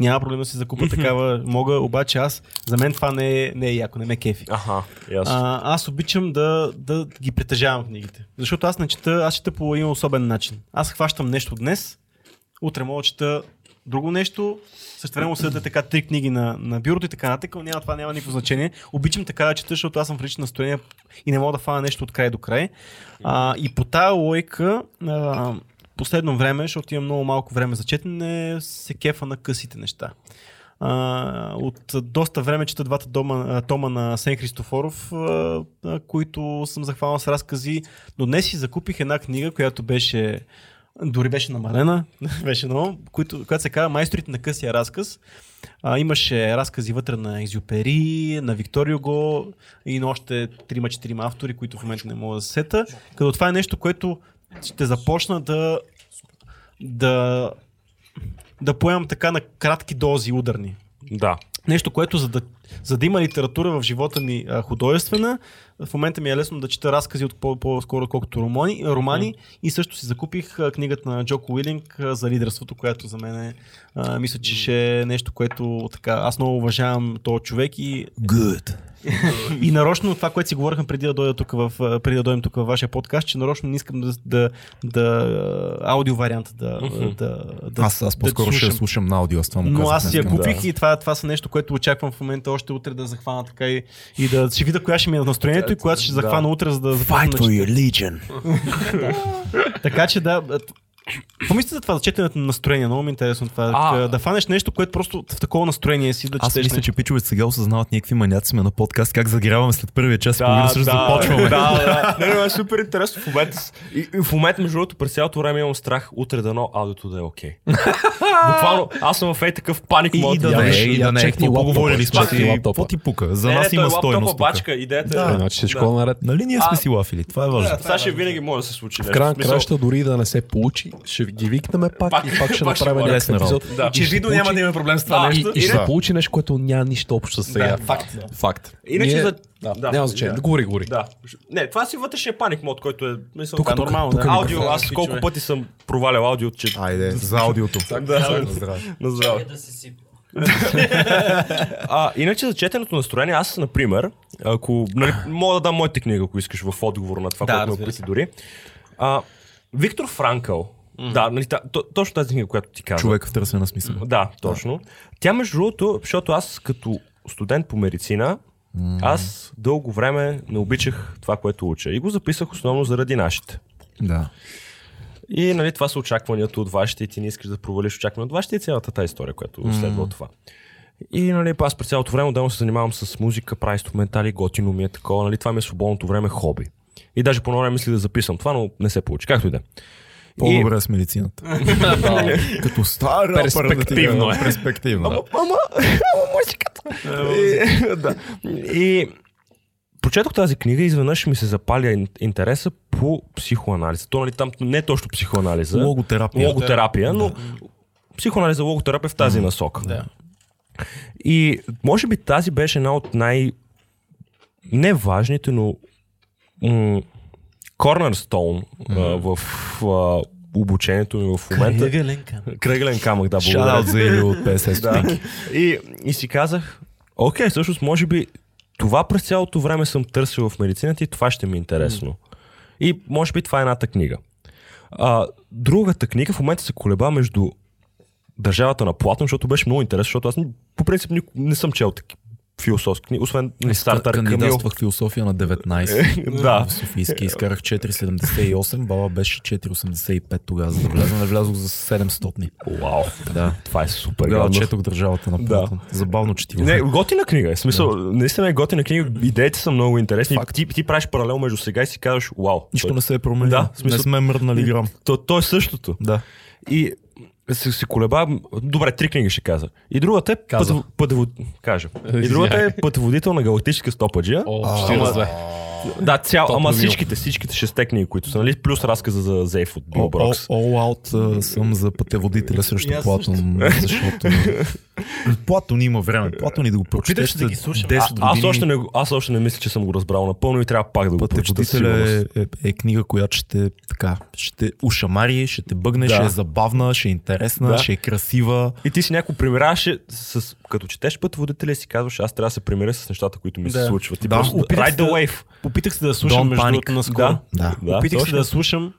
няма проблем да си закупа такава, мога, обаче аз, за мен това не е, не е яко, не ме кефи. Аха, ясно. А, аз обичам да, да ги притежавам книгите. Защото аз не чета, аз чета по един особен начин. Аз хващам нещо днес, утре мога да чета друго нещо, също време седате така три книги на, на бюрото и така нататък, няма, това няма никакво значение. Обичам така да чета, защото аз съм в лично настроение и не мога да фана нещо от край до край. А, и по тая лойка, а, последно време, защото имам много малко време за четене, се кефа на късите неща. А, от доста време чета двата дома, тома на Сен Христофоров, а, които съм захванал с разкази, но днес си закупих една книга, която беше дори беше намалена, [laughs] беше много, които, която се казва Майсторите на късия разказ. А, имаше разкази вътре на Изюпери, на Виктор Юго и на още 3-4 автори, които в момента не мога да се сета. Като това е нещо, което ще започна да да да поемам така на кратки дози ударни. Да. Нещо, което за да за да има литература в живота ми а, художествена, в момента ми е лесно да чета разкази от по- по-скоро, отколкото романи, романи. И също си закупих книгата на Джоко Уилинг за лидерството, която за мен е, а, мисля, че ще е нещо, което така, аз много уважавам този човек и Good. [laughs] и нарочно това, което си говорихме преди да дойда тук в, преди да дойдем тук във вашия подкаст, че нарочно не искам да, да, да аудио вариант да, да, да Аз, аз по-скоро да ще слушам. слушам на аудио, аз това му Но казах аз си я купих и това, това са нещо, което очаквам в момента още утре да захвана така и, и да ще видя коя ще ми е. настроението и коя ще захвана утре, за да Fight for your legion. [laughs] Така че да. Мислите за това, за четенето на настроение? Много ми е интересно това. А. Да фанеш нещо, което просто в такова настроение си да Аз мисля, нещо. че пичовете сега осъзнават ние какви маняци сме на подкаст, как загряваме след първия час, половина също започваме. Да, да. Не, не, е супер интересно в момента. И, и в момента, между другото, през цялото време имам страх утре дано аудиото да е окей. [laughs] Буквално, аз съм в ей такъв паник И, мод. и да виж, и да не, чекни лаптопа, поговорили сме си, лаптопа. ти пука? За нас има лаптопа стойност бачка, идеята Да, е... значи всичко Да. е наред. Нали ние сме си лафили? Това е важно. Това ще винаги може да се случи. В крайна краща, дори да не се получи, ще ги викнем пак, Пак- и пак ще направим някакъв епизод. Да. И ще получи- да имаме проблем с това Да, нещо. И, и ще Иначе- получи нещо, което няма нищо общо с сега. Да, факт. Факт. Иначе Ние- за- Да, да, няма значение. да. Говори, говори. Да. Не, това си вътрешния паник мод, който е... Мисъл, Тук, да, тук, нормално, тук да. ми го Аудио, Да, аз да, колко пъти съм провалял аудио, че... Айде, за аудиото. Да, На здраве. на здраве. да се сипа. [laughs] А, иначе за четенето на настроение, аз, например, ако нали, мога да дам моята книга, ако искаш, в отговор на това, Да, което ме разбира описи дори. А, Виктор Франкъл, да, нали, та, то, точно тази книга, която ти казах. Човек в търсене на смисъл. Да, точно. Тя, между другото, защото аз като студент по медицина, аз дълго време не обичах това, което уча. И го записах основно заради нашите. Да. И нали, това са очакванията от вашите и ти не искаш да провалиш очаквания от вашите и цялата тази история, която mm. следва от това. И нали, аз през цялото време отделно се занимавам с музика, правя инструментали, готино ми е такова. Нали, това ми е свободното време хоби. И даже по време мислих да записвам това, но не се получи. Както и да. Е. По-добре с медицината. [laughs] Като стар рапър да ти Перспективно е. Перспективно. да. Ама, ама, ама музиката. и, да. И прочетох тази книга и изведнъж ми се запаля ин- интереса по психоанализа. То нали, там не е точно психоанализа. Логотерапия. Логотерапия, но психоанализа, логотерапия в тази насока. Да. И може би тази беше една от най- неважните, но м- cornerstone а, в а, обучението ми в момента. Кръгълен камък. Кръгълен камък, да, благодаря. За Илю от 50 Да. И, и си казах, окей, всъщност може би това през цялото време съм търсил в медицината и това ще ми е интересно. И може би това е едната книга. А, другата книга в момента се колеба между Държавата на Платон, защото беше много интересно, защото аз по принцип не съм чел таки философски книги, освен нали, Стартър Камил. Кандидатствах философия на 19. Да. В Софийски изкарах 4,78, баба беше 4,85 тогава, за да вляза. Не влязох за 700. Вау, Да. това е супер. Тогава четох държавата на Да. Забавно четиво. Не, готина книга е. Смисъл, наистина е готина книга. Идеите са много интересни. Факт. Ти, ти правиш паралел между сега и си казваш, вау. Нищо той- не се е променило. Да, смисъл- Не сме мръднали грам. То, то е същото. Да. И се, се колеба. Добре, три книги ще каза. И другата е пътев, пътевод... Кажа. И другата е пътеводител на галактическа стопаджия. О, ще ама- разве. Да, цял, Топ ама всичките, всичките шесте книги, които са, нали? Плюс разказа за Зейф от Бил All, Брокс. all, all out а, съм за пътеводителя срещу аз Платон, защото [laughs] Платон има време. Платон и да го прочетеш да ги слушам. 10 А, години. аз, още не, аз още не мисля, че съм го разбрал напълно и трябва пак да го прочета. Пътеводителя е, е, е книга, която ще, така, ще ушамари, ще те бъгне, Да. ще е забавна, ще е интересна, Да. ще е красива. И ти си някой примиряваше с, като четеш пътеводителя и си казваш, аз трябва да се примиря с нещата, които ми се Да. случват. Ти Да. просто ride се the да- wave. Опитах се да слушам Don't между наскоро. Да. Да. Да, Опитах се да слушам.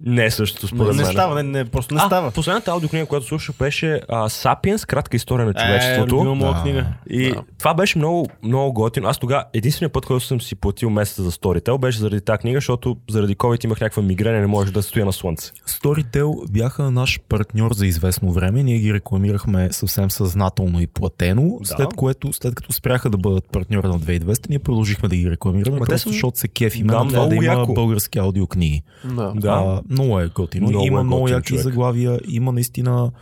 Не е същото според Не мен. става, не, не, просто не а, става. Последната аудиокнига, която слушах, беше а, Сапиенс, кратка история на човечеството. Е, моя Да. книга. и това беше много, много готино. Аз тогава единственият път, който съм си платил месеца за Storytel, беше заради тази книга, защото заради COVID имах някаква мигрена не можеш да стоя на слънце. Storytel бяха наш партньор за известно време. Ние ги рекламирахме съвсем съзнателно и платено, Да. след което, след като спряха да бъдат партньор на 2200, ние продължихме да ги рекламираме, Ма просто са- защото се кефиме Да, на това да много има яко. български аудиокниги. Да. Да. А, много е готино. Много има е много яки човек. заглавия, има наистина...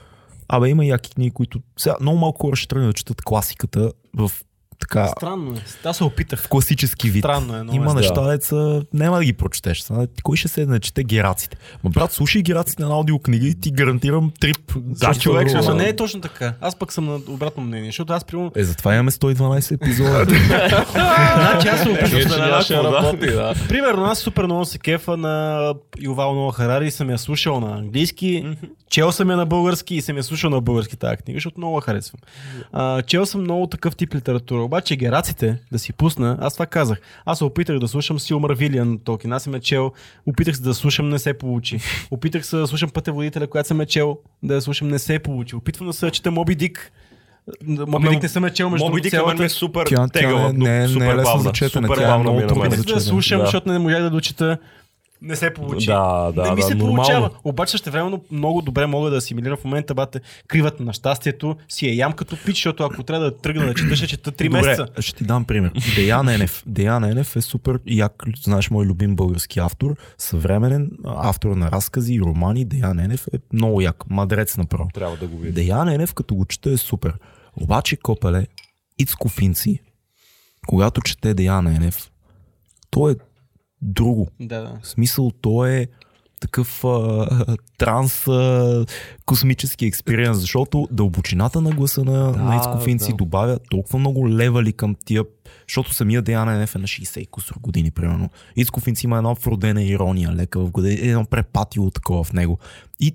Абе, има яки книги, които... Сега много малко хора ще тръгнат да четат класиката в така Странно е. Аз се опитах. в класически вид. Странно е, много Има е. неща, деца, няма да ги прочетеш. Кой ще седне да чете гераците? Ма брат, слушай гераците на аудиокнига и ти гарантирам трип. Да, човек, Ама не е точно така. Аз пък съм на обратно мнение, защото аз примерно... Е, затова имаме 112 епизода. [laughs] Значи аз се опитвам Ще да няма нямаше какво да. работи, да. Примерно аз супер много се кефа на Ювал Нова Харари и съм я слушал на английски, чел съм я на български и съм я слушал на български тази книга, защото много харесвам. Чел съм много такъв тип литература, обаче гераците да си пусна, аз това казах. Аз се опитах да слушам Силмар Вилиан Толкин, аз съм я чел, опитах се да слушам, не се получи. Опитах се да слушам Пътеводителя, която съм я чел, да я слушам, не се получи. Опитвам да се чета Моби Дик. Моби Дик не съм я чел, между Моби Дик мен цялата. е супер Тя- тя тегава, не- не е- супер не е лесно бавна. за четене, Супер тя е много е да слушам, Да. защото не можах да дочета. Не се получи. Да, да, не ми да, се нормално. получава. Обаче ще времено много добре мога да асимилирам в момента, бате, кривата на щастието си е ям като пич, защото ако трябва да тръгна да чета, ще чета 3 месеца. Добре, ще ти дам пример. Деян Енев. Деян Енев е супер як, знаеш, мой любим български автор, съвременен автор на разкази и романи. Деян Енев е много як, мадрец направо. Трябва да го видя. Деян Енев, като го чете, е супер. Обаче, копеле, Ицко Финци, когато чете Деян Енев, то е друго. Да, да. В смисъл, то е такъв а, транс а, космически експириенс, защото дълбочината на гласа на, да, на Ицко Финци да. добавя толкова много левали към тия, защото самия Деян Енеф е на 60 и кусор години, примерно. Ицко Финци има една вродена ирония, лека в години, едно препатило такова в него. И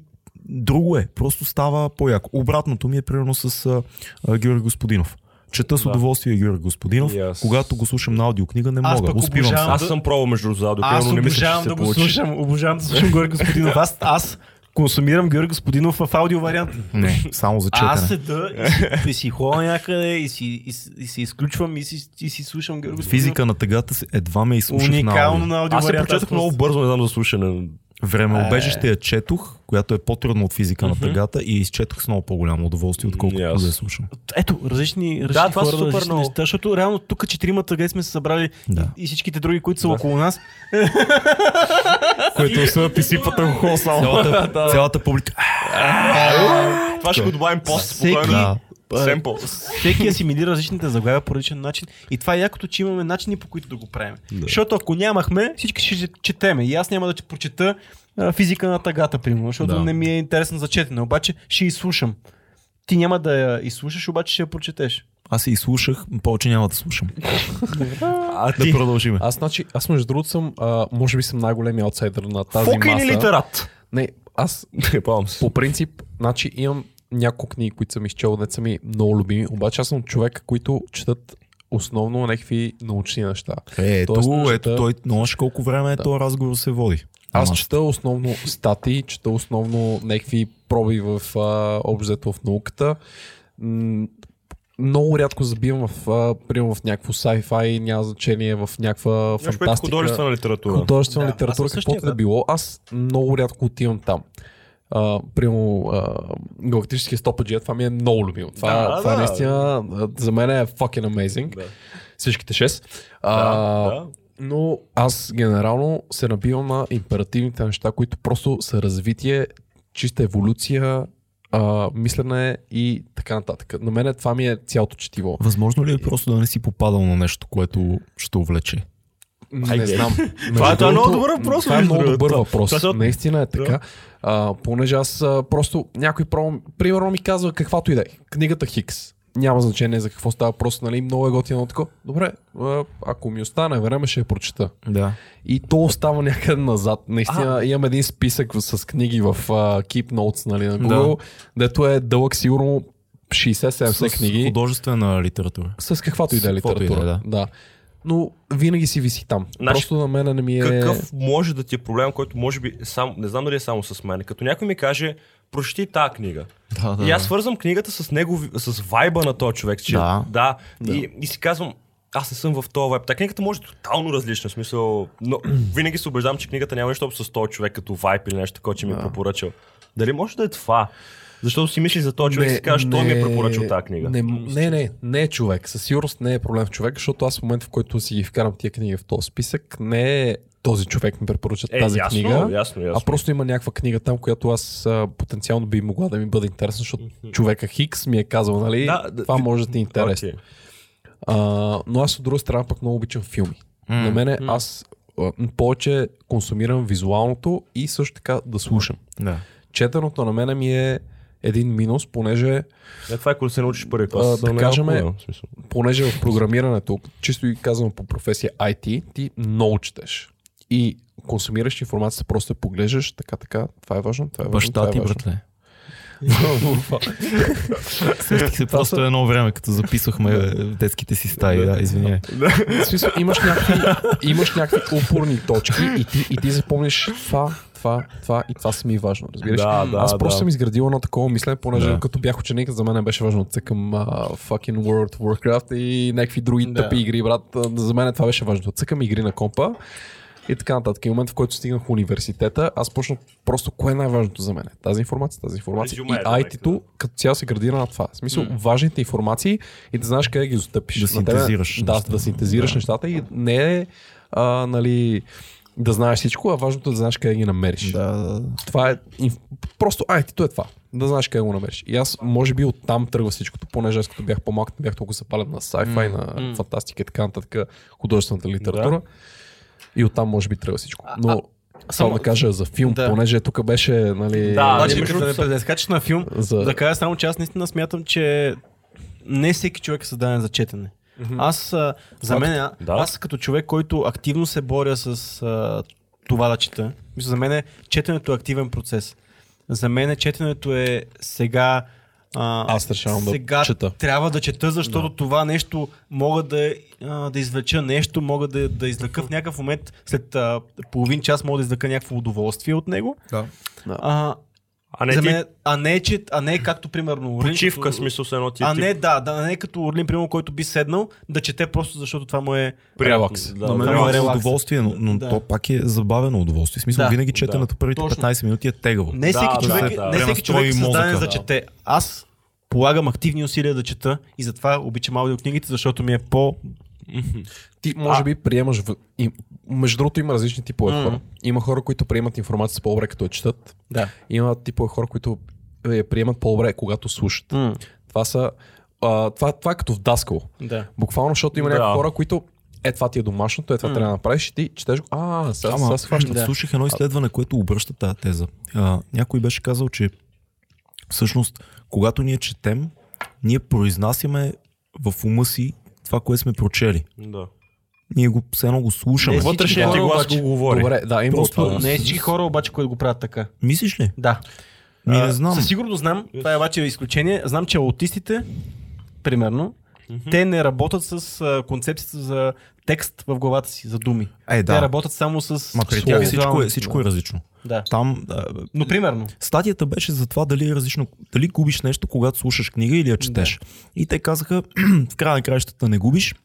друго е, просто става по-яко. Обратното ми е примерно с а, а, Георги Господинов. Чета с Да. удоволствие Георги Господинов. Аз. Когато го слушам на аудиокнига, не Аз мога. пък Успивам се. обожавам Аз съм пробвал между задо, Аз но не обожавам да се го получи. слушам. Обожавам да слушам Георги Господинов. Аз, аз консумирам Георги Господинов в аудио вариант. Не, само за четене. Аз седа и си, и си ходя някъде и си, и, и си изключвам и си, и си слушам Георги Господинов. Физика на тъгата се едва ме изслушах на Уникално аудио. на аудио Аз се прочетах много бързо, не знам за слушане. Времеобежище я четох, която е по-трудно от физика на тъгата и изчетох с много по-голямо удоволствие, отколкото Yes. да я слушам. Ето, различни, различни Да, това са хора, супер различни много. неща, защото реално тук четиримата къде сме се събрали Да. и всичките други, които са Да. около нас. [laughs] Които са ти сипат алкохол само. Цялата, цялата публика. [laughs] Това ще го добавим пост. Всеки- Семпл. Всеки асимилира различните заглавия по различен начин. И това е якото, че имаме начини по които да го правим. Да. Защото ако нямахме, всички ще четеме. И аз няма да че прочета физика на тъгата, примерно, защото Да. не ми е интересно за четене. Обаче ще изслушам. Ти няма да я изслушаш, обаче ще я прочетеш. Аз се изслушах, повече няма да слушам. [laughs] А Да продължим. Аз, значи, аз между другото съм, а, може би съм най-големия аутсайдер на тази Фокин маса. литерат. Не, аз Не, по принцип, значи имам няколко книги, които съм изчел, не са ми много любими, обаче аз съм човек, които четат основно някакви научни неща. Е, ето, Тоест, ето чета- той, нощ колко време е Да. този разговор се води. Аз чета основно статии, чета основно някакви проби в а, обзето в науката. М, много рядко забивам в, а, примерно в някакво sci-fi, няма значение в някаква фантастика. художествена литература. художествена Да, литература, каквото да. било. Аз много рядко отивам там. Uh, примерно uh, галактическия стопаджия, това ми е много любимо. Това, Да, това да. наистина а, за мен е fucking amazing. Да. Всичките 6. Да, Uh, да. Но аз генерално се набивам на императивните неща, които просто са развитие, чиста еволюция, а, мислене и така нататък. На мен това ми е цялото четиво. Възможно ли е просто да не си попадал на нещо, което ще увлече? Не Айде. знам. [laughs] Това е- това е много добър въпрос, Това е много добър въпрос. Това Наистина е така. А, понеже аз а, просто някой пробвам, примерно ми казва каквато и да е. Книгата Хикс. Няма значение за какво става, просто нали, много е готино тако. Добре, а, ако ми остане време, ще я прочета. Да. И то остава някъде назад. Наистина имам един списък с книги в uh, Keep Notes нали, на Google, дето е дълъг сигурно 60-70 С книги. художествена литература. С каквато и да е С и да е, литература. да. да. Но винаги си виси там. Значи, Просто на мен не ми е... Какъв може да ти е проблем, който може би сам, не знам дали е само с мен. Като някой ми каже, прочети тази книга. Да, да. И аз свързвам книгата с него, с вайба на този човек. Че, Да. да, И, и си казвам, аз не съм в този вайб. Та книгата може да е тотално различна, в смисъл, но [clears throat] винаги се убеждавам, че книгата няма нищо общо с този човек като вайб или нещо такова, че ми е препоръчал. Дали може да е това? Защото си мислиш за този човек и си кажеш, той ми е препоръчал тази книга. Не, не, не, не е човек. Със сигурност не е проблем в човек, защото аз в момента, в който си ги вкарам тия книги в този списък, не е този човек ми препоръча Е, тази ясно, книга. ясно, ясно. А просто има някаква книга там, която аз а, потенциално би могла да ми бъде интересна, защото човека Хикс ми е казал, нали, Да, да, това може да ти е интересно. Окей. А, но аз от друга страна пък много обичам филми. М. На мене аз а, повече консумирам визуалното и също така да слушам. Да. Четеното на мене ми е един минус, понеже, Е, това е когато се научиш първи А, клас. да кажем, проблем, в смисъл. понеже в програмирането, чисто и казвам по професия IT, ти много четеш. И консумираш информацията, просто я поглеждаш, така, така, това е важно, това е важно. Баща това е ти, важно. братле. Сещих се просто едно време, като записвахме в детските си стаи. Да, извиняй. В смисъл, имаш някакви, имаш някакви упорни точки и ти, и ти запомниш това, това, това и това са ми важно, разбираш? Да, да, Аз просто да. съм изградил едно такова мислене, понеже Да. като бях ученик, за мен беше важно да цъкам uh, fucking World of Warcraft и някакви други Да. тъпи игри, брат. За мен това беше важно. Цъкам игри на компа и така нататък. И в момента, в който стигнах в университета, аз почнах просто кое е най-важното за мен. Тази информация, тази информация. Резюме, и да, IT-то като цяло се градира на това. В смисъл, важните информации и да знаеш къде ги застъпиш. Да На тебе- синтезираш Да, нещата. да синтезираш нещата и не е а, нали, да знаеш всичко, а важното е да знаеш къде ги намериш. Да, да. Това е просто IT-то е това. Да знаеш къде го намериш. И аз може би оттам тръгва всичкото, понеже аз като бях по-малък, не бях толкова запален на sci-fi, на фантастика и така нататък, художествената литература. И оттам може би тръгва всичко. Но само да кажа за филм, Да. понеже тук беше, нали... Да, като между да не да скачаш на филм, За- да кажа само, че аз наистина смятам, че не всеки човек е създаден за четене. Аз, а, за Факт. мен, а, Да. аз като човек, който активно се боря с а, това да чета, мисля, за мен четенето е активен процес. За мен четенето е сега а, Аз решавам да сега чета. трябва да чета, защото това нещо мога да, а, да извлеча нещо, мога да, да извлека в някакъв момент, след а, половин час мога да извлека някакво удоволствие от него. Да. А, а не за ти мен, а, не, че, а не както примерно Орлин, почивка, като- смисъл с едно ти. А ти- не, да, да, не като Орлин, примерно, който би седнал да чете просто защото това му е... Релакс. Да, На мен да, е да, релакс. удоволствие, но, но Да. то пак е забавено удоволствие. В смисъл, Да. винаги четенето първите Точно. 15 минути е тегаво. Не всеки да, човек, да. не всеки човек е създаден за да. чете. Аз полагам активни усилия да чета и затова обичам аудиокнигите, защото ми е по... Ти може би приемаш... В... И, между другото има различни типове М. хора. Има хора, които приемат информацията по-добре, като я четат. Да. Има типове хора, които я приемат по-добре, когато слушат. М. Това са... А, това, това е като в даскал. Да. Буквално, защото има Да. някакви хора, които е това ти е домашното, е това трябва да направиш и ти четеш го. А, сега, Ама, сега се хващам. Да. Слушах едно изследване, което обръща тази теза. А, някой беше казал, че всъщност, когато ние четем, ние произнасяме в ума си това, което сме прочели. Да. Ние го, все едно го слушаме. Не, Вътрешният ти глас го говори. Добре, да, има Просто това. Не е всички хора обаче, които го правят така. Мислиш ли? Да. Ми не знам. Със сигурност знам, това е обаче изключение. Знам, че аутистите, примерно, те не работят с а, концепцията за текст в главата си, за думи. Е, Те да. работят само с Ма при тях всичко е, всичко е различно. Да. Там а, Но примерно. статията беше за това дали е различно, дали губиш нещо, когато слушаш книга или я четеш. И те казаха, [clears throat] в края на краищата не губиш,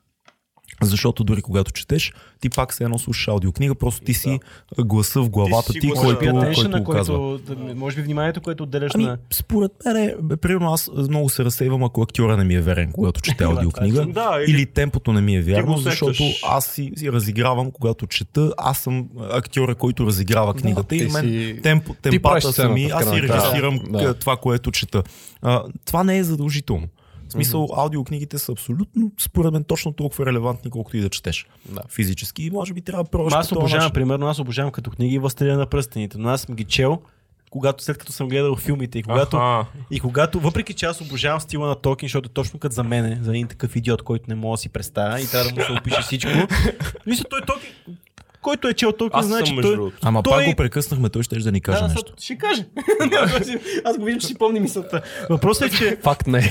защото дори когато четеш, ти пак се едно слушаш аудиокнига, просто ти си гласа в главата си ти, би който, който го казва. който, да, може би вниманието, което отделяш Ами, на... според мен, бе, примерно аз много се разсейвам, ако актьора не ми е верен, когато чете [laughs] аудиокнига. Да, или- или темпото не ми е вярно, защото аз си, си разигравам, когато чета. Аз съм актьора, който разиграва книгата и ти мен си- правиш темпата сами, аз си режисирам Да. да. това, което чета. А, това не е задължително. Смисъл, аудиокнигите са абсолютно, според мен, точно толкова релевантни, колкото и да четеш. Да. Физически. И може би трябва да пробваш аз обожавам, начин. примерно, аз обожавам като книги Властелина на пръстените, но аз съм ги чел, когато след като съм гледал филмите и когато, Аха. и когато въпреки че аз обожавам стила на Толкин, защото е точно като за мене, за един такъв идиот, който не мога да си представя и трябва да му се опише всичко. [laughs] Мисля, той Толкин, който е чел Толкин, Аз знае, съм той... другото. Ама той- пак го прекъснахме, той ще да ни каже Да, нещо. ще каже. [laughs] Аз го виждам, че си помни мисълта. Въпросът е, че [laughs] Факт не. [laughs]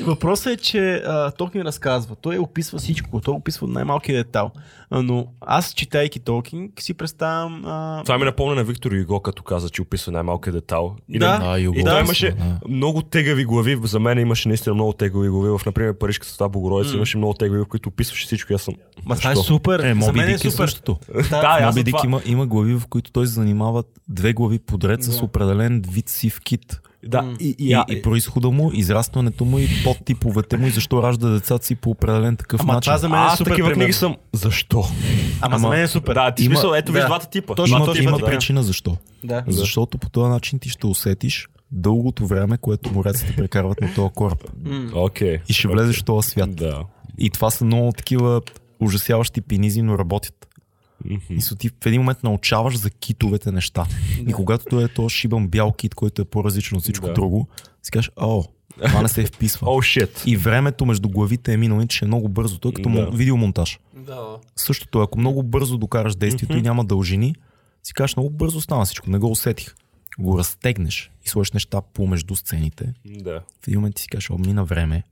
Въпросът е, че а, Толкин разказва. Той описва всичко. Той описва най-малкият детал. Но аз, читайки Толкин, си представям... А... Това ми напомня на Виктор Юго, като каза, че описва най-малкият детал. И Да. да. Да, и описва, имаше да. много тегави глави. За мен имаше наистина много тегави глави. В, например, Парижката света Богородица имаше много тегави, в които описваше всичко. и Аз съм. Ма това е супер. Е, За Моби е Дик е супер. същото. Да, аз Моби за Дик това- има, има глави, в които той занимава две глави подред с Да. определен вид сив кит. Да, и, И, и, и происхода му, израстването му и подтиповете му и защо ражда децата си по определен такъв Ама начин. това за мен е аз супер такива пример. книги съм. Защо? Ама, за Ама- мен е супер. Да, ти Има- смисъл, ето виж да. двата типа. Точно, има, типа, има така. причина защо. Да. Защото по този начин ти ще усетиш дългото време, което мореците прекарват на този кораб. Окей. И ще влезеш в този свят. Да. И това са много такива ужасяващи пенизи, но работят. И ти в един момент научаваш за китовете неща. И когато той е този шибан бял кит, който е по-различен от всичко Да. друго, си кажеш, о, това не се вписва. [laughs] О, шит. И времето между главите е минало, че е много бързо. Той е като Да. видеомонтаж. Да. Същото, е, ако много бързо докараш действието и няма дължини, си кажеш много бързо стана всичко, не го усетих. Го разтегнеш и сложиш неща помежду сцените. Да. В един момент ти си кажеш, о, мина време,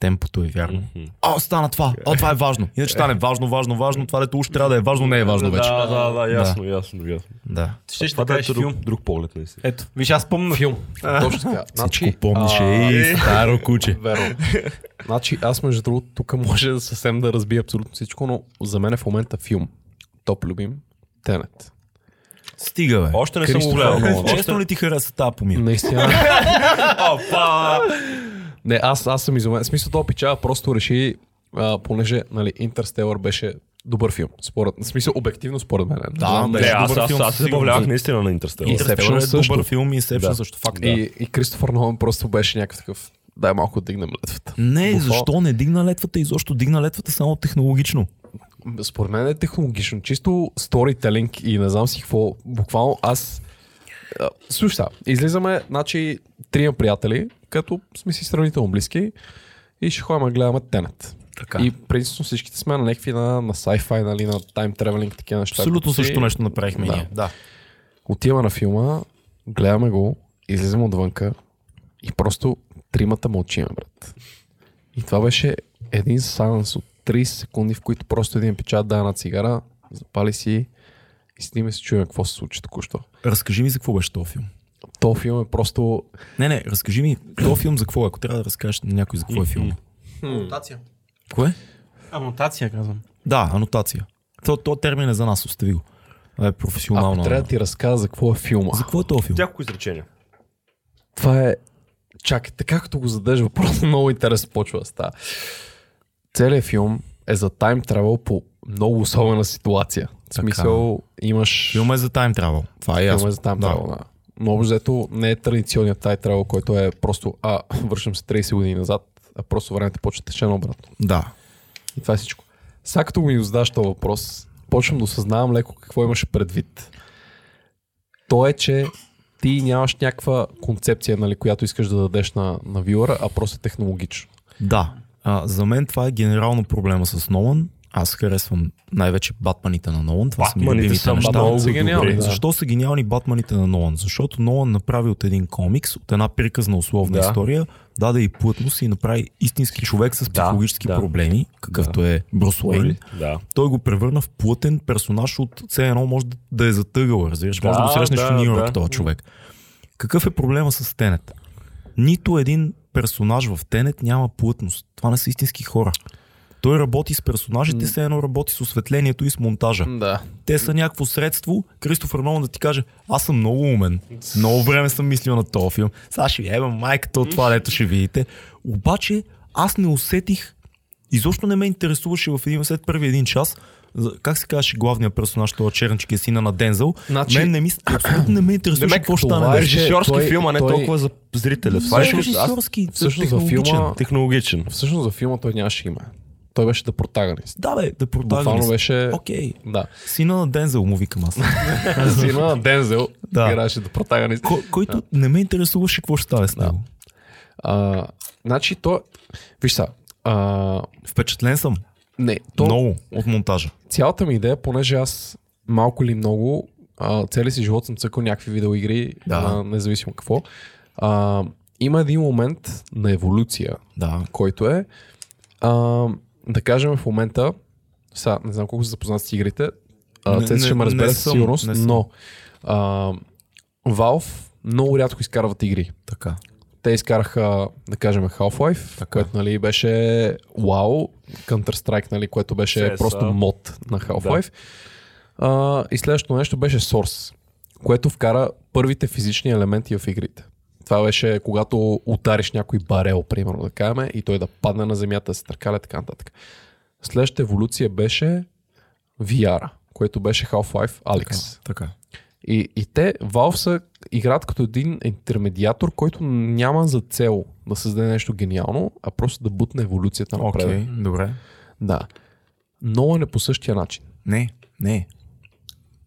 темпото е вярно. О, стана това, о, това е важно. Иначе стане важно, важно, важно, това дето уж трябва да е важно, не е важно вече. Да, да, да, ясно, ясно, ясно. Да. Ще ще да да е кажеш друг, филм. друг поглед, наистина. Ето, виж, аз помня Филм. Точно така. Всичко помниш, а, ей, старо куче. Верно. Значи аз между другото тук може да съвсем да разбия абсолютно всичко, но за мен е в момента филм. Топ любим. Тенет. Стига, бе. Още не съм го гледал. Честно ли ти хареса тази помия? Наистина. [laughs] Опа! Не, аз, аз съм изумен. В смисъл, то пичава просто реши, а, понеже нали, Интерстелър беше добър филм. Според, в смисъл, обективно според мен. Да, Не, беше аз, аз, филм, аз се сигурно. забавлявах наистина на Интерстелър. Inception е също. добър филм и Inception Да. също факт. И, и Кристофър Нолан просто беше някакъв такъв. Дай малко да дигнем летвата. Не, Буфон. защо не дигна летвата? Изобщо дигна летвата само технологично. Според мен е технологично. Чисто сторителинг и не знам си какво. Буквално аз... Слушай, излизаме, значи, трима приятели, като сме си сравнително близки и ще ходим да гледаме Тенет. Така. И принципно всичките сме на някакви на, на sci-fi, нали, на тайм тревелинг, такива неща. Абсолютно също нещо направихме Да. ние. Да. Отиваме на филма, гледаме го, излизаме отвънка и просто тримата мълчиме, брат. И това беше един сеанс от 30 секунди, в които просто един печат да на цигара, запали си и сниме се чуем какво се случи току-що. Разкажи ми за какво беше този филм. То филм е просто... Не, не, разкажи ми този филм за какво е, ако трябва да разкажеш на някой за какво е филм. Анотация. Кое? Анотация, казвам. Да, анотация. То, то термин е за нас, остави го. Е професионално. Ако трябва да ти разказа за какво е филма. За какво е този филм? Няколко изречения. Това е... Чакай, така като го зададеш въпрос, много интересно почва да става. Целият филм е за тайм тревел по много особена ситуация. В смисъл, имаш... Филм е за тайм travel. Това е ясно. Филм е за тайм Да. тревел, да. Но общо не е традиционният тайм тревел, който е просто, а, вършим се 30 години назад, а просто времето почва тече наобратно. Да. И това е всичко. Сега като ми задаш този въпрос, почвам да осъзнавам леко какво имаше предвид. То е, че ти нямаш някаква концепция, нали, която искаш да дадеш на, на вилъра, а просто е технологично. Да. А, за мен това е генерално проблема с Нолан. Аз харесвам най-вече батманите на Нолан. Това са ми Батманите любимите са неща. много са гениални, да. Защо са гениални батманите на Нолан? Защото Нолан направи от един комикс, от една приказна условна Да. история, даде и плътност и направи истински човек с психологически да. проблеми, какъвто е Брус Уейн. Да. Той го превърна в плътен персонаж от все едно може да- да е затъгъл, разбираш? Може да, Да, го срещнеш да, в Нью Йорк, да. този човек. Какъв е проблема с Тенет? Нито един персонаж в Тенет няма плътност. Това не са истински хора. Той работи с персонажите, все едно работи с осветлението и с монтажа. Да. Те са някакво средство. Кристофър Нолан да ти каже, аз съм много умен. Много време съм мислил на този филм. Сега ще ви еба майката от това, дето ще видите. Обаче аз не усетих, изобщо не ме интересуваше в един след първи един час, как се казваше главният персонаж, това чернички е сина на Дензел. Значи- Мен не ми, абсолютно не ме интересуваше Демек, какво ще това стане. е беше. Режисьорски той- филм, а не той- толкова за зрителя. Това е аз- режисьорски? всъщност за филма- технологичен. Всъщност за филма той нямаше име. Той беше да протагонист. Да бе, да Буквално протагонист. беше... Окей. Да. Сина на Дензел му викам аз. [laughs] Сина на Дензел Да. играеше да протагонист. Ко, който не ме интересуваше какво ще стане с него. А, значи то... Виж са, а, Впечатлен съм. не, то, Много от монтажа. цялата ми идея, понеже аз малко или много а, целия си живот съм цъкал някакви видеоигри, Да. а, независимо какво. А, има един момент на еволюция, Да. който е, а, да кажем в момента, сега не знам колко се запознат с игрите, Цеци ще ме разбере със сигурност, не съм. но а, Valve много рядко изкарват игри. Така. Те изкараха, да кажем, Half-Life, Така. което нали, беше WoW, Counter-Strike, нали, което беше CS, просто а. мод на Half-Life. А, и следващото нещо беше Source, което вкара първите физични елементи в игрите. Това беше когато удариш някой барел, примерно да кажем, и той да падне на земята, да се търкаля, така нататък. Следващата еволюция беше VR, което беше Half-Life Alyx. Така. И, и те, Valve са играят като един интермедиатор, който няма за цел да създаде нещо гениално, а просто да бутне еволюцията напред. Окей, добре. Да. Нолан е по същия начин. Не, не.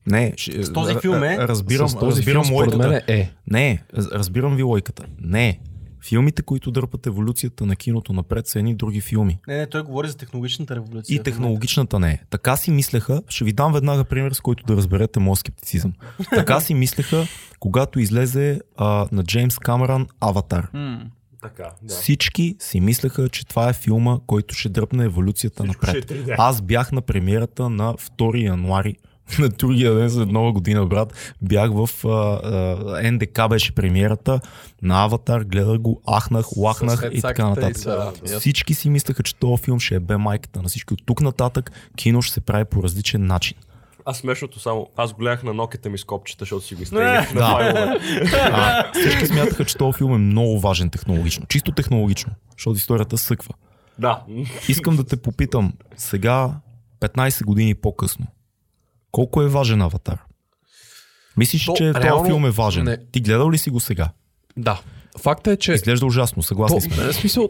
Не, ще- С този филм е. Разбирам, С този разбирам филм, логиката. мен е. Не, раз- разбирам ви логиката. Не. Филмите, които дърпат еволюцията на киното напред, са едни други филми. Не, не, той говори за технологичната революция. И технологичната не е. Така си мислеха, ще ви дам веднага пример, с който да разберете моят скептицизъм. Така си мислеха, когато излезе а, на Джеймс Камерън Аватар. М. Така, да. Всички си мислеха, че това е филма, който ще дръпне еволюцията Всичко напред. е 3D. Аз бях на премиерата на 2 януари [laughs] на другия ден след нова година, брат. Бях в а, а, НДК беше премиерата на Аватар, гледах го, ахнах, лахнах и така нататък. и са- ясно. Всички си мислеха, че този филм ще е бе майката на всички. От тук нататък кино ще се прави по различен начин. Аз смешното само, аз го гледах на нокета ми с копчета, защото си го изтеглих на Да. А, всички смятаха, че този филм е много важен технологично. Чисто технологично, защото историята съква. Да. Искам да те попитам, сега, 15 години по-късно, колко е важен Аватар? Мислиш, То, че реално, този филм е важен? не. Ти гледал ли си го сега? Да. Факта е, че... Изглежда ужасно, съгласен То, сме. смисъл,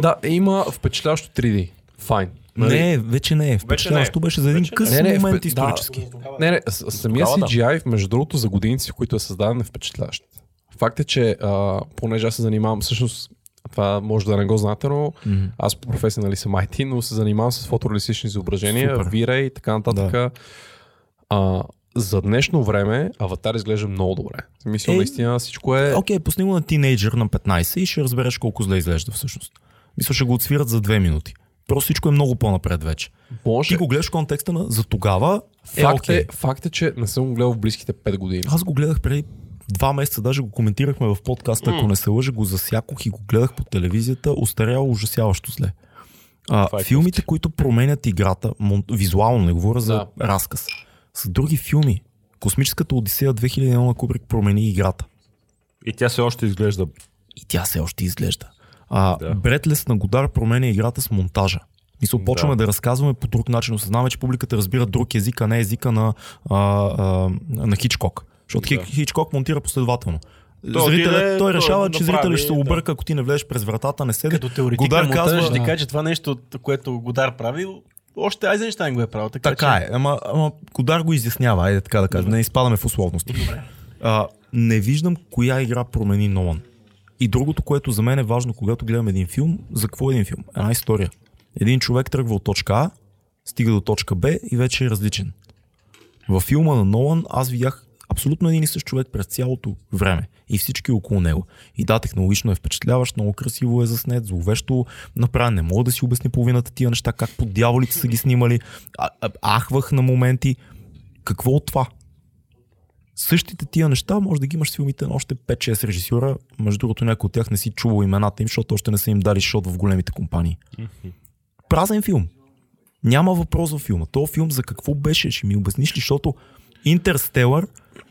да, има впечатляващо 3D. Файн. Нали? Не, вече не е. Впечатляващо беше за един Вече не е. къс Не, не, момент впе- исторически. Не, не, с- самия Тогава да. CGI, между другото, за годините, в които е създаден, е впечатляващ. Факт е, че а, понеже аз се занимавам, всъщност, това може да не го знаете, но Мгм. аз по професия нали, съм IT, но се занимавам с фотореалистични изображения, Супер. вира и така нататък. А, за днешно време Аватар изглежда много добре. Смисъл, Е, наистина всичко е... Окей, пусни го на тинейджър на 15 и ще разбереш колко зле изглежда всъщност. Мисля, ще го отсвират за 2 минути. Просто всичко е много по-напред вече. Може. Ти го гледаш в контекста на за тогава е Факт, окей. е, факт е, че не съм го гледал в близките 5 години. Аз го гледах преди два месеца, даже го коментирахме в подкаста, ако не се лъжа, го засякох и го гледах по телевизията, устарял ужасяващо зле. А, е филмите, които променят играта, визуално, не говоря за Да. разказ, са други филми. Космическата Одисея 2001 на Кубрик промени играта. И тя все още изглежда. И тя все още изглежда. А, Да. да. Бретлес на Годар променя играта с монтажа. Мисъл, почваме да. да разказваме по друг начин. Осъзнаваме, че публиката разбира друг език, а не езика на, а, а, на Хичкок. Защото Да. да. Хичкок монтира последователно. Той Зрителя, отиде, той той решава, че направи, зрителя ще се да. обърка, ако ти не влезеш през вратата, не седе. Като теоретик Годар на монтажа казва- ще ти Да. кажа, че това нещо, което Годар правил, още Айзенштайн го е правил. Така, Така че... е, ама, ама Кодар го изяснява, айде така да кажем, не изпадаме в условности. А, не виждам коя игра промени Нолан. И другото, което за мен е важно, когато гледам един филм, за какво е един филм? Една история. Един човек тръгва от точка А, стига до точка Б и вече е различен. Във филма на Нолан аз видях абсолютно един и същ човек през цялото време и всички около него. И да, технологично е впечатляващ, много красиво е заснет, зловещо направен. Не мога да си обясня половината тия неща, как по дяволите са ги снимали. А, а, ахвах на моменти. Какво от това? Същите тия неща може да ги имаш в филмите на още 5-6 режисьора. Между другото, някой от тях не си чувал имената им, защото още не са им дали шот в големите компании. Празен филм. Няма въпрос във филма. То филм за какво беше? Ще ми обясниш ли? Защото Интерстелър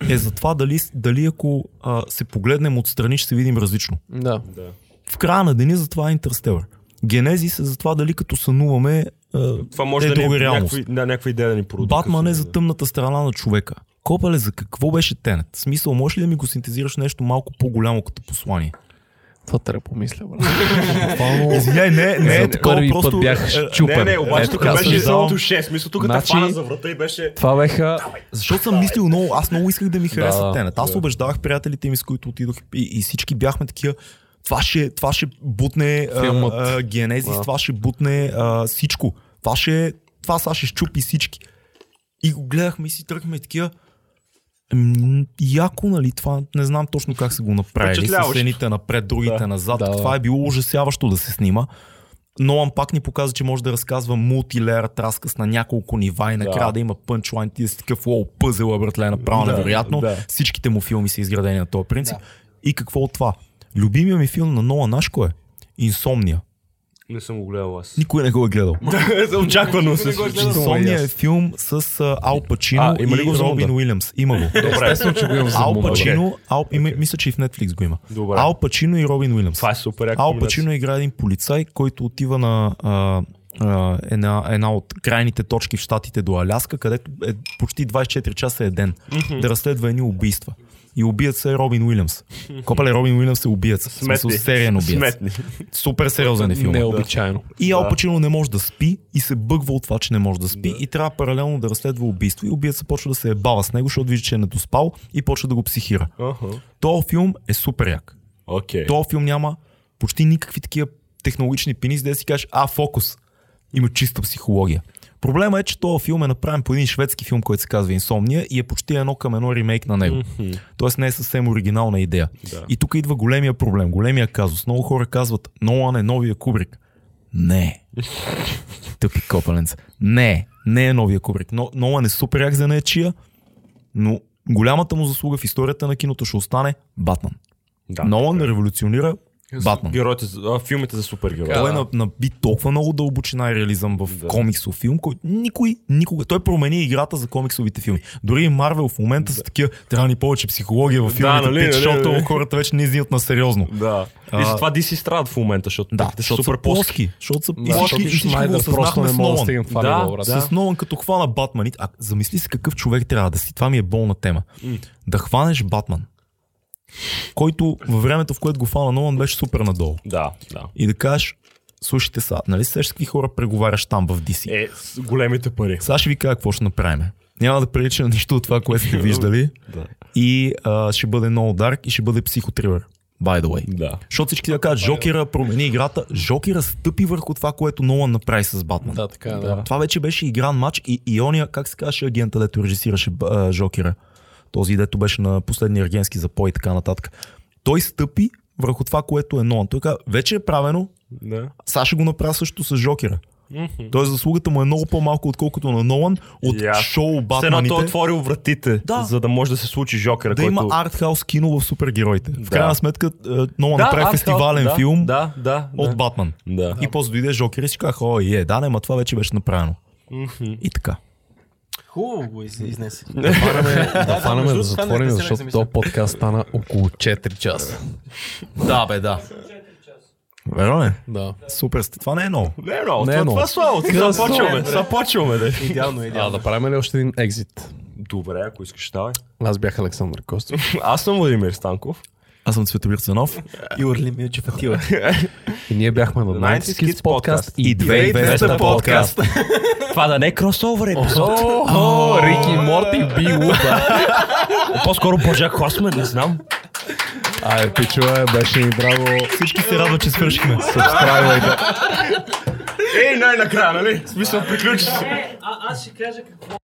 е за това дали, дали ако а, се погледнем отстрани, ще се видим различно. Да. Да. В края на деня за това е Интерстелър. Генезис е за това дали като сънуваме а, Това може е да друга е реалност. някаква, да, някаква идея да ни породи. Батман е за тъмната страна на човека. Копале, за какво беше Тенет? В смисъл, можеш ли да ми го синтезираш нещо малко по-голямо като послание? Това трябва да помисля, брат. Извиняй, не, не е такова, първи просто... път бях е, щупен. Не, не, обаче Ето тук беше взел. 6. Мисля, тук Значи- те фана за врата и беше... Това беха... Защото съм мислил много, аз много исках да ми хареса да, Тенет. Аз убеждавах приятелите ми, с които отидох и, и всички бяхме такива, това ще, това ще бутне а, Филмът. а, генезис, Да. това ще бутне а, всичко. Това ще, това сега ще щупи всички. И го гледахме и си тръгнахме и такива. М, Яко, нали? Това не знам точно как са го направили. С едните напред, другите Да. назад. Да, да. Това е било ужасяващо да се снима. Нолан пак ни показа, че може да разказва мултилеер разказ на няколко нива и накрая да, Да. има пънчлайн, ти да си такъв лоу пъзел, братле, направо Да, невероятно. да. Всичките му филми са изградени на този принцип. И какво от това? Любимия ми филм на Нолан, знаеш кой е? Инсомния. Не съм го гледал аз. Никой не го е гледал. [laughs] Очаквано се случи. Инсомния е филм с а, Ал Пачино А, има ли и го за Робин? Уилямс. Има го. Естествено, че го имам за Ал. Пачино, Ал, има, мисля, че и в Netflix го има. Добре. Ал Пачино и Робин Уилямс. Това е супер Ал. Пачино играе един полицай, който отива на, а, а, една, една от крайните точки в Штатите до Аляска, където е почти 24 часа е ден да разследва едни убийства. И убият се е Робин Уилямс. Копале Робин Уилямс е убиец. В смисъл сериен убиец. Сметни. Супер сериозен е филм. Необичайно. И Ал Пачино не може да спи и се бъгва от това, че не може да спи и трябва паралелно да разследва убийство и убиеца почва да се ебава с него, защото вижда, че е недоспал и почва да го психира. Този филм е супер як. Окей. Този филм няма почти никакви такива технологични пини, да си кажеш, а, фокус. Има чиста психология. Проблема е, че този филм е направен по един шведски филм, който се казва Инсомния и е почти едно към едно ремейк на него. Тоест не е съвсем оригинална идея. Да. И тук идва големия проблем, големия казус. Много хора казват, Нолан е новия Кубрик. Не. [laughs] Тъпи копаленца. Не, не е новия Кубрик. Но, Нолан е супер як за нечия, но голямата му заслуга в историята на киното ще остане Батман. Да. Нолан революционира Батман. Героите, за- а, филмите за супергерои. Той на, наби толкова много дълбочина и реализъм в Да. комиксов филм, който никой, никога. Той промени играта за комиксовите филми. Дори и Марвел в момента са такива, трябва ни повече психология в филмите, нали, пич, нали, защото нали. хората вече не изнимат на сериозно. Да. А- И затова DC страдат в момента, защото Да, защото супер са плоски. плоски. Защото са Да, и всички, защото и всички го осъзнахме с да Нолан. това Да, да. С Нолан като хвана Батман. А замисли си какъв човек трябва да си. Това ми е болна тема. Да хванеш Батман, който във времето, в което го фана Нолан, беше супер надолу. Да, да. И да кажеш, слушайте са, нали се сещаш какви хора преговаряш там в DC? Е, с големите пари. Сега ще ви кажа какво ще направим. Няма да прилича на нищо от това, което сте виждали. Да. И а, ще бъде много дарк и ще бъде психотрилър. By the way. Да. Защото всички да кажат, Жокера промени играта. Жокера стъпи върху това, което Нолан направи с Батман. Да, така е, да. Това вече беше игран матч и, и ония, как се казваше агента, дето режисираше а, Жокера. Този, дето беше на последния аргенски запой и така нататък. Той стъпи върху това, което е Нолан. Той каза, вече е правено, Да. ще го направя също с Жокера. Тоест заслугата му е много по-малко, отколкото на Нолан от Ясно. шоу Все едно той Батманите. отворил вратите, Да. за да може да се случи Жокера, Да който... има артхаус кино в супергероите. В Да. крайна сметка е, Нолан Да, направи фестивален да, филм Да, да. от да. Батман. Да. И после дойде Жокер и си казах, о, е, да, не, ма това вече беше направено. И така. Хубаво го из- изнесе. Да фанаме, да, [laughs] фанаме, да другото, затворим, защото този подкаст стана около 4 часа. Да, бе, да. Верно ли? Да. Супер, това не е много. Не е много. Не е това, много. това е слабо. Да, Сега слабо, почваме. бе. Сега почваме. Да. Идеално, А, идеално. да правим ли още един екзит? Добре, ако искаш, давай. Аз бях Александър Костов. [laughs] Аз съм Владимир Станков. Аз съм Цветомир Цанов. И Орли Милчев Атила. И ние бяхме на 90 90 Kids подкаст Podcast. и 2200 2200 подкаст. Това да не е кросовър епизод. О, Рики Морти би Лупа. По-скоро Божак Хосмен, не знам. Ай, пичове, беше ни драго. Всички се радват, че свършихме. Субскрайбвайте. Ей, най-накрая, нали? Смисъл, приключи се. Е, аз ще кажа какво